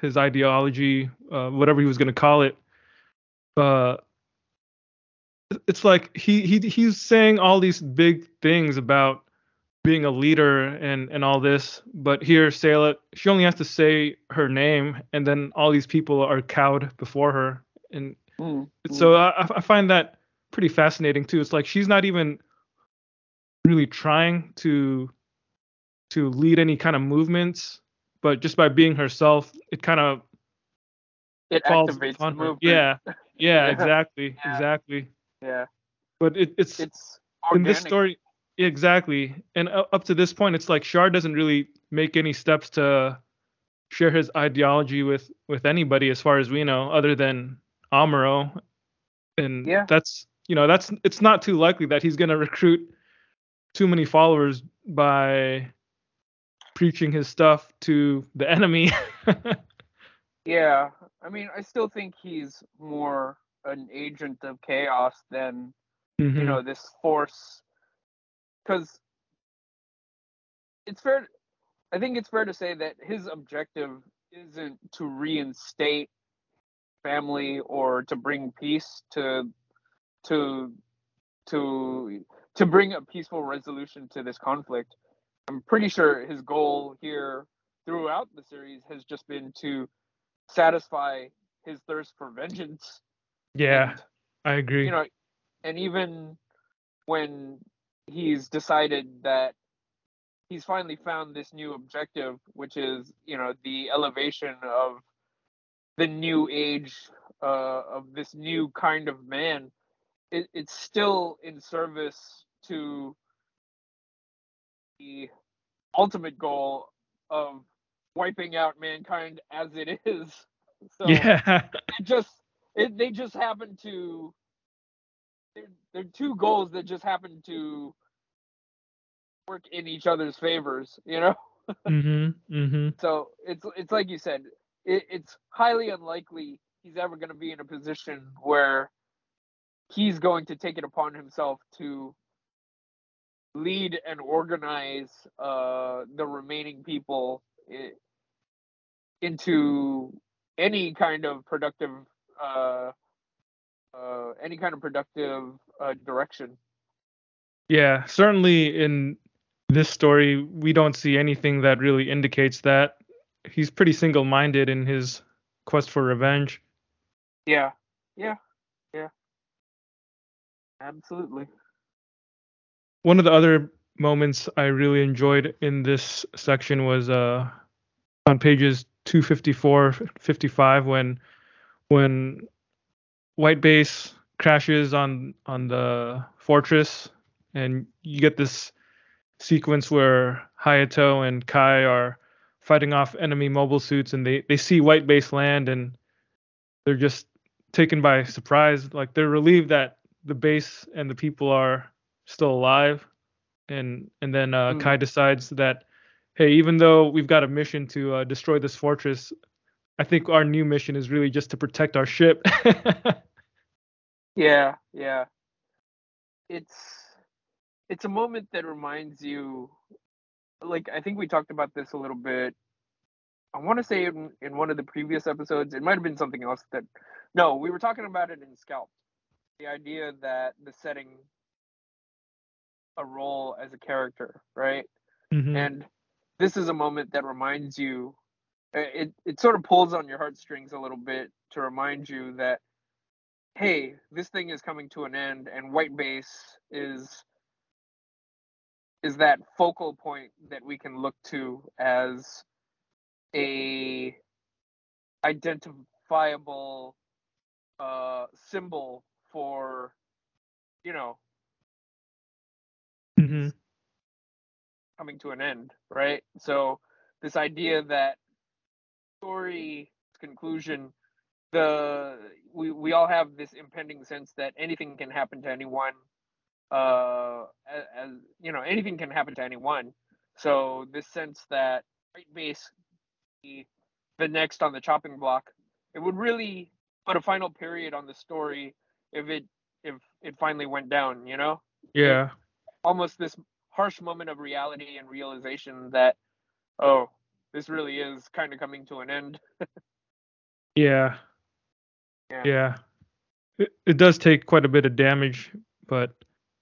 his ideology, uh, whatever he was going to call it. Uh, it's like he he he's saying all these big things about being a leader and and all this, but here Sayla, she only has to say her name, and then all these people are cowed before her, and mm, so I, I find that pretty fascinating too. It's like she's not even really trying to to lead any kind of movements, but just by being herself, it kind of It falls activates upon her. movement. Yeah, <laughs> yeah, Yeah. exactly, Yeah. exactly. Yeah. But it, it's It's in this story exactly and up to this point it's like Char doesn't really make any steps to share his ideology with with anybody as far as we know other than amuro and Yeah. that's you know that's it's not too likely that he's going to recruit too many followers by preaching his stuff to the <laughs> enemy Yeah. I mean, I still think he's more an agent of chaos than you Mhm. know this force because it's fair i think it's fair to say that his objective isn't to reinstate family or to bring peace to to to to bring a peaceful resolution to this conflict i'm pretty sure his goal here throughout the series has just been to satisfy his thirst for vengeance. Yeah and i agree. you know, and even when he's decided that he's finally found this new objective, which is, you know, the elevation of the new age uh, of this new kind of man, it, it's still in service to the ultimate goal of wiping out mankind as it is. So <laughs> yeah. it just it, they just happen to they're, they're two goals that just happen to work in each other's favors you know? <laughs> Mhm mhm so it's it's like you said it, it's highly unlikely he's ever going to be in a position where he's going to take it upon himself to lead and organize uh, the remaining people i- into any kind of productive uh, uh, any kind of productive uh, direction. Yeah, certainly in this story, we don't see anything that really indicates that. He's pretty single minded in his quest for revenge. Yeah, yeah, yeah. Absolutely. One of the other moments I really enjoyed in this section was uh, on pages 254 55 when when white base crashes on on the fortress and you get this sequence where Hayato and Kai are fighting off enemy mobile suits and they they see white base land and they're just taken by surprise. Like they're relieved that the base and the people are still alive and and then uh, Mm. Kai decides that hey even though we've got a mission to uh, destroy this fortress I think our new mission is really just to protect our ship. <laughs> Yeah, yeah. It's it's a moment that reminds you like I think we talked about this a little bit. I want to say in, in one of the previous episodes, it might have been something else that no, we were talking about it in Scalp. The idea that the setting a role as a character, right? Mhm. and this is a moment that reminds you uh, it, it sort of pulls on your heartstrings a little bit to remind you that hey this thing is coming to an end and white base is is that focal point that we can look to as a identifiable uh symbol for you know Mhm. coming to an end, right? So this idea that story conclusion, the we we all have this impending sense that anything can happen to anyone, uh, as, as you know, anything can happen to anyone. So this sense that White Base be the next on the chopping block, it would really put a final period on the story if it if it finally went down, you know? Yeah. Almost this harsh moment of reality and realization that oh this really is kind of coming to an end <laughs> Yeah. Yeah. Yeah. It, it does take quite a bit of damage, but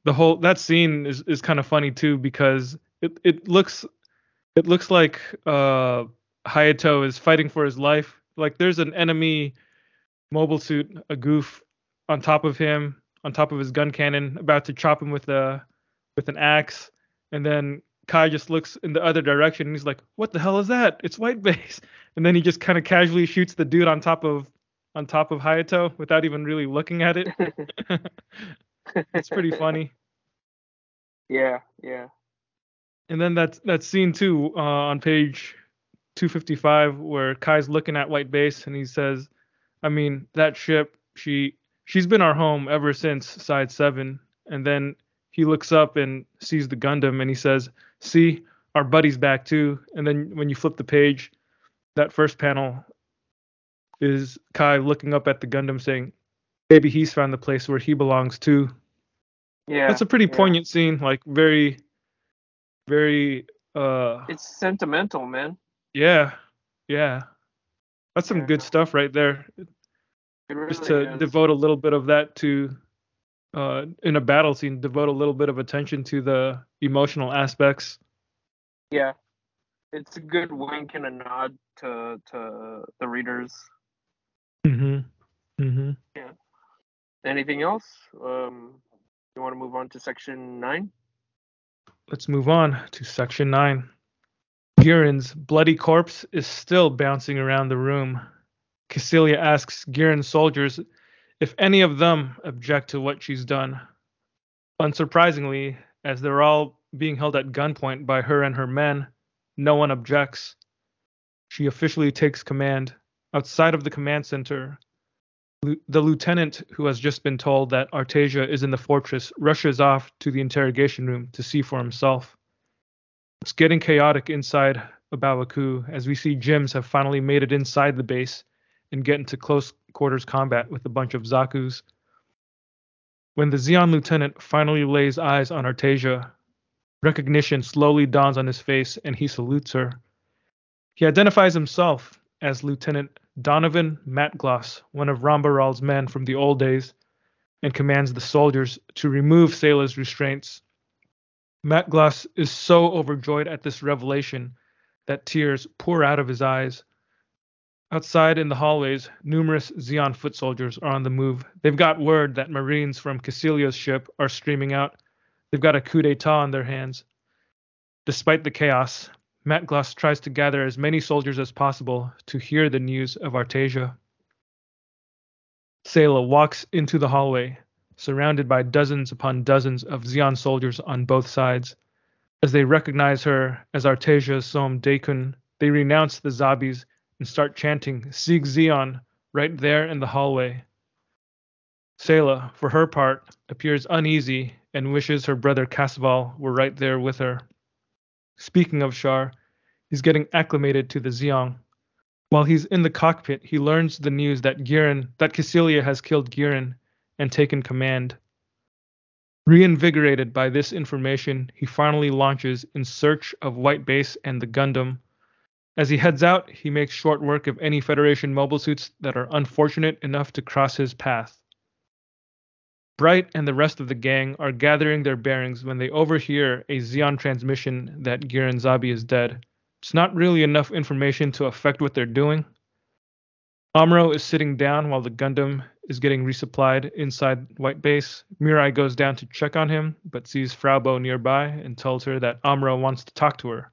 the whole that scene is is kind of funny too because it it looks it looks like uh Hayato is fighting for his life. Like there's an enemy mobile suit, a Gouf on top of him, on top of his Guncannon, about to chop him with a with an axe. and then Kai just looks in the other direction and he's like, "What the hell is that? It's white base." <laughs> And then he just kind of casually shoots the dude on top of on top of Hayato without even really looking at it. <laughs> it's pretty funny. Yeah, yeah. And then that that scene too uh, on page 255 where Kai's looking at white base and he says, "I mean, that ship, she she's been our home ever since side 7." And then he looks up and sees the Gundam and he says, "See, our buddy's back too." And then when you flip the page, that first panel is Kai looking up at the Gundam saying, "Maybe he's found the place where he belongs too." Yeah. That's a pretty yeah. poignant scene, like very very uh It's sentimental, man. yeah. Yeah. That's some Yeah. good stuff right there. Really Just to is. devote a little bit of that to uh in a battle scene, devote a little bit of attention to the emotional aspects. Yeah. It's a good wink and a nod to to the readers. Mhm. Mhm. Yeah. Anything else? Um, you want to move on to section nine? Let's move on to section 9. Gihren's bloody corpse is still bouncing around the room. Kycilia asks Gihren's soldiers if any of them object to what she's done. Unsurprisingly, as they're all being held at gunpoint by her and her men, no one objects. She officially takes command. Outside of the command center, the lieutenant who has just been told that Artesia is in the fortress rushes off to the interrogation room to see for himself. It's getting chaotic inside A Baoa Qu as we see GMs have finally made it inside the base and get into close quarters combat with a bunch of Zakus. When the Zeon lieutenant finally lays eyes on Artesia, recognition slowly dawns on his face and he salutes her. He identifies himself as Lieutenant Donovan Matgloss, one of Ramba Ral's men from the old days, and commands the soldiers to remove Sayla's restraints. Matgloss is so overjoyed at this revelation that tears pour out of his eyes. Outside in the hallways, numerous Zeon foot soldiers are on the move. They've got word that Marines from Kycilia's ship are streaming out. They've got a coup d'etat on their hands. Despite the chaos, Matt Gloss tries to gather as many soldiers as possible to hear the news of Artesia. Sayla walks into the hallway, surrounded by dozens upon dozens of Zeon soldiers on both sides. As they recognize her as Artesia Som Deikun, they renounce the Zabis and start chanting Sieg Zeon right there in the hallway. Sayla, for her part, appears uneasy and wishes her brother Casval were right there with her. Speaking of Char, he's getting acclimated to the Zeong. While he's in the cockpit, he learns the news that Gihren, that Kycilia has killed Gihren and taken command. Reinvigorated by this information, he finally launches in search of White Base and the Gundam. As he heads out, he makes short work of any Federation mobile suits that are unfortunate enough to cross his path. Bright and the rest of the gang are gathering their bearings when they overhear a Zeon transmission that Gihren Zabi is dead. It's not really enough information to affect what they're doing. Amuro is sitting down while the Gundam is getting resupplied inside White Base. Mirai goes down to check on him, but sees Fraw Bow nearby and tells her that Amuro wants to talk to her.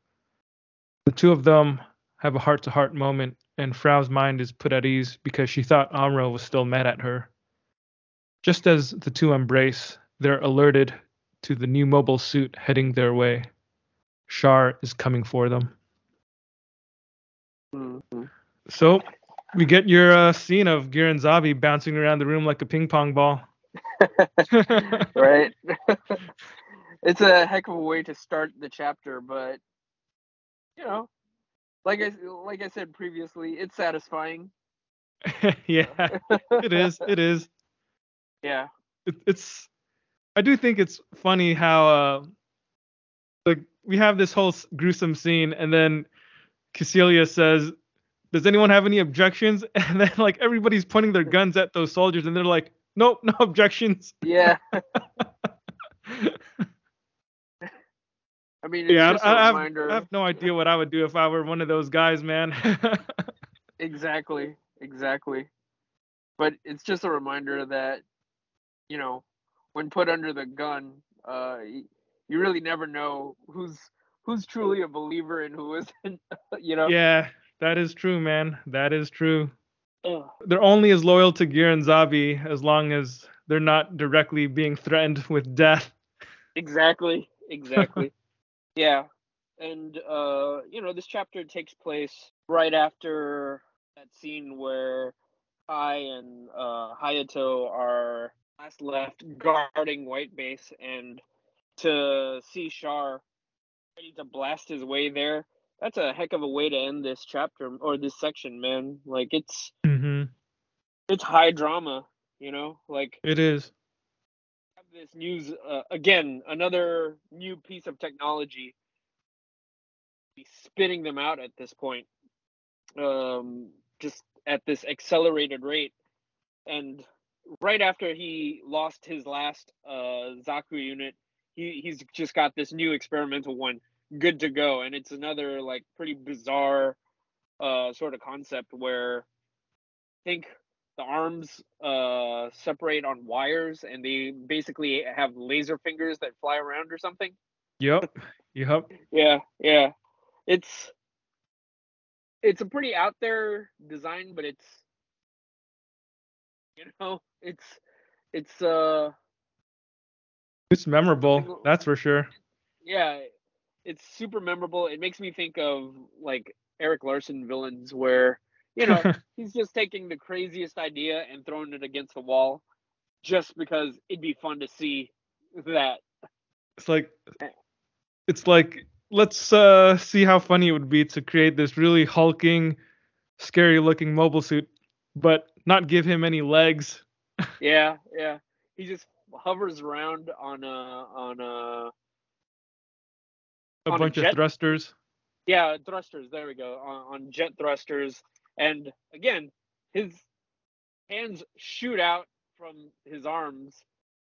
The two of them have a heart to heart moment, and Fraw's mind is put at ease because she thought Amuro was still mad at her. Just as the two embrace, they're alerted to the new mobile suit heading their way. Char is coming for them. Mhm. So we get your uh, scene of Gihren Zabi bouncing around the room like a ping pong ball. <laughs> right? <laughs> it's a heck of a way to start the chapter, but you know, like I like I said previously, it's satisfying. <laughs> yeah, it is. It is. <laughs> Yeah. It, it's. I do think it's funny how uh, like we have this whole gruesome scene, and then Kycilia says, "Does anyone have any objections?" <laughs> And then like everybody's pointing their guns at those soldiers, and they're like, "Nope, no objections." Yeah. I mean, it's yeah, just I, a I have. I have no idea what I would do if I were one of those guys, man. <laughs> Exactly, exactly. But it's just a reminder that, you know, when put under the gun, uh, you really never know who's who's truly a believer and who isn't. <laughs> you know. Yeah, that is true, man. That is true. Ugh. They're only as loyal to Gihren Zabi as long as they're not directly being threatened with death. Exactly. Exactly. <laughs> yeah. And uh, you know, this chapter takes place right after that scene where Kai and uh, Hayato are last left guarding White Base, and to see Char ready to blast his way there. That's a heck of a way to end this chapter or this section, man. Like it's Mm-hmm. it's high drama, you know. Like It is. This news uh, again, another new piece of technology. Be spitting them out at this point, um, just at this accelerated rate, and right after he lost his last uh, Zaku unit, he he's just got this new experimental one good to go, and it's another like pretty bizarre uh, sort of concept where I think the arms uh separate on wires and they basically have laser fingers that fly around or something Yep. Yep. yeah yeah it's it's a pretty out there design but it's you know it's it's uh It's memorable. That's for sure. yeah it's super memorable it makes me think of like Erik Larsen villains where you know <laughs> he's just taking the craziest idea and throwing it against the wall just because it'd be fun to see that It's like eh. it's like let's uh see how funny it would be to create this really hulking, scary looking mobile suit, but not give him any legs. <laughs> yeah yeah he just hovers around on a on a A On a bunch jet? of thrusters. yeah thrusters there we go on, on jet thrusters and again his hands shoot out from his arms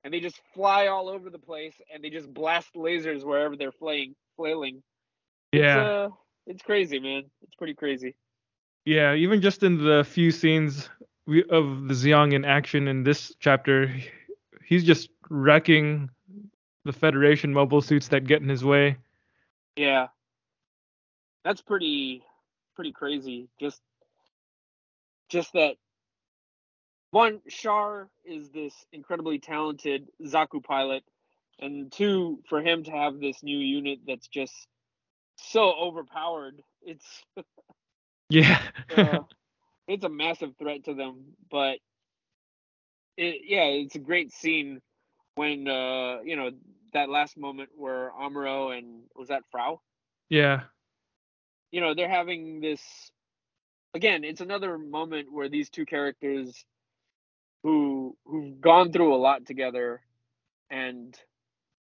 and they just fly all over the place and they just blast lasers wherever they're flaying flailing Yeah. it's, uh, it's crazy man it's pretty crazy Yeah, even just in the few scenes we, of the Zeong in action in this chapter, he's just wrecking the Federation mobile suits that get in his way. Yeah. That's pretty pretty crazy. Just just that one Char is this incredibly talented Zaku pilot and two for him to have this new unit that's just so overpowered. It's <laughs> Yeah. <laughs> uh, <laughs> it's a massive threat to them, but it yeah, it's a great scene when uh you know that last moment where Amuro and was that Fraw yeah. you know they're having this again it's another moment where these two characters who who've gone through a lot together and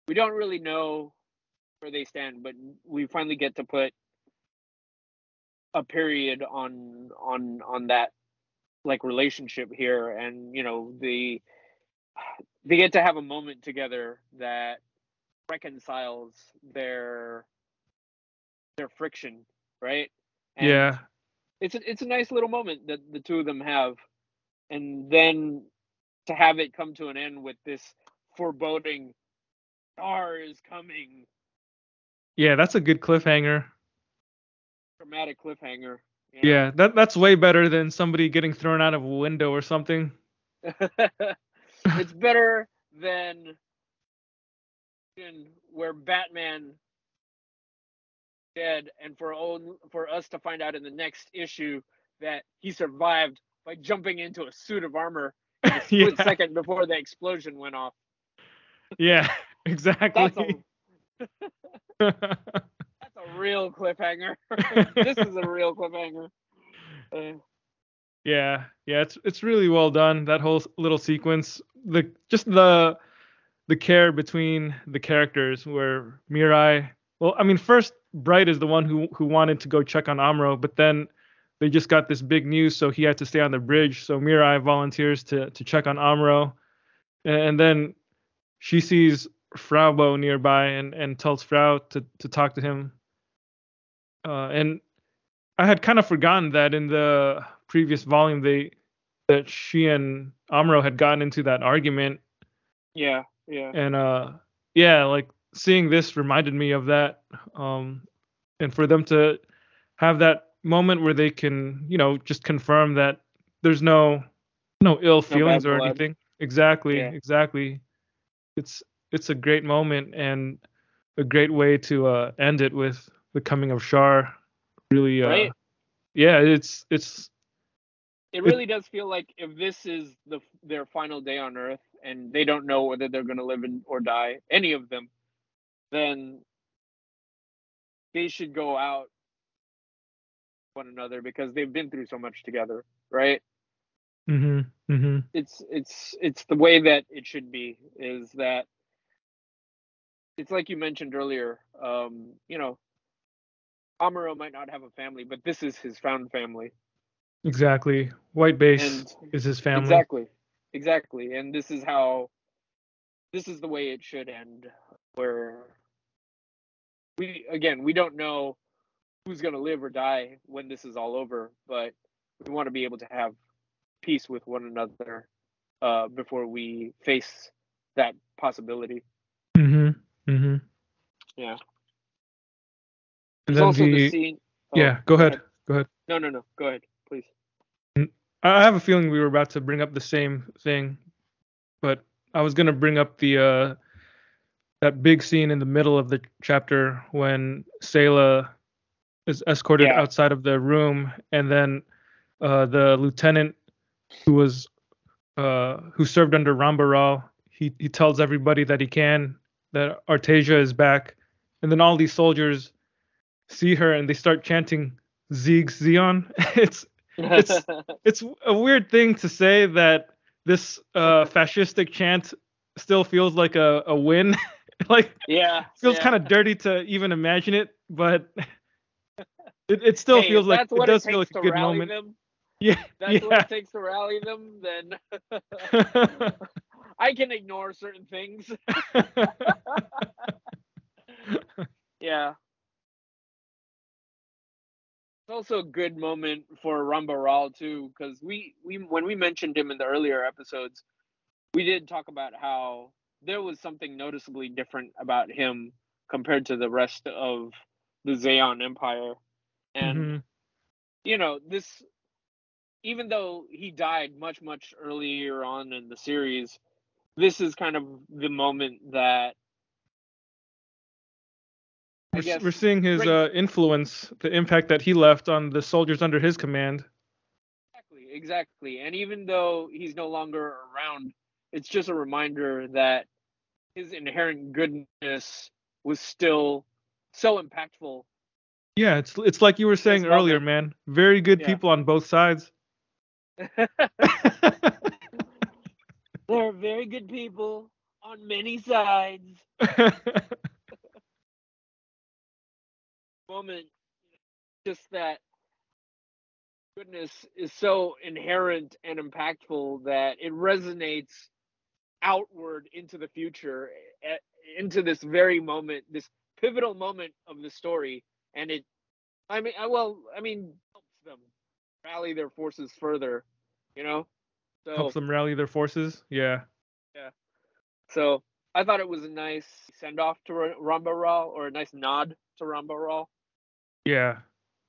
we don't really know where they stand but we finally get to put a period on on on that like relationship here and you know the they get to have a moment together that reconciles their their friction right And yeah. It's a, it's a nice little moment that the two of them have and then to have it come to an end with this foreboding Char is coming Yeah, that's a good cliffhanger. dramatic cliffhanger you know? Yeah, that that's way better than somebody getting thrown out of a window or something. <laughs> it's better than where Batman dead, and for old, for us to find out in the next issue that he survived by jumping into a suit of armor a <laughs> split Yeah. second before the explosion went off. Yeah, <laughs> exactly. That's a that's a real cliffhanger. <laughs> this is a real cliffhanger. Uh, Yeah, yeah, it's it's really well done. That whole little sequence, the just the the care between the characters, where Mirai. Well, I mean, first Bright is the one who who wanted to go check on Amuro, but then they just got this big news, so he had to stay on the bridge. So Mirai volunteers to to check on Amuro, and then she sees Fraw Bow nearby and and tells Fraw to to talk to him. Uh, and I had kind of forgotten that in the previous volume they that she and Amuro had gotten into that argument yeah, yeah, and uh yeah like seeing this reminded me of that. Um, and for them to have that moment where they can, you know, just confirm that there's no no ill feelings bad or blood. anything. Exactly, Yeah. exactly. It's it's a great moment and a great way to uh, end it with the coming of Char. Really, uh, Right. yeah, it's it's It really does feel like if this is the their final day on Earth and they don't know whether they're going to live in, or die, any of them, then they should go out one another because they've been through so much together, right? hmm hmm It's it's it's the way that it should be. Is that it's like you mentioned earlier. Um, you know, Amuro might not have a family, but this is his found family. exactly. White base And is his family. Exactly. Exactly. And this is how this is the way it should end where we again, we don't know who's going to live or die when this is all over, but we want to be able to have peace with one another uh before we face that possibility. hmm hmm Yeah. And There's also the, the scene oh, yeah, go ahead. Go ahead. No, no, no. Go ahead, please. I have a feeling we were about to bring up the same thing, but I was gonna bring up the uh that big scene in the middle of the chapter when Sayla is escorted Yeah. outside of the room, and then uh, the lieutenant who was uh, who served under Ramba Ral, he he tells everybody that he can that Artesia is back, and then all these soldiers see her and they start chanting Sieg Zeon. <laughs> it's It's- <laughs> it's a weird thing to say that this uh, fascistic chant still feels like a, a win. <laughs> <laughs> like yeah. feels yeah. kind of dirty to even imagine it, but <laughs> it, it still Hey, feels like it does it feel like a good moment. Them, <laughs> Yeah, that's what it takes to rally them, then I can ignore certain things. Yeah. It's also a good moment for Ramba Ral too, because we, we when we mentioned him in the earlier episodes, we did talk about how there was something noticeably different about him compared to the rest of the Zeon Empire. And Mhm. you know, this even though he died much, much earlier on in the series, this is kind of the moment that We're, guess we're seeing his brings- uh, influence, the impact that he left on the soldiers under his command. Exactly, exactly. And even though he's no longer around, it's just a reminder that his inherent goodness was still so impactful. Yeah, it's it's like you were saying moment. earlier, man. Very good Yeah. people on both sides. <laughs> <laughs> There are very good people on many sides. <laughs> Moment, just that goodness is so inherent and impactful that it resonates outward into the future, into this very moment, this pivotal moment of the story, and it. I mean, I- well, I mean, helps them rally their forces further, you know. So Helps them rally their forces. Yeah. Yeah. So I thought it was a nice send off to Ra- Ramba Ral or a nice nod to Ramba Ral. Yeah,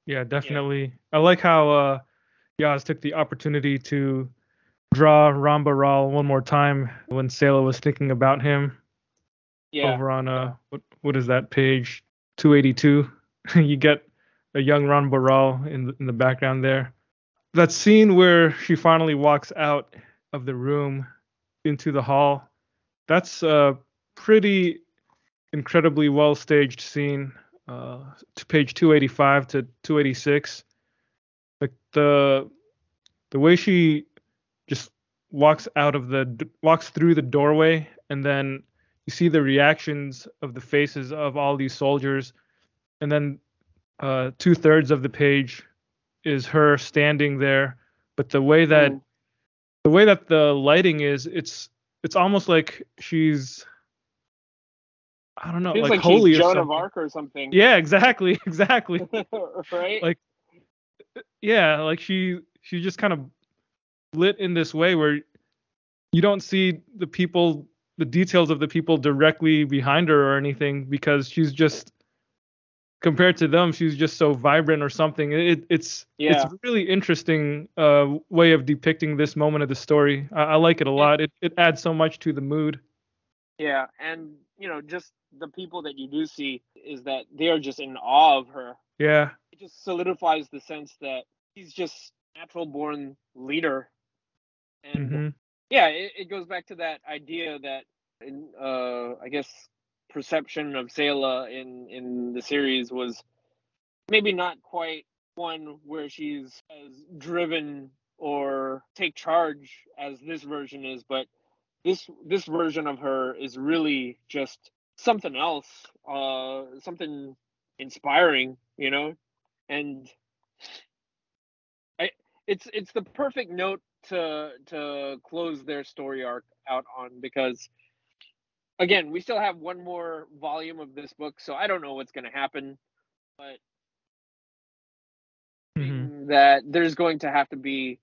yeah, definitely. I like how uh, Yaz took the opportunity to draw Ramba Ral one more time when Sayla was thinking about him Yeah. over on uh, what what is that page 282? <laughs> you get a young Ramba Ral in the, in the background there. That scene where she finally walks out of the room into the hall. That's a pretty incredibly well staged scene uh, to page 285 to 286. Like the the way she just walks out of the walks through the doorway, and then you see the reactions of the faces of all these soldiers, and then uh, two thirds of the page is her standing there, but the way that Mm. the way that the lighting is, it's it's almost like she's I don't know, Feels like, like, holy she's or Joan something. of Arc or something. Yeah, exactly, <laughs> exactly. <laughs> right? Like- yeah, like she she just kind of lit in this way where you don't see the people the details of the people directly behind her or anything because she's just compared to them she's just so vibrant or something it, it's Yeah. it's a really interesting uh, way of depicting this moment of the story i, I like it a lot it, it adds so much to the mood Yeah, and you know, just the people that you do see is that they are just in awe of her. yeah It just solidifies the sense that he's just natural born leader. And hmm yeah, it, it goes back to that idea that in, uh I guess perception of Sayla in in the series was maybe not quite one where she's as driven or take charge as this version is, but this this version of her is really just something else, uh, something inspiring, you know, and I it's it's the perfect note to to close their story arc out on because again we still have one more volume of this book so i don't know what's going to happen but hmm that there's going to have to be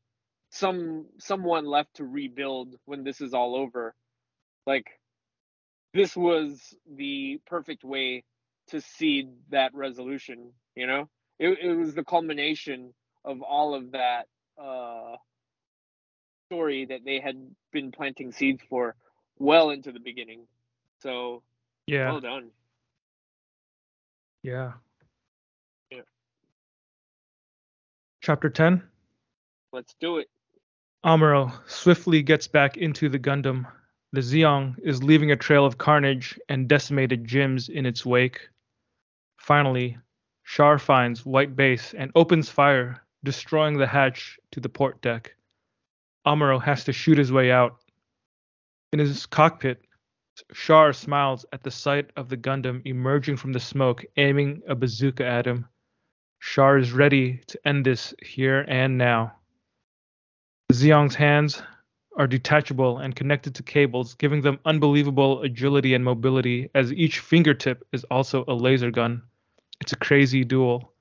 some someone left to rebuild when this is all over. Like this was the perfect way to see that resolution you know? It, it was the culmination of all of that uh story that they had been planting seeds for well into the beginning so yeah well done yeah Yeah. chapter 10 let's do it Amuro swiftly gets back into the Gundam. The Zeong is leaving a trail of carnage and decimated GMs in its wake. Finally, Char finds White Base and opens fire, destroying the hatch to the port deck. Amuro has to shoot his way out. In his cockpit, Char smiles at the sight of the Gundam emerging from the smoke, aiming a bazooka at him. Char is ready to end this here and now. Zeong's hands are detachable and connected to cables, giving them unbelievable agility and mobility, as each fingertip is also a laser gun. It's a crazy duel.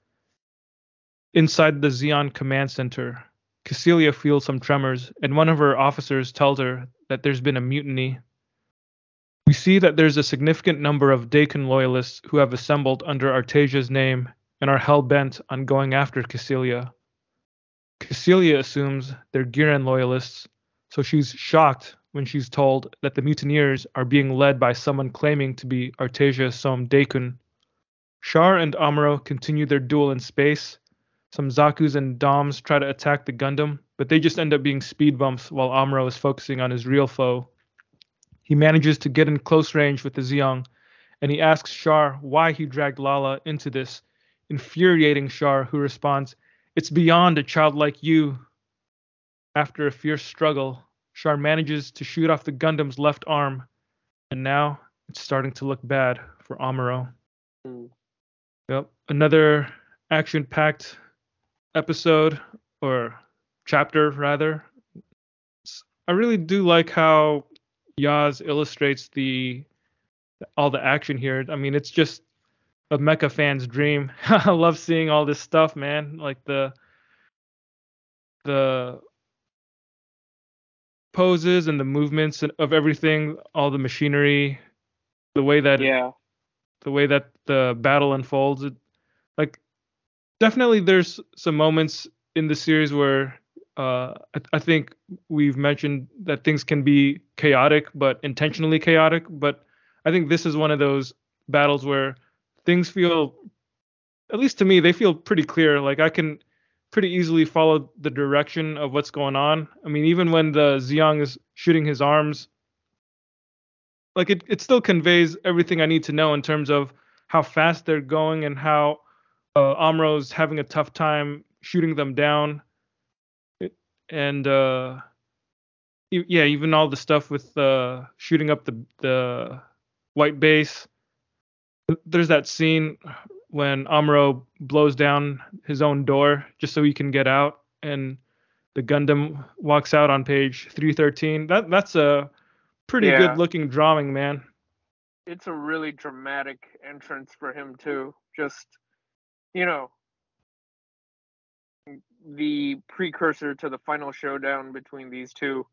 Inside the Zeon command center, Kycilia feels some tremors, and one of her officers tells her that there's been a mutiny. We see that there's a significant number of Deikun loyalists who have assembled under Artesia's name and are hell bent on going after Kycilia. Kycilia assumes they're Gihren loyalists, so she's shocked when she's told that the mutineers are being led by someone claiming to be Artesia Som Deikun. Char and Amuro continue their duel in space. Some Zakus and Doms try to attack the Gundam, but they just end up being speed bumps while Amuro is focusing on his real foe. He manages to get in close range with the Zeong, and he asks Char why he dragged Lalah into this, infuriating Char, who responds, it's beyond a child like you. After a fierce struggle, Char manages to shoot off the Gundam's left arm, and now it's starting to look bad for Amuro. Hmm. Yep, another action-packed episode or chapter rather. I really do like how Yaz illustrates the all the action here. I mean, it's just a mecha fan's dream. <laughs> I love seeing all this stuff, man. Like the the poses and the movements and- of everything, all the machinery, the way that yeah the way that the battle unfolds. It, definitely there's some moments in the series where uh, I, I think we've mentioned that things can be chaotic, but intentionally chaotic. But I think this is one of those battles where things feel, at least to me, they feel pretty clear. Like I can pretty easily follow the direction of what's going on. I mean, even when the Zeong is shooting his arms, like it, it still conveys everything I need to know in terms of how fast they're going and how uh, Amuro's having a tough time shooting them down. And uh, yeah, even all the stuff with uh, shooting up the the white base. There's that scene when Amro blows down his own door just so he can get out, and the Gundam walks out on page 313. That that's a pretty Yeah. good looking drawing, man. it's a really dramatic entrance for him too. Just you know, the precursor to the final showdown between these two.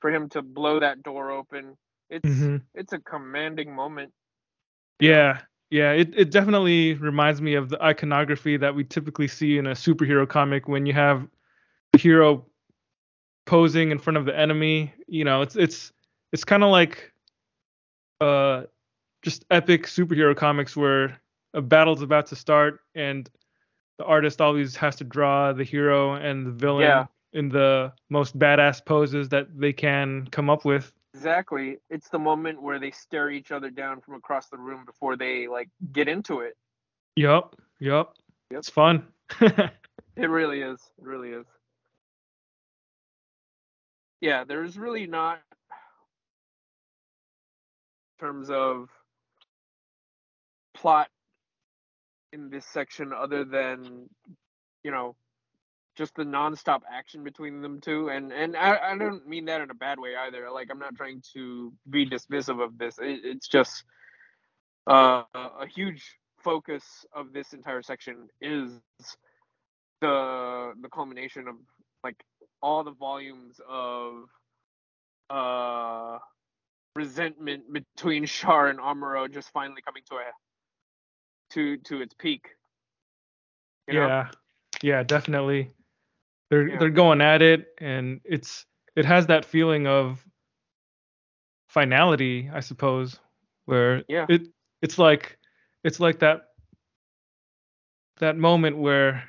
For him to blow that door open It's Mhm. it's a commanding moment. Yeah, yeah. It it definitely reminds me of the iconography that we typically see in a superhero comic when you have the hero posing in front of the enemy. You know, it's it's it's kind of like uh just epic superhero comics where a battle's about to start and the artist always has to draw the hero and the villain Yeah. in the most badass poses that they can come up with. Exactly. It's the moment where they stare each other down from across the room before they like get into it. Yup, yup. Yep. It's fun. <laughs> It really is. It really is. Yeah, there's really not in terms of plot in this section other than you know just the nonstop action between them two. And and I, I don't mean that in a bad way either. Like i'm not trying to be dismissive of this. It, it's just uh, a huge focus of this entire section is the the culmination of like all the volumes of uh resentment between <laughs> Char and Amuro just finally coming to a to to its peak. You know? yeah yeah definitely they're Yeah. they're going at it and it's it has that feeling of finality i suppose where Yeah. it it's like it's like that that moment where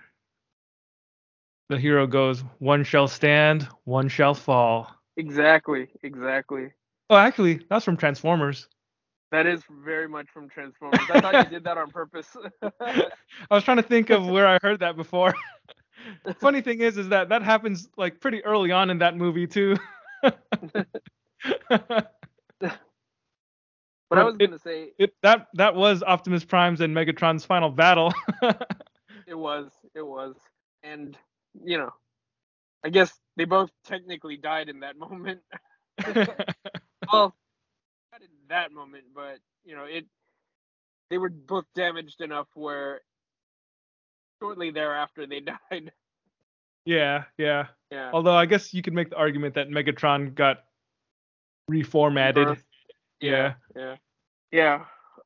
the hero goes one shall stand one shall fall Exactly, exactly. oh actually that's from transformers That is very much from Transformers. I thought you did that on purpose. <laughs> I was trying to think of <laughs> where I heard that before. <laughs> Funny thing is, is that that happens like pretty early on in that movie too. but I was It- gonna say it that that was Optimus Prime's and Megatron's final battle. it was, it was, and you know, I guess they both technically died in that moment. well, not in that moment, but you know, it. They were both damaged enough where shortly thereafter they <laughs> died. yeah, yeah. Yeah. Although I guess you could make the argument that Megatron got reformatted. Rebirth. Yeah. Yeah. Yeah.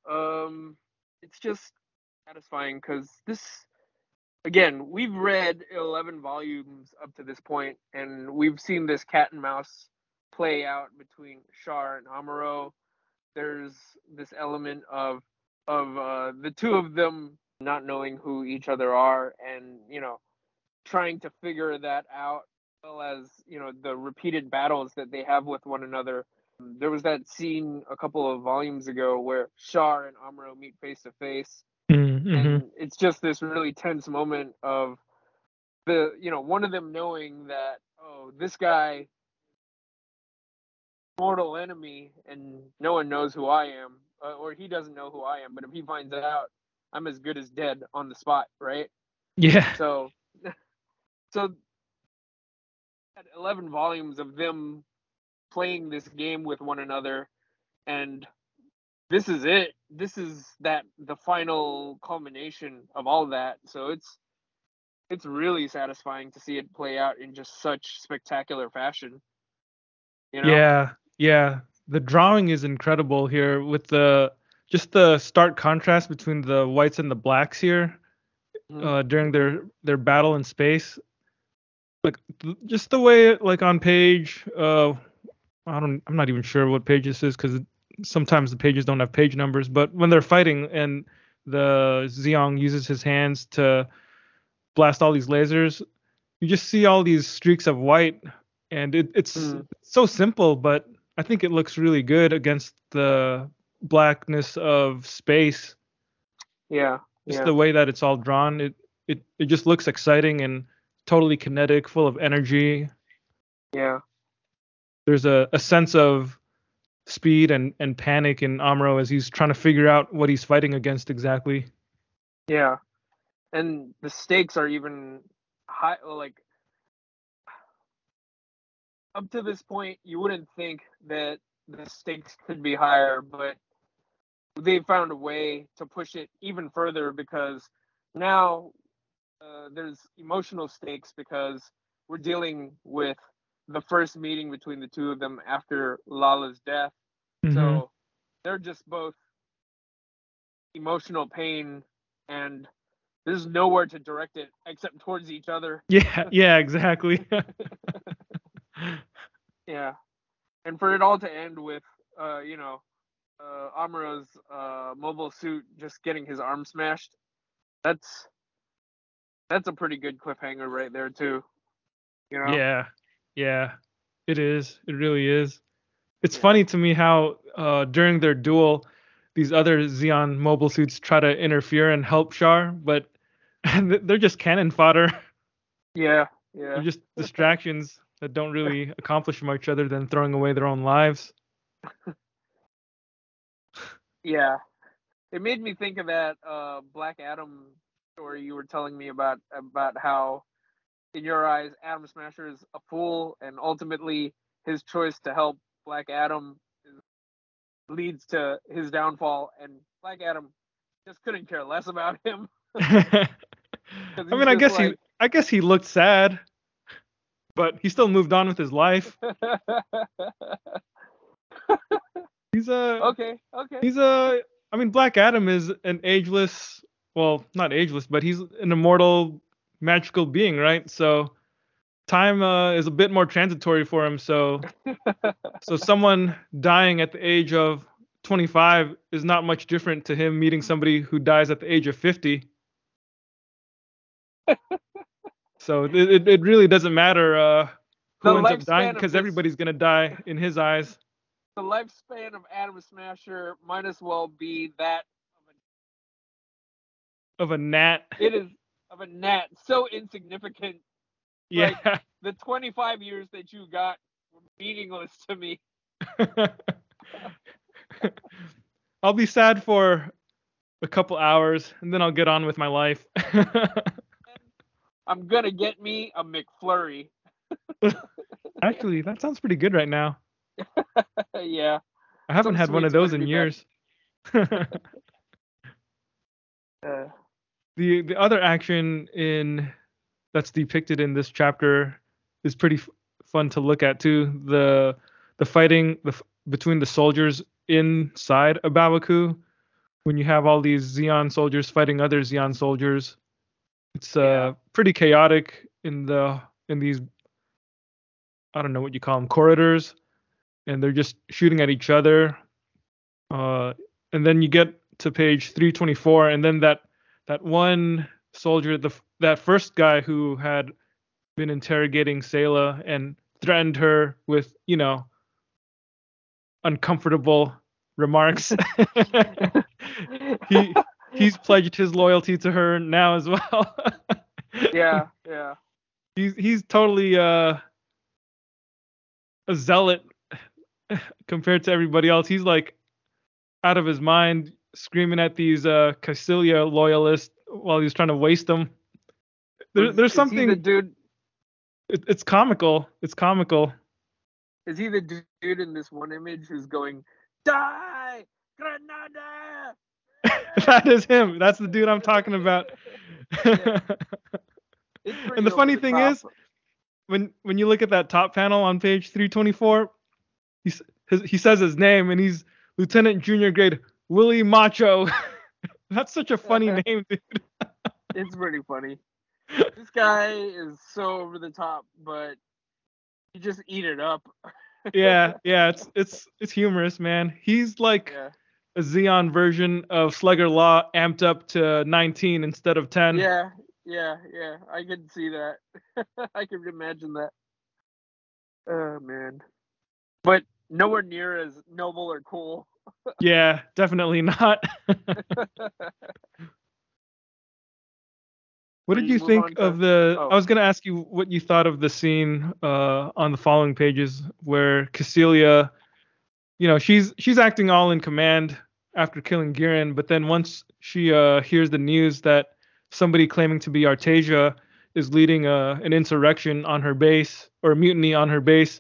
Um, it's just satisfying because this, again, we've read 11 volumes up to this point, and we've seen this cat and mouse play out between Char and Amuro. There's this element of of uh, the two of them not knowing who each other are, and you know, trying to figure that out, as well as you know the repeated battles that they have with one another there was that scene a couple of volumes ago where Char and Amuro meet face to face, Mm-hmm. and it's just this really tense moment of the you know one of them knowing that oh this guy mortal enemy and no one knows who I am uh, or he doesn't know who I am but if he finds out I'm as good as dead on the spot right Yeah. so, <laughs> so had 11 volumes of them playing this game with one another, and this is it. This is that the final culmination of all that. So it's it's really satisfying to see it play out in just such spectacular fashion. You know? Yeah, yeah. The drawing is incredible here with the just the stark contrast between the whites and the blacks here Mhm. uh, during their their battle in space. Like th- just the way like on page uh I don't I'm not even sure what page this is cuz sometimes the pages don't have page numbers, but when they're fighting and the Zeong uses his hands to blast all these lasers, you just see all these streaks of white and it, it's Mm. so simple, but I think it looks really good against the blackness of space. Yeah. Just yeah. the way that it's all drawn, it it it just looks exciting and totally kinetic, full of energy. yeah. There's a, a sense of speed and, and panic in Amuro as he's trying to figure out what he's fighting against exactly. Yeah. And the stakes are even high like up to this point you wouldn't think that the stakes could be higher, but they found a way to push it even further because now uh, there's emotional stakes because we're dealing with the first meeting between the two of them after Lalah's death Mhm. So they're just both emotional pain, and there's nowhere to direct it except towards each other. yeah, yeah, exactly. <laughs> Yeah, and for it all to end with, uh, you know, uh, Amuro's uh, mobile suit just getting his arm smashed. That's that's a pretty good cliffhanger right there too. You know. Yeah, yeah, it is. It really is. It's Yeah. funny to me how uh, during their duel, these other Zeon mobile suits try to interfere and help Char, but <laughs> they're just cannon fodder. Yeah. Yeah. They're just <laughs> distractions that don't really <laughs> accomplish much other than throwing away their own lives. Yeah. It made me think of that uh, Black Adam story you were telling me about about how in your eyes Adam Smasher is a fool and ultimately his choice to help Black Adam is, leads to his downfall and Black Adam just couldn't care less about him. <laughs> <laughs> I mean, I guess he, I guess he looked sad, but he still moved on with his life. <laughs> He's a, okay, okay. he's a, I mean, Black Adam is an ageless, well, not ageless, but he's an immortal, magical being, right? So time uh, is a bit more transitory for him. So, <laughs> so someone dying at the age of 25 is not much different to him meeting somebody who dies at the age of 50. <laughs> so it, it, really doesn't matter uh, who The ends up dying because everybody's gonna die in his eyes. the lifespan of Adam Smasher might as well be that Of a gnat. it is of a gnat so insignificant Yeah. the 25 years that you got were meaningless to me <laughs> I'll be sad for a couple hours and then I'll get on with my life. <laughs> i'm gonna get me a mcflurry <laughs> Actually, that sounds pretty good right now. <laughs> yeah I haven't Some had one of those in years. uh, the the other action in that's depicted in this chapter is pretty f- fun to look at too. The the fighting the, f- between the soldiers inside A Baoa Qu when you have all these Zeon soldiers fighting other Zeon soldiers. It's uh Yeah. pretty chaotic in the in these I don't know what you call them corridors and they're just shooting at each other. Uh and then you get to page 324 and then that that one soldier, the that first guy who had been interrogating Sayla and threatened her with, you know, uncomfortable remarks. <laughs> <laughs> he he's pledged his loyalty to her now as well. <laughs> yeah yeah he's he's totally uh a zealot compared to everybody else. He's like out of his mind screaming at these uh Kycilia loyalists while he's trying to waste them. There, there's is he something the dude it, it's comical. It's comical. is he the dude in this one image who's going die granada <laughs> that is him. That's the dude I'm talking about. <laughs> Pretty And the funny the thing top. is, when when you look at that top panel on page 324, he his, he says his name and he's Lieutenant Junior Grade Willie Macho. <laughs> That's such a funny name, dude. it's pretty funny. This guy is so over the top, but you just eat it up. Yeah, yeah, it's it's it's humorous, man. He's like Yeah. A Zeon version of Sleggar Law amped up to 19 instead of 10. Yeah, yeah, yeah. I can see that. <laughs> I can imagine that. Oh man. But nowhere near as noble or cool. <laughs> Yeah, definitely not. <laughs> What did you think to- of the? oh. I was gonna ask you what you thought of the scene uh, on the following pages where Kycilia, you know, she's she's acting all in command after killing Gihren, but then once she uh, hears the news that somebody claiming to be Artesia is leading a, an insurrection on her base or a mutiny on her base,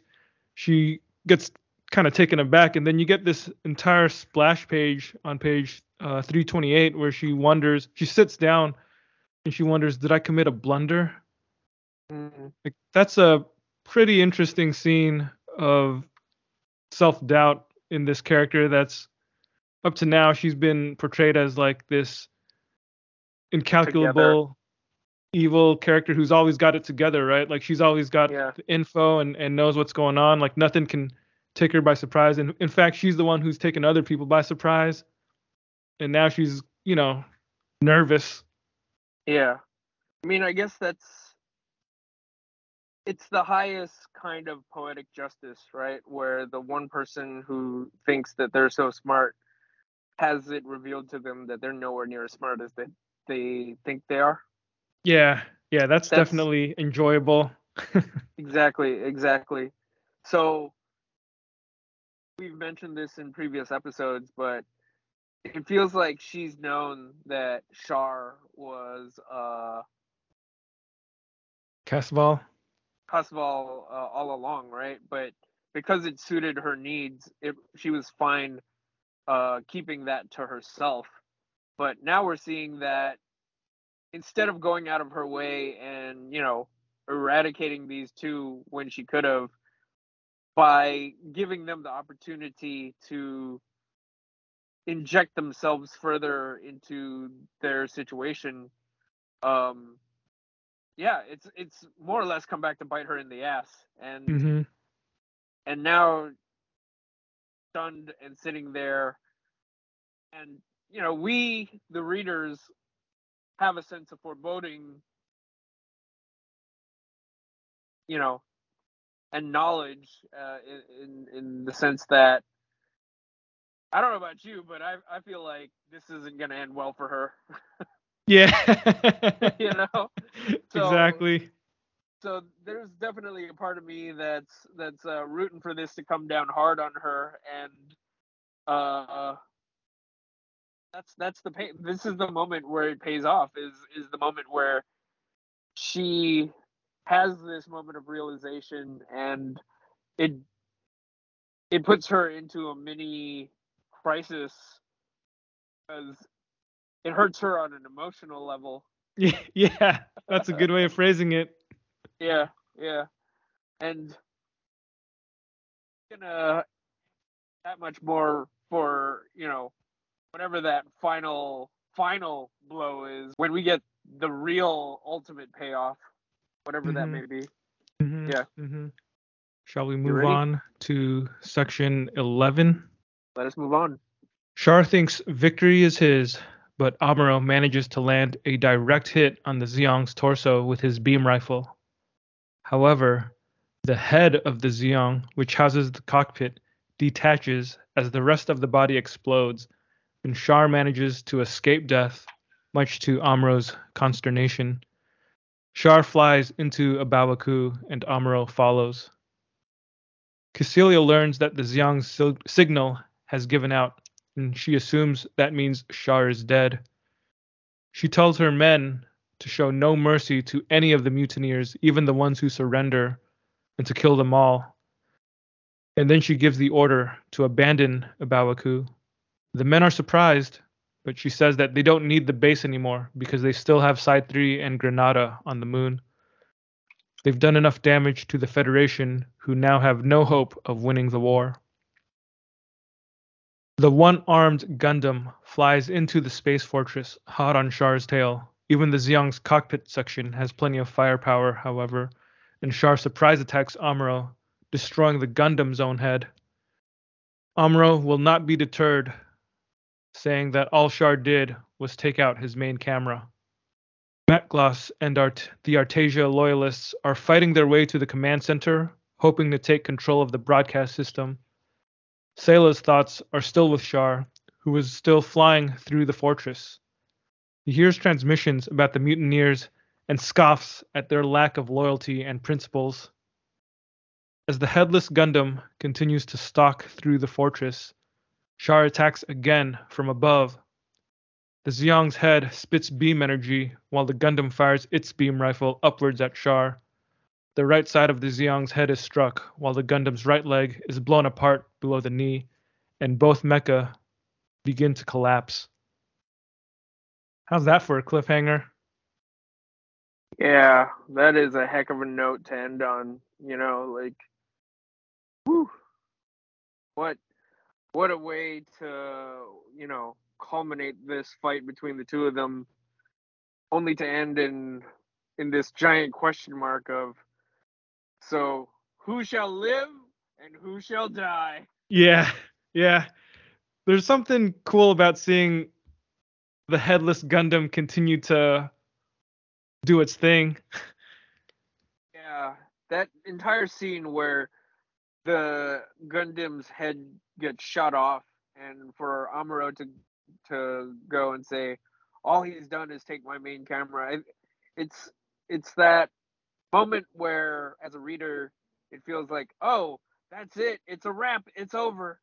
she gets kind of taken aback, and then you get this entire splash page on page uh, 328 where she wonders, she sits down and she wonders, did I commit a blunder? Mm, Like that's a pretty interesting scene of self-doubt in this character that's up to now she's been portrayed as like this incalculable evil character who's always got it together, right? Like she's always got Yeah. the info and, and knows what's going on. Like nothing can take her by surprise. And in fact, she's the one who's taken other people by surprise. And now she's, you know, nervous. Yeah. I mean, I guess that's it's the highest kind of poetic justice, right? Where the one person who thinks that they're so smart has it revealed to them that they're nowhere near as smart as they they think they are. Yeah. Yeah, that's, That's- definitely enjoyable. <laughs> Exactly, exactly. So we've mentioned this in previous episodes, but it feels like she's known that Char was uh Casval. Pasval uh, all along, right? But because it suited her needs, it, she was fine uh, keeping that to herself. But now we're seeing that instead of going out of her way and you know eradicating these two when she could have, by giving them the opportunity to inject themselves further into their situation, um, yeah, it's it's more or less come back to bite her in the ass, and hmm and now stunned and sitting there, and you know we the readers have a sense of foreboding, you know, and knowledge uh, in, in in the sense that I don't know about you, but I I feel like this isn't gonna end well for her, <laughs> Yeah. <laughs> you know. <laughs> So- exactly. so there's definitely a part of me that's that's uh, rooting for this to come down hard on her and uh that's that's the pay this is the moment where it pays off is is the moment where she has this moment of realization and it it puts her into a mini crisis because it hurts her on an emotional level <laughs> Yeah, that's a good way of phrasing it. <laughs> Yeah, yeah. And gonna that much more for, you know, whatever that final final blow is when we get the real ultimate payoff, whatever that Mhm. may be. Mhm, Yeah. mhm. Shall we move on to section 11? Let us move on. Char thinks victory is his, but Amuro manages to land a direct hit on the Zeong's torso with his beam rifle. However, the head of the Zeong, which houses the cockpit, detaches as the rest of the body explodes, and Char manages to escape death, much to Amuro's consternation. Char flies into A Baoa Qu, and Amuro follows. Kycilia learns that the Zeong's sil- signal has given out, and she assumes that means Char is dead. She tells her men to show no mercy to any of the mutineers, even the ones who surrender, and to kill them all. And then she gives the order to abandon A Baoa Qu. The men are surprised, but she says that they don't need the base anymore because they still have Side 3 and Granada on the moon. They've done enough damage to the Federation, who now have no hope of winning the war. The one armed Gundam flies into the space fortress, hot on Char's tail. Even the Zeong's cockpit section has plenty of firepower, however, and Char surprise attacks Amuro, destroying the Gundam's own head. Amuro will not be deterred, saying that all Char did was take out his main camera. Metgloss and Art- the Artesia loyalists are fighting their way to the command center, hoping to take control of the broadcast system. Sayla's thoughts are still with Char, who is still flying through the fortress. He hears transmissions about the mutineers and scoffs at their lack of loyalty and principles. As the headless Gundam continues to stalk through the fortress, Char attacks again from above. The Zeong's head spits beam energy while the Gundam fires its beam rifle upwards at Char. The right side of the Zeong's head is struck, while the Gundam's right leg is blown apart below the knee, and both mecha begin to collapse. How's that for a cliffhanger? Yeah, that is a heck of a note to end on. You know, like, whew. What? what a way to you know culminate this fight between the two of them, only to end in in this giant question mark of so who shall live and who shall die? Yeah, yeah. There's something cool about seeing the headless Gundam continue to do its thing. Yeah, that entire scene where the Gundam's head gets shot off, and for Amuro to to go and say, "All he's done is take my main camera." It's it's that moment where, as a reader, it feels like, "Oh, that's it. It's a wrap. It's over."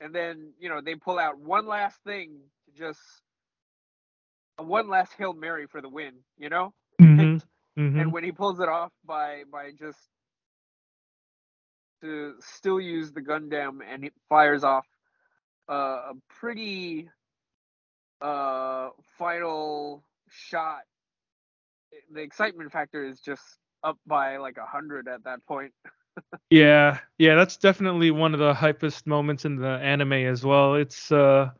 And then you know they pull out one last thing to just one last hail mary for the win. You know. Mm-hmm. <laughs> Mm-hmm. And when he pulls it off by by just to still use the Gundam and it fires off uh, a pretty uh, final shot. The excitement factor is just up by like a hundred at that point. <laughs> yeah, yeah, that's definitely one of the hypest moments in the anime as well. It's uh,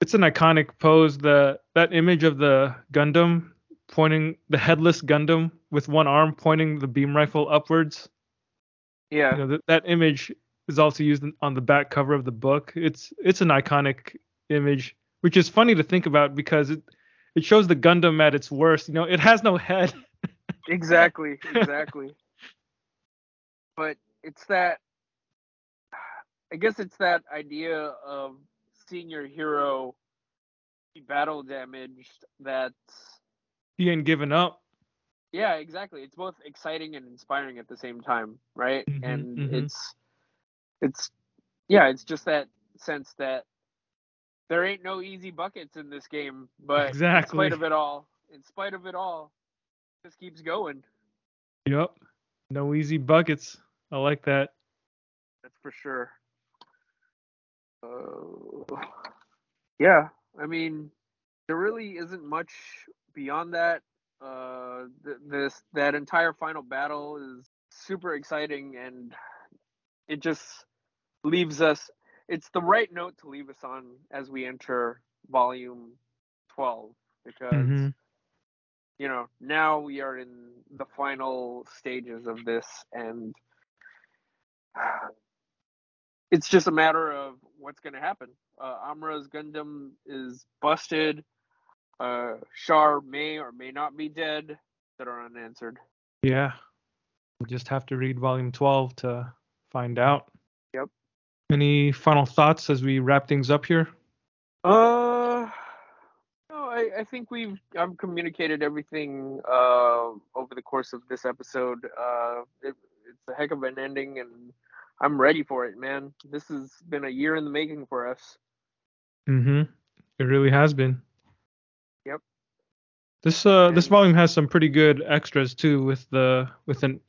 it's an iconic pose. The that image of the Gundam pointing the headless Gundam with one arm pointing the beam rifle upwards. Yeah. You know, that, that image is also used on the back cover of the book. It's it's an iconic image, which is funny to think about because it it shows the Gundam at its worst. You know, it has no head. <laughs> exactly, exactly. But it's that I guess it's that idea of seeing your hero be battle damaged that's he ain't given up. Yeah, exactly. It's both exciting and inspiring at the same time, right? Mm-hmm, and mm-hmm. it's it's yeah, it's just that sense that there ain't no easy buckets in this game, but exactly. in spite of it all, in spite of it all, just keeps going. Yep. No easy buckets. I like that. That's for sure. Uh, yeah, I mean, there really isn't much beyond that, uh, th- this that entire final battle is super exciting, and it just leaves us. It's the right note to leave us on as we enter volume twelve, because mm-hmm. you know now we are in the final stages of this, and it's just a matter of what's going to happen. Uh, Amuro's Gundam is busted uh, Char may or may not be dead that are unanswered. Yeah. We'll just have to read volume 12 to find out. Yep. Any final thoughts as we wrap things up here? Uh, no, I, I think we've I've communicated everything uh, over the course of this episode. Uh, it, it's a heck of an ending, and I'm ready for it, man. This has been a year in the making for us. Mm-hmm. It really has been. Yep. This uh this volume has some pretty good extras too with the with an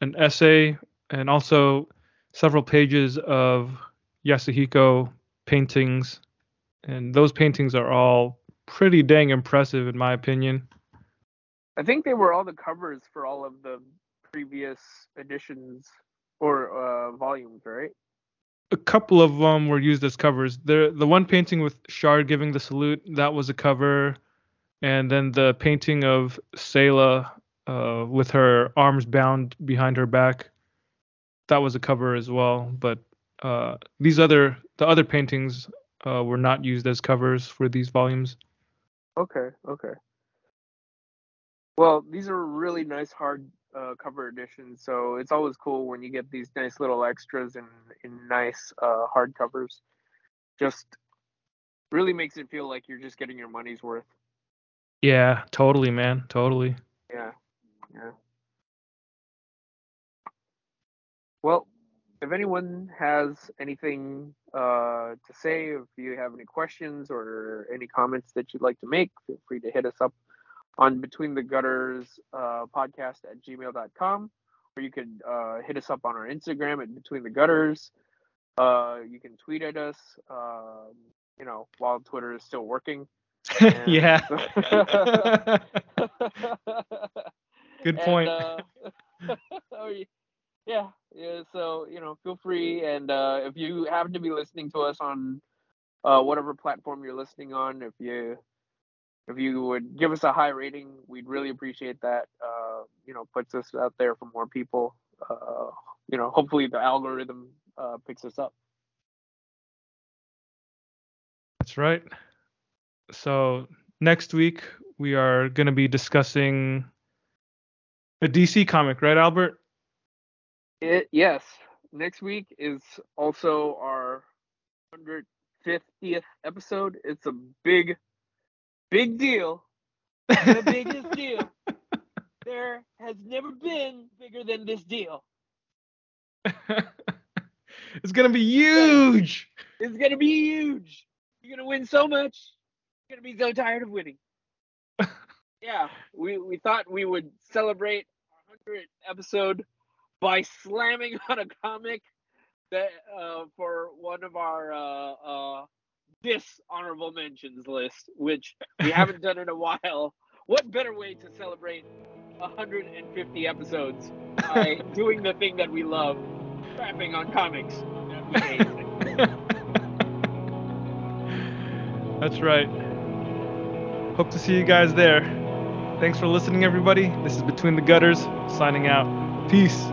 an essay and also several pages of Yasuhiko paintings and those paintings are all pretty dang impressive in my opinion. I think they were all the covers for all of the previous editions or uh, volumes, right? A couple of them were used as covers. The the one painting with Shard giving the salute that was a cover and then the painting of Sayla uh, with her arms bound behind her back. That was a cover as well, but uh, these other the other paintings uh, were not used as covers for these volumes. Okay, okay. Well, these are really nice hard uh, cover editions, so it's always cool when you get these nice little extras in in nice uh, hard covers. Just really makes it feel like you're just getting your money's worth. Yeah, totally, man. Totally. Yeah. Yeah. Well, if anyone has anything uh, to say, if you have any questions or any comments that you'd like to make, feel free to hit us up on Between the Gutters uh, podcast at gmail.com, or you could uh, hit us up on our Instagram at Between the Gutters. Uh, you can tweet at us, um, you know, while Twitter is still working. <laughs> yeah. <laughs> Good point. And, uh, <laughs> oh, yeah, Yeah, so you know, feel free, and uh, if you happen to be listening to us on uh, whatever platform you're listening on, if you if you would give us a high rating, we'd really appreciate that. Uh, you know, puts us out there for more people. Uh, you know, hopefully the algorithm uh, picks us up. That's right. So next week we are going to be discussing a DC comic, right, Albert? It, yes. Next week is also our 150th episode. It's a big, big deal. The biggest deal. <laughs> There has never been bigger than this deal. <laughs> it's gonna be huge. It's gonna be huge. You're gonna win so much. You're gonna be so tired of winning. <laughs> yeah, we we thought we would celebrate our 100th episode by slamming on a comic that uh, for one of our uh, uh, dishonorable mentions list, which we haven't done in a while. What better way to celebrate 150 episodes by <laughs> doing the thing that we love, crapping on comics that we hate? <laughs> That's right. Hope to see you guys there. Thanks for listening, everybody. This is Between the Gutters, signing out. Peace.